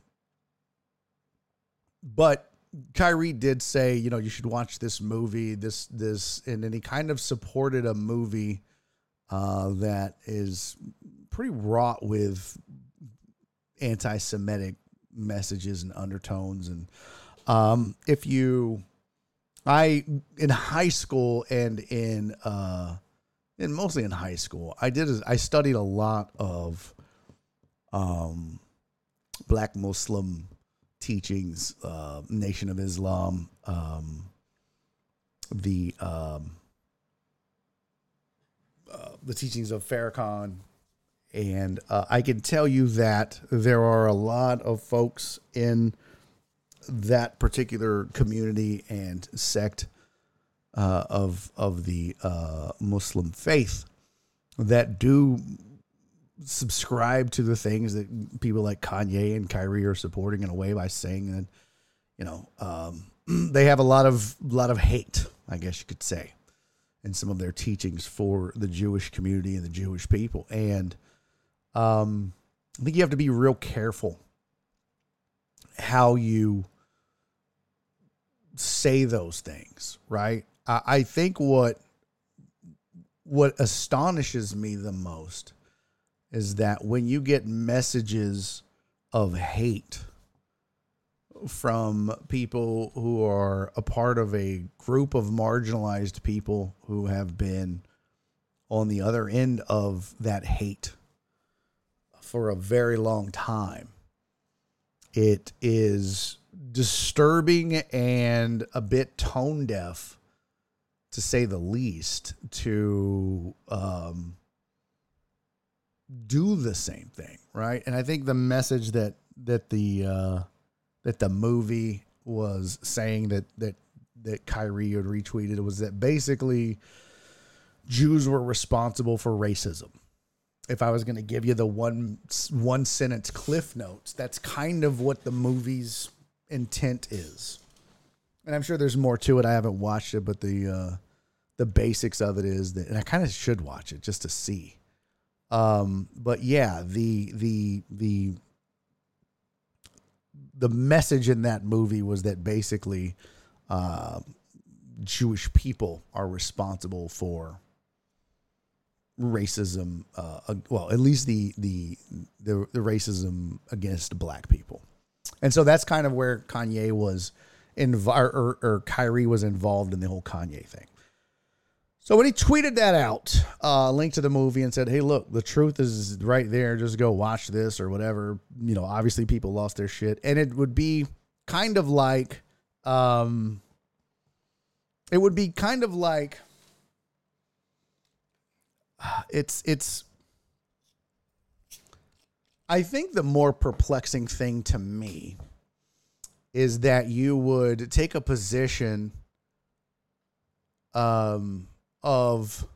but Kyrie did say, you know, you should watch this movie. This this, and then he kind of supported a movie uh, that is pretty wrought with anti-Semitic messages and undertones. And um, if you, I in high school and in uh, and mostly in high school, I did I studied a lot of um, black Muslim teachings, uh, Nation of Islam, um, the um, uh, the teachings of Farrakhan, and uh, I can tell you that there are a lot of folks in that particular community and sect uh, of of the uh, Muslim faith that do subscribe to the things that people like Kanye and Kyrie are supporting in a way by saying that, you know, um, they have a lot of lot of hate, I guess you could say, in some of their teachings for the Jewish community and the Jewish people. And um, I think you have to be real careful how you say those things, right? I, I think what what astonishes me the most is that when you get messages of hate from people who are a part of a group of marginalized people who have been on the other end of that hate for a very long time, it is disturbing and a bit tone deaf, to say the least, to um, do the same thing, right? And I think the message that that the uh, that the movie was saying that that that Kyrie had retweeted was that basically Jews were responsible for racism. If I was going to give you the one one sentence cliff notes, that's kind of what the movie's intent is. And I'm sure there's more to it. I haven't watched it, but the uh, the basics of it is that, and I kind of should watch it just to see um, but yeah, the the the the message in that movie was that basically uh, Jewish people are responsible for racism. Uh, well, at least the, the the the racism against black people, and so that's kind of where Kanye was or, or Kyrie was involved in the whole Kanye thing. So when he tweeted that out, uh, link to the movie and said, "Hey, look, the truth is right there. Just go watch this or whatever." You know, obviously people lost their shit, and it would be kind of like, um, it would be kind of like, it's it's. I think the more perplexing thing to me is that you would take a position um, of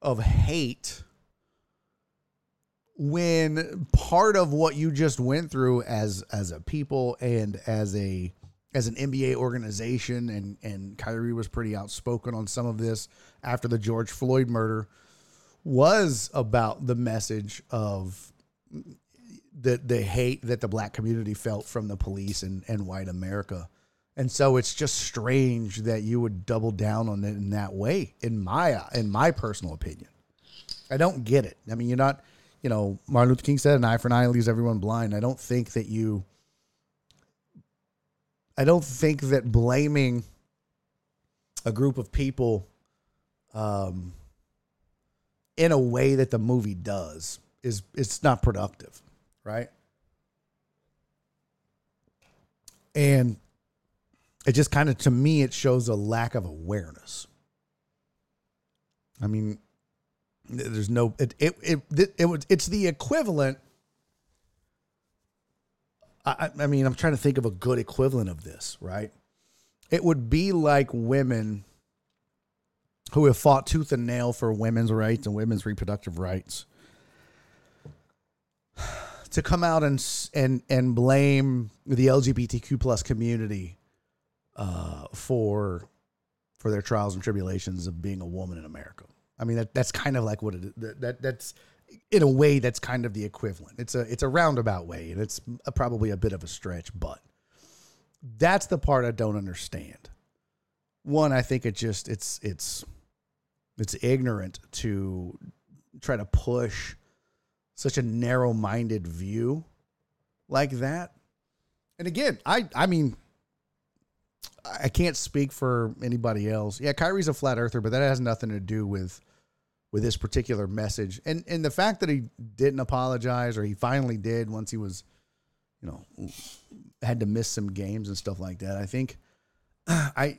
of hate when part of what you just went through as as a people and as a as an NBA organization and and Kyrie was pretty outspoken on some of this after the George Floyd murder was about the message of the the hate that the black community felt from the police and, and white America. And so it's just strange that you would double down on it in that way, in my in my personal opinion. I don't get it. I mean, you're not, you know, Martin Luther King said an eye for an eye leaves everyone blind. I don't think that you I don't think that blaming a group of people um, in a way that the movie does is it's not productive right? And it just kind of, to me, it shows a lack of awareness. I mean, there's no, it, it, it, it, it it's the equivalent. I, I mean, I'm trying to think of a good equivalent of this, right? It would be like women who have fought tooth and nail for women's rights and women's reproductive rights to come out and and and blame the LGBTQ plus community uh, for for their trials and tribulations of being a woman in America. I mean that that's kind of like what it that, that that's in a way that's kind of the equivalent. It's a it's a roundabout way and it's a, probably a bit of a stretch, but that's the part I don't understand. One, I think it just it's it's it's ignorant to try to push such a narrow minded view like that. And again, I I mean I can't speak for anybody else. Yeah, Kyrie's a flat earther, but that has nothing to do with with this particular message. And and the fact that he didn't apologize or he finally did once he was you know had to miss some games and stuff like that. I think I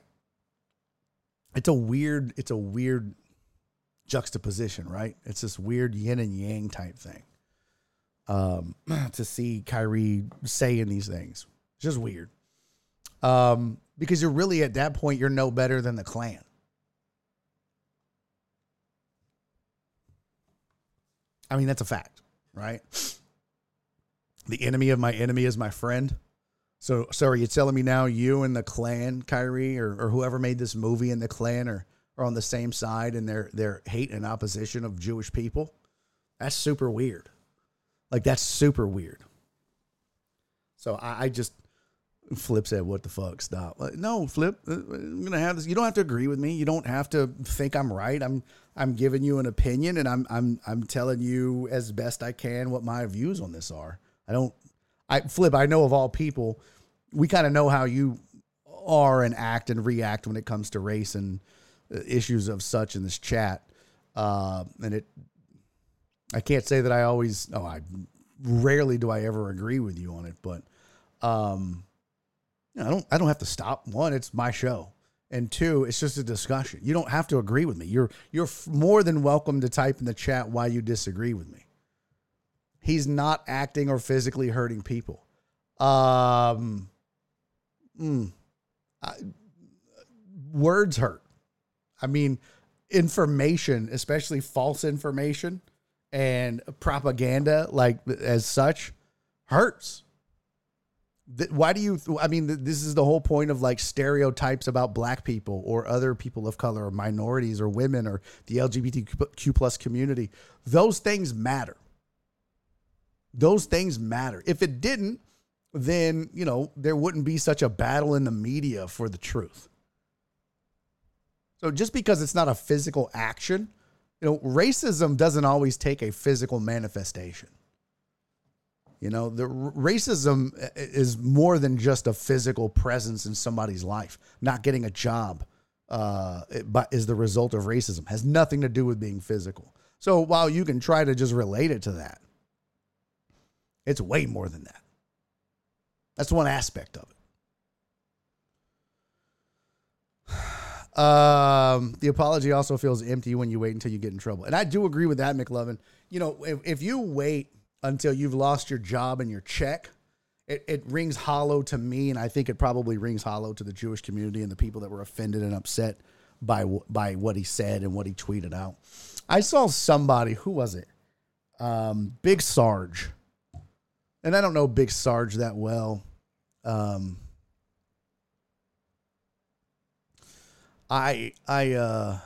it's a weird it's a weird juxtaposition, right? It's this weird yin and yang type thing um, to see Kyrie saying these things. It's just weird. Um, because you're really at that point, you're no better than the Klan. I mean, that's a fact, right? The enemy of my enemy is my friend. So, sorry, you're telling me now you and the Klan, Kyrie, or, or whoever made this movie and the Klan are, are on the same side in their, their hate and opposition of Jewish people? That's super weird. Like that's super weird. So I, I just Flip said, "What the fuck? Stop." Like, no, Flip. Uh, I'm gonna have this. You don't have to agree with me. You don't have to think I'm right. I'm I'm giving you an opinion, and I'm I'm I'm telling you as best I can what my views on this are. I don't. I Flip. I know of all people, we kind of know how you are and act and react when it comes to race and uh, issues of such in this chat. Uh, and it I can't say that I always. Oh, I rarely do I ever agree with you on it, but um, you know, I don't. I don't have to stop. One, it's my show, and two, it's just a discussion. You don't have to agree with me. You're you're more than welcome to type in the chat why you disagree with me. He's not acting or physically hurting people. Um, mm, I, words hurt. I mean, information, especially false information and propaganda like as such hurts why do you i mean this is the whole point of like stereotypes about black people or other people of color or minorities or women or the lgbtq plus community. Those things matter. Those things matter. If it didn't then you know there wouldn't be such a battle in the media for the truth. So just because it's not a physical action, you know, racism doesn't always take a physical manifestation. You know, the racism is more than just a physical presence in somebody's life. Not getting a job, uh, but is the result of racism. Has nothing to do with being physical. So while you can try to just relate it to that, it's way more than that. That's one aspect of it. Um, the apology also feels empty when you wait until you get in trouble. And I do agree with that, McLovin. You know, if, if you wait until you've lost your job and your check, it, it rings hollow to me. And I think it probably rings hollow to the Jewish community and the people that were offended and upset by, by what he said and what he tweeted out. I saw somebody, who was it? Um, Big Sarge. And I don't know Big Sarge that well. Um, I I uh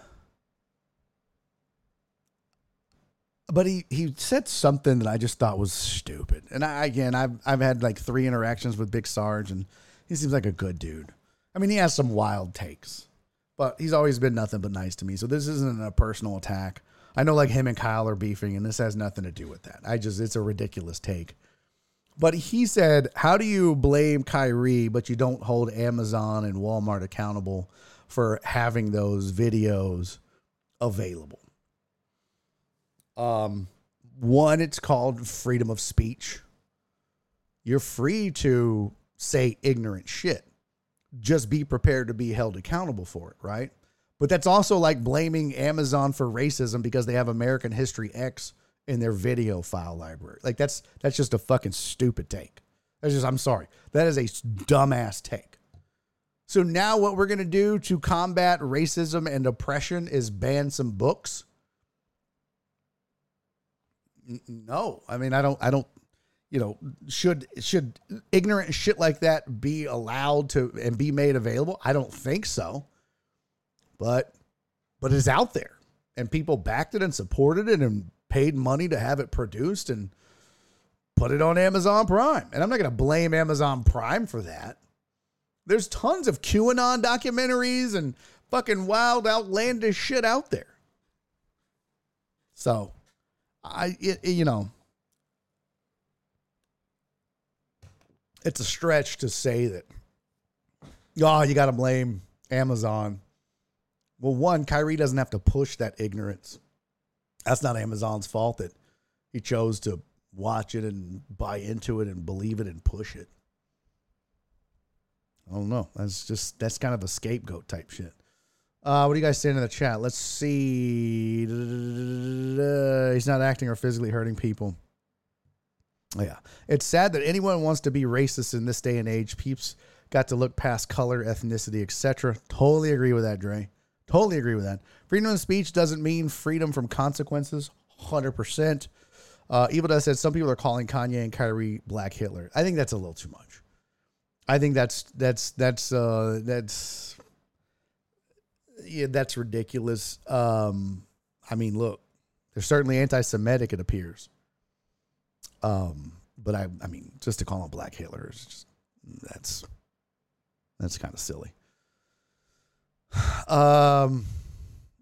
but he he said something that I just thought was stupid. And I again I've I've had like three interactions with Big Sarge and he seems like a good dude. I mean he has some wild takes, but he's always been nothing but nice to me. So this isn't a personal attack. I know like him and Kyle are beefing and this has nothing to do with that. I just it's a ridiculous take. But he said, How do you blame Kyrie, but you don't hold Amazon and Walmart accountable for having those videos available? Um, one, it's called freedom of speech. You're free to say ignorant shit. Just be prepared to be held accountable for it, right? But that's also like blaming Amazon for racism because they have American History X in their video file library. Like that's that's just a fucking stupid take. That's just I'm sorry. That is a dumbass take. So now what we're going to do to combat racism and oppression is ban some books? No. I mean, I don't I don't you know, should should ignorant shit like that be allowed to and be made available? I don't think so. But but it's out there and people backed it and supported it and paid money to have it produced and put it on Amazon Prime. And I'm not going to blame Amazon Prime for that. There's tons of QAnon documentaries and fucking wild, outlandish shit out there. So, I, it, it- you know, it's a stretch to say that, oh, you got to blame Amazon. Well, one, Kyrie doesn't have to push that ignorance. That's not Amazon's fault that he chose to watch it and buy into it and believe it and push it. I don't know. That's just that's kind of a scapegoat type shit. Uh, what do you guys saying in the chat? Let's see. He's not acting or physically hurting people. Yeah, it's sad that anyone wants to be racist in this day and age. Peeps got to look past color, ethnicity, etc. Totally agree with that, Dre. Totally agree with that. Freedom of speech doesn't mean freedom from consequences. Hundred percent. Uh, Evil Does said some people are calling Kanye and Kyrie Black Hitler. I think that's a little too much. I think that's that's that's uh, that's yeah, that's ridiculous. Um, I mean, look, they're certainly anti-Semitic. It appears. Um, but I, I mean, just to call him Black Hitler is just that's that's kind of silly. Um,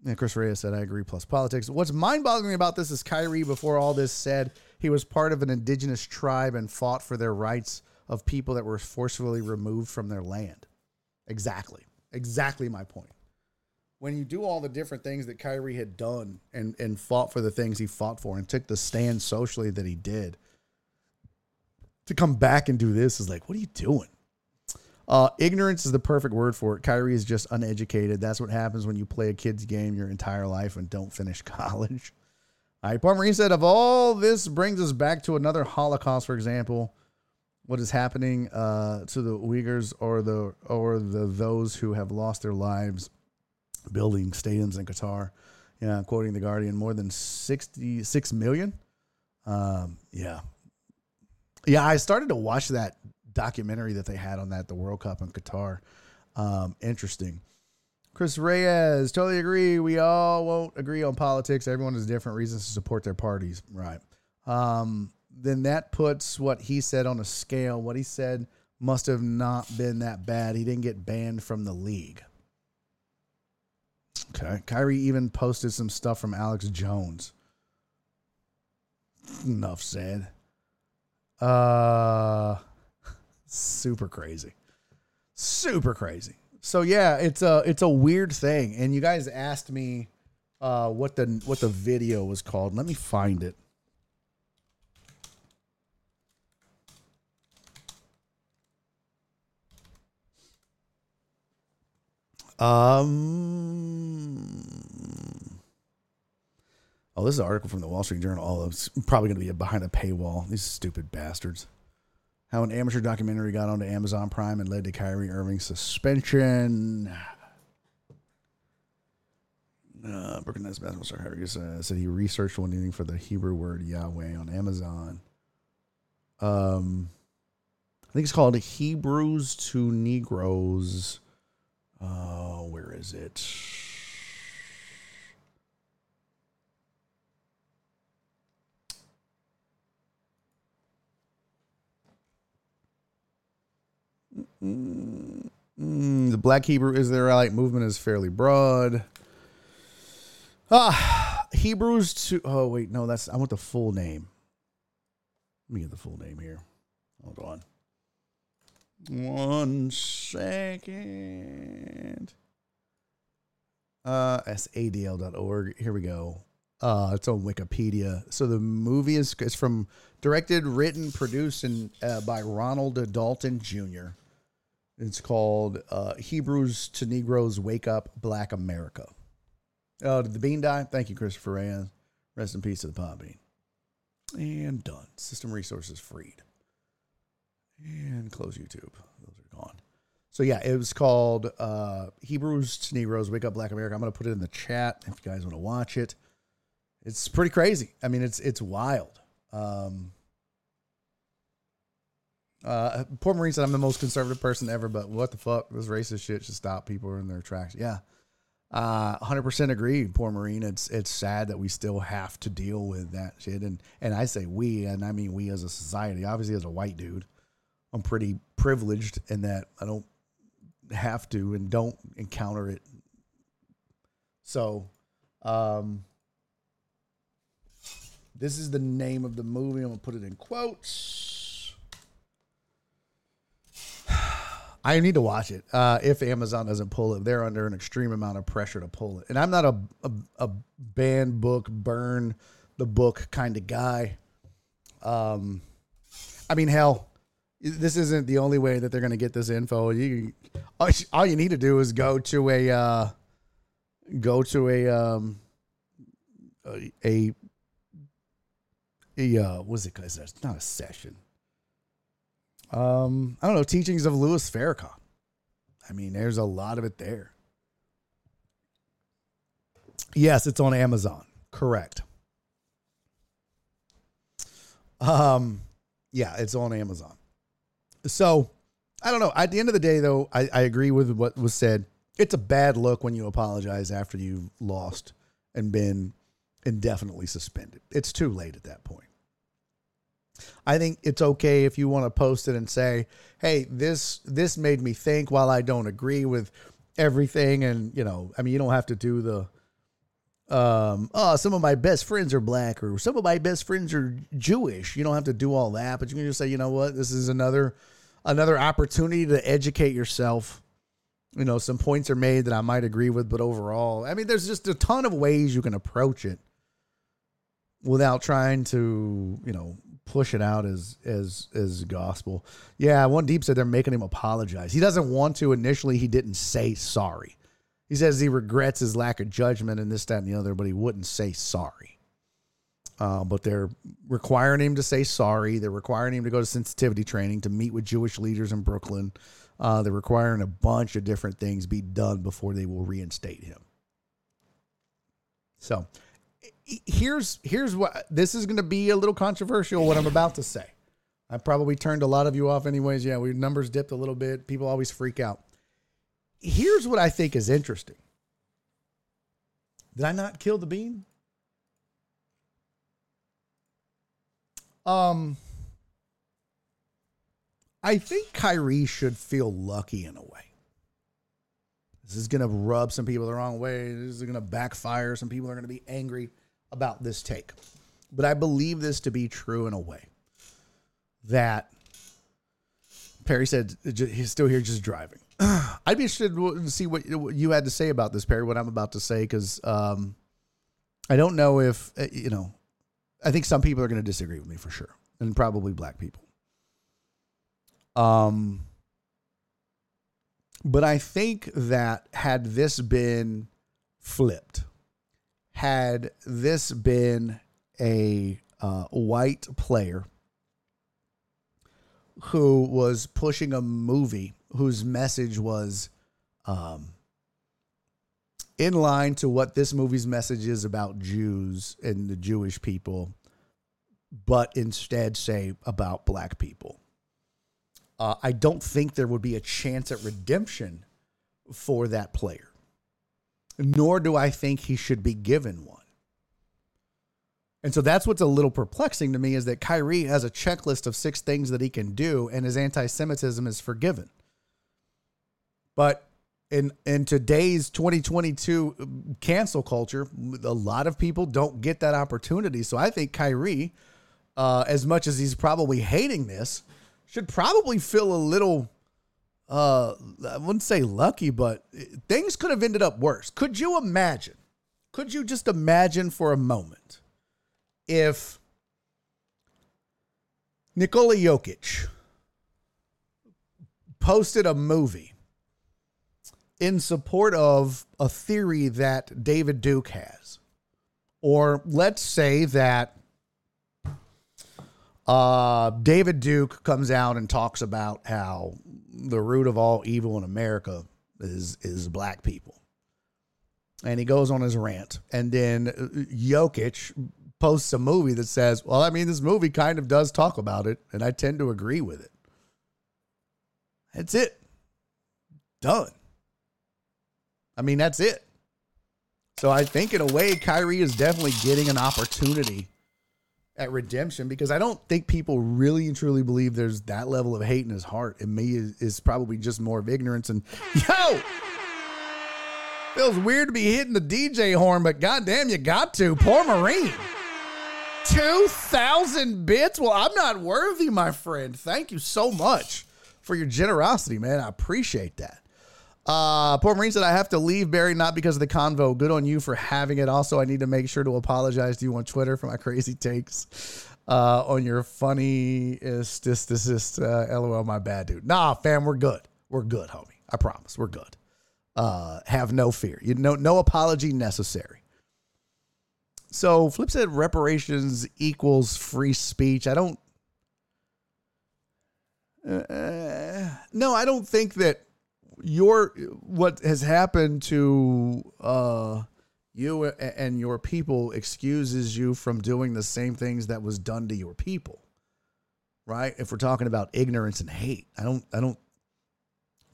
yeah, Chris Reyes said, I agree, plus politics. What's mind boggling about this is Kyrie, before all this said, he was part of an indigenous tribe and fought for their rights of people that were forcefully removed from their land. Exactly. Exactly my point. When you do all the different things that Kyrie had done and, and fought for the things he fought for and took the stand socially that he did, to come back and do this is like, what are you doing? Uh, ignorance is the perfect word for it. Kyrie is just uneducated. That's what happens when you play a kid's game your entire life and don't finish college. All right, Poor Marine said, of all this brings us back to another Holocaust, for example, what is happening uh, to the Uyghurs or the or the those who have lost their lives building stadiums in Qatar. Yeah, quoting the Guardian, more than sixty-six million. Um, yeah, yeah. I started to watch that documentary that they had on that the World Cup in Qatar. Um, interesting. Chris Reyes, totally agree. We all won't agree on politics. Everyone has different reasons to support their parties. Right. Um, then that puts what he said on a scale. What he said must have not been that bad. He didn't get banned from the league. Okay. Kyrie even posted some stuff from Alex Jones. Enough said. Uh super crazy. Super crazy. So yeah, it's a it's a weird thing. And you guys asked me uh what the what the video was called. Let me find it. Um. Oh, this is an article from the Wall Street Journal. Oh, it's probably going to be behind a paywall. These stupid bastards. How an amateur documentary got onto Amazon Prime and led to Kyrie Irving's suspension. Uh, Brooklyn Nets basketball star uh, said he researched one evening for the Hebrew word Yahweh on Amazon. Um, I think it's called Hebrews to Negroes. Uh, where is it? Mm, the Black Hebrew Israelite movement is fairly broad. Ah, Hebrews to. Oh wait, no, that's I want the full name. Let me get the full name here. Hold on. One second. Uh, sadl.org. Here we go. Uh, it's on Wikipedia. So the movie is from directed, written, produced, and uh, by Ronald Dalton Jr. It's called uh, Hebrews to Negroes Wake Up Black America. Oh, did the bean die? Thank you, Christopher Reyes. Rest in peace to the Podbean. And done. System resources freed. And close YouTube. Those are gone. So yeah, it was called uh, Hebrews to Negroes Wake Up Black America. I'm to put it in the chat if you guys want to watch it. It's pretty crazy. I mean, it's it's wild. Um, uh, poor Marine said I'm the most conservative person ever, but what the fuck? This racist shit should stop people in their tracks. Yeah, uh, 100% agree. Poor Marine. It's it's sad that we still have to deal with that shit, and and I say we, and I mean we as a society. Obviously, as a white dude, I'm pretty privileged in that I don't have to and don't encounter it. So, um, this is the name of the movie. I'm gonna put it in quotes. I need to watch it. Uh, if Amazon doesn't pull it, they're under an extreme amount of pressure to pull it. And I'm not a a, a book, burn the book kind of guy. Um, I mean, hell, this isn't the only way that they're going to get this info. You, all, you need to do is go to a uh, go to a um, a, a uh, what's it called? It's not a session. Um, I don't know. Teachings of Louis Farrakhan. I mean, there's a lot of it there. Yes, it's on Amazon. Correct. Um, yeah, it's on Amazon. So I don't know. At the end of the day, though, I, I agree with what was said. It's a bad look when you apologize after you've lost and been indefinitely suspended. It's too late at that point. I think it's okay if you want to post it and say, "Hey, this this made me think while I don't agree with everything and, you know, I mean, you don't have to do the um, oh, some of my best friends are black or some of my best friends are Jewish. You don't have to do all that, but you can just say, "You know what? This is another another opportunity to educate yourself." You know, some points are made that I might agree with, but overall, I mean, there's just a ton of ways you can approach it without trying to, you know, push it out as as as gospel. Yeah, one deep said they're making him apologize. He doesn't want to. Initially, he didn't say sorry. He says he regrets his lack of judgment and this, that, and the other, but he wouldn't say sorry. Uh, but they're requiring him to say sorry. They're requiring him to go to sensitivity training to meet with Jewish leaders in Brooklyn. Uh, they're requiring a bunch of different things be done before they will reinstate him. So here's here's what this is going to be a little controversial. What I'm about to say, I probably turned a lot of you off, anyways. Yeah, we numbers dipped a little bit. People always freak out. Here's what I think is interesting. Did I not kill the bean? Um, I think Kyrie should feel lucky in a way. This is going to rub some people the wrong way. This is going to backfire. Some people are going to be angry about this take. But I believe this to be true in a way that Perry said he's still here just driving. I'd be interested to see what you had to say about this, Perry, what I'm about to say, because um, I don't know if, uh, you know, I think some people are going to disagree with me for sure, and probably black people. Um, but I think that had this been flipped, had this been a uh, white player who was pushing a movie whose message was um, in line to what this movie's message is about Jews and the Jewish people, but instead say about black people. Uh, I don't think there would be a chance at redemption for that player, nor do I think he should be given one. And so that's what's a little perplexing to me is that Kyrie has a checklist of six things that he can do, and his anti Semitism is forgiven. But in in today's 2022 cancel culture, a lot of people don't get that opportunity. So I think Kyrie, uh, as much as he's probably hating this, should probably feel a little. Uh, I wouldn't say lucky, but things could have ended up worse. Could you imagine? Could you just imagine for a moment? if Nikola Jokic posted a movie in support of a theory that David Duke has, or let's say that uh, David Duke comes out and talks about how the root of all evil in America is is black people. And he goes on his rant. And then uh, Jokic posts a movie that says, well, I mean, this movie kind of does talk about it, and I tend to agree with it. That's it. Done. I mean, that's it. So I think in a way, Kyrie is definitely getting an opportunity at redemption because I don't think people really and truly believe there's that level of hate in his heart. And me is, is probably just more of ignorance. And yo, feels weird to be hitting the DJ horn, but goddamn, you got to. Poor Marine. 2,000 bits? Well, I'm not worthy, my friend. Thank you so much for your generosity, man. I appreciate that. Uh, Poor Marine said, I have to leave Barry, not because of the convo. Good on you for having it. Also, I need to make sure to apologize to you on Twitter for my crazy takes uh, on your funny funniest, this, this, uh, LOL, my bad dude. Nah, fam, we're good. We're good, homie. I promise. We're good. Uh, have no fear. You know, no apology necessary. So Flip said reparations equals free speech. I don't. Uh, no, I don't think that your what has happened to uh, you and your people excuses you from doing the same things that was done to your people. Right? If we're talking about ignorance and hate, I don't. I don't.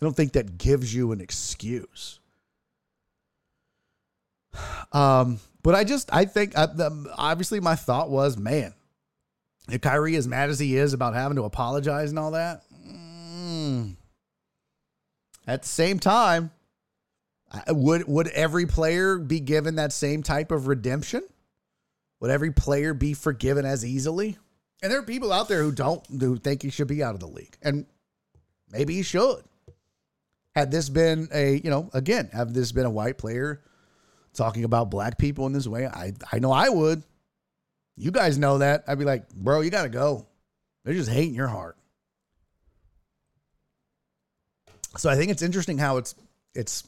I don't think that gives you an excuse. Um, but I just, I think, uh, obviously, my thought was, man, if Kyrie as mad as he is about having to apologize and all that, mm, at the same time, would would every player be given that same type of redemption? Would every player be forgiven as easily? And there are people out there who don't who think he should be out of the league, and maybe he should. Had this been a, you know, again, have this been a white player talking about black people in this way, I, I know I would. You guys know that. I'd be like, bro, you got to go. They're just hating your heart. So I think it's interesting how it's it's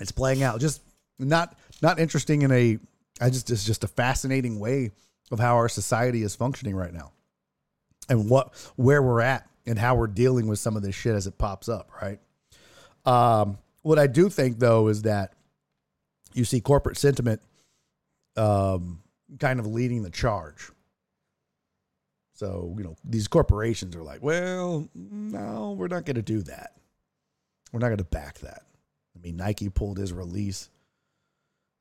it's playing out. Just not not interesting in a I just it's just a fascinating way of how our society is functioning right now. And what where we're at and how we're dealing with some of this shit as it pops up, right? Um, what I do think though is that you see corporate sentiment um, kind of leading the charge. So, you know, these corporations are like, well, no, we're not going to do that. We're not going to back that. I mean, Nike pulled his release.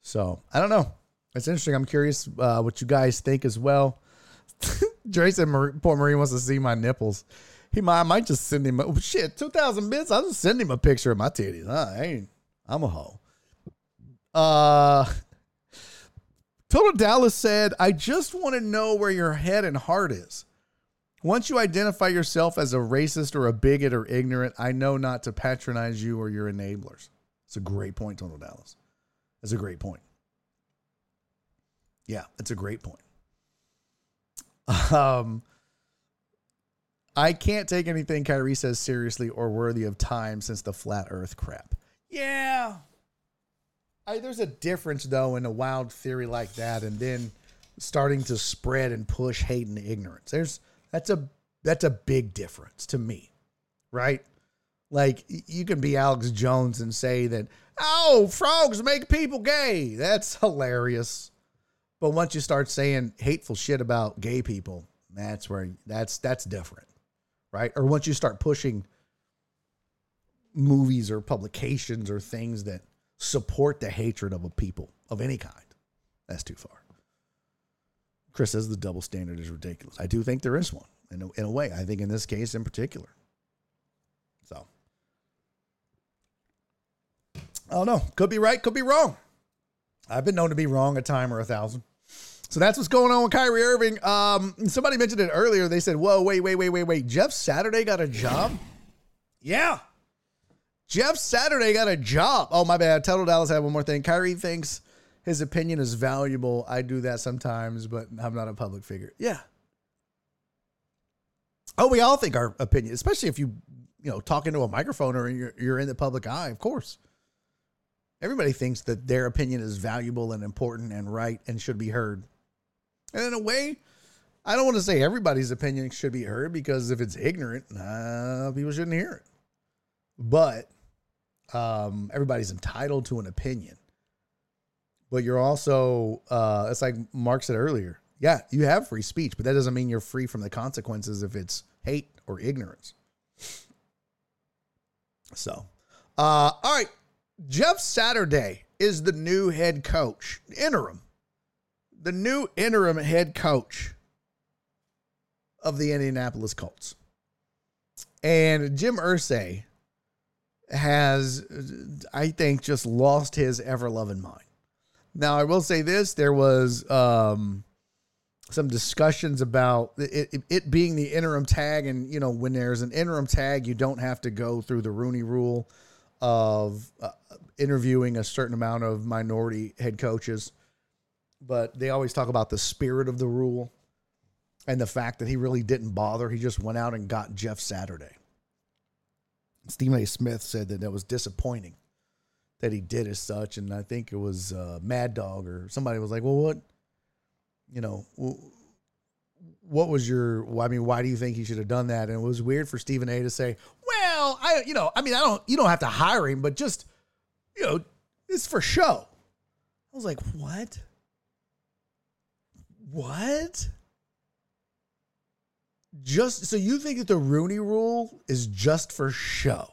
So, I don't know. It's interesting. I'm curious uh, what you guys think as well. Dre said, poor Marie wants to see my nipples. He might, I might just send him, a, oh, shit, 2,000 bits. I'll just send him a picture of my titties. I ain't, I'm a hoe. Uh, Total Dallas said, I just want to know where your head and heart is. Once you identify yourself as a racist or a bigot or ignorant, I know not to patronize you or your enablers. It's a great point, Total Dallas. That's a great point. Yeah, it's a great point. Um, I can't take anything Kyrie says seriously or worthy of time since the flat earth crap. Yeah. I, there's a difference, though, in a wild theory like that and then starting to spread and push hate and ignorance. There's that's a that's a big difference to me, right? Like you can be Alex Jones and say that, oh, frogs make people gay. That's hilarious. But once you start saying hateful shit about gay people, that's where that's that's different, right? Or once you start pushing movies or publications or things that support the hatred of a people of any kind, that's too far. Chris says the double standard is ridiculous. I do think there is one in a, in a way. I think in this case in particular. So, I don't know. Could be right, could be wrong. I've been known to be wrong a time or a thousand. So that's what's going on with Kyrie Irving. Um, somebody mentioned it earlier. They said, "Whoa, wait, wait, wait, wait, wait. Jeff Saturday got a job." yeah, Jeff Saturday got a job. Oh my bad. Total Dallas had one more thing. Kyrie thinks his opinion is valuable. I do that sometimes, but I'm not a public figure. Yeah. Oh, we all think our opinion, especially if you, you know, talking to a microphone or you're, you're in the public eye. Of course, everybody thinks that their opinion is valuable and important and right and should be heard. And in a way, I don't want to say everybody's opinion should be heard because if it's ignorant, uh, people shouldn't hear it. But um, everybody's entitled to an opinion. But you're also, uh, it's like Mark said earlier. Yeah, you have free speech, but that doesn't mean you're free from the consequences if it's hate or ignorance. So, uh, all right. Jeff Saturday is the new head coach, interim the new interim head coach of the Indianapolis Colts. And Jim Irsay has, I think, just lost his ever loving mind. Now, I will say this there was um, some discussions about it, it, it, being the interim tag. And, you know, when there's an interim tag, you don't have to go through the Rooney rule of uh, interviewing a certain amount of minority head coaches but they always talk about the spirit of the rule and the fact that he really didn't bother. He just went out and got Jeff Saturday. Stephen A. Smith said that that was disappointing that he did as such, and I think it was uh, Mad Dog or somebody was like, "Well, what, you know, what was your? I mean, why do you think he should have done that?" And it was weird for Stephen A. to say, "Well, I, you know, I mean, I don't, you don't have to hire him, but just, you know, it's for show." I was like, "What?" What? Just so you think that the Rooney rule is just for show.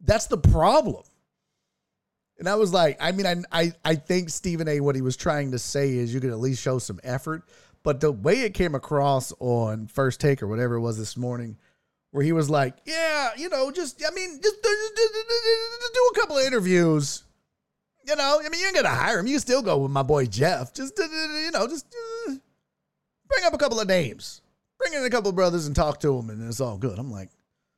That's the problem. And I was like, I mean, I, I, I think Stephen A. what he was trying to say is you could at least show some effort. But the way it came across on First Take or whatever it was this morning, where he was like, yeah, you know, just, I mean, just, just, just, just do a couple of interviews. You know, I mean, you ain't gonna hire him. You still go with my boy Jeff. Just, you know, just bring up a couple of names. Bring in a couple of brothers and talk to them, and it's all good. I'm like,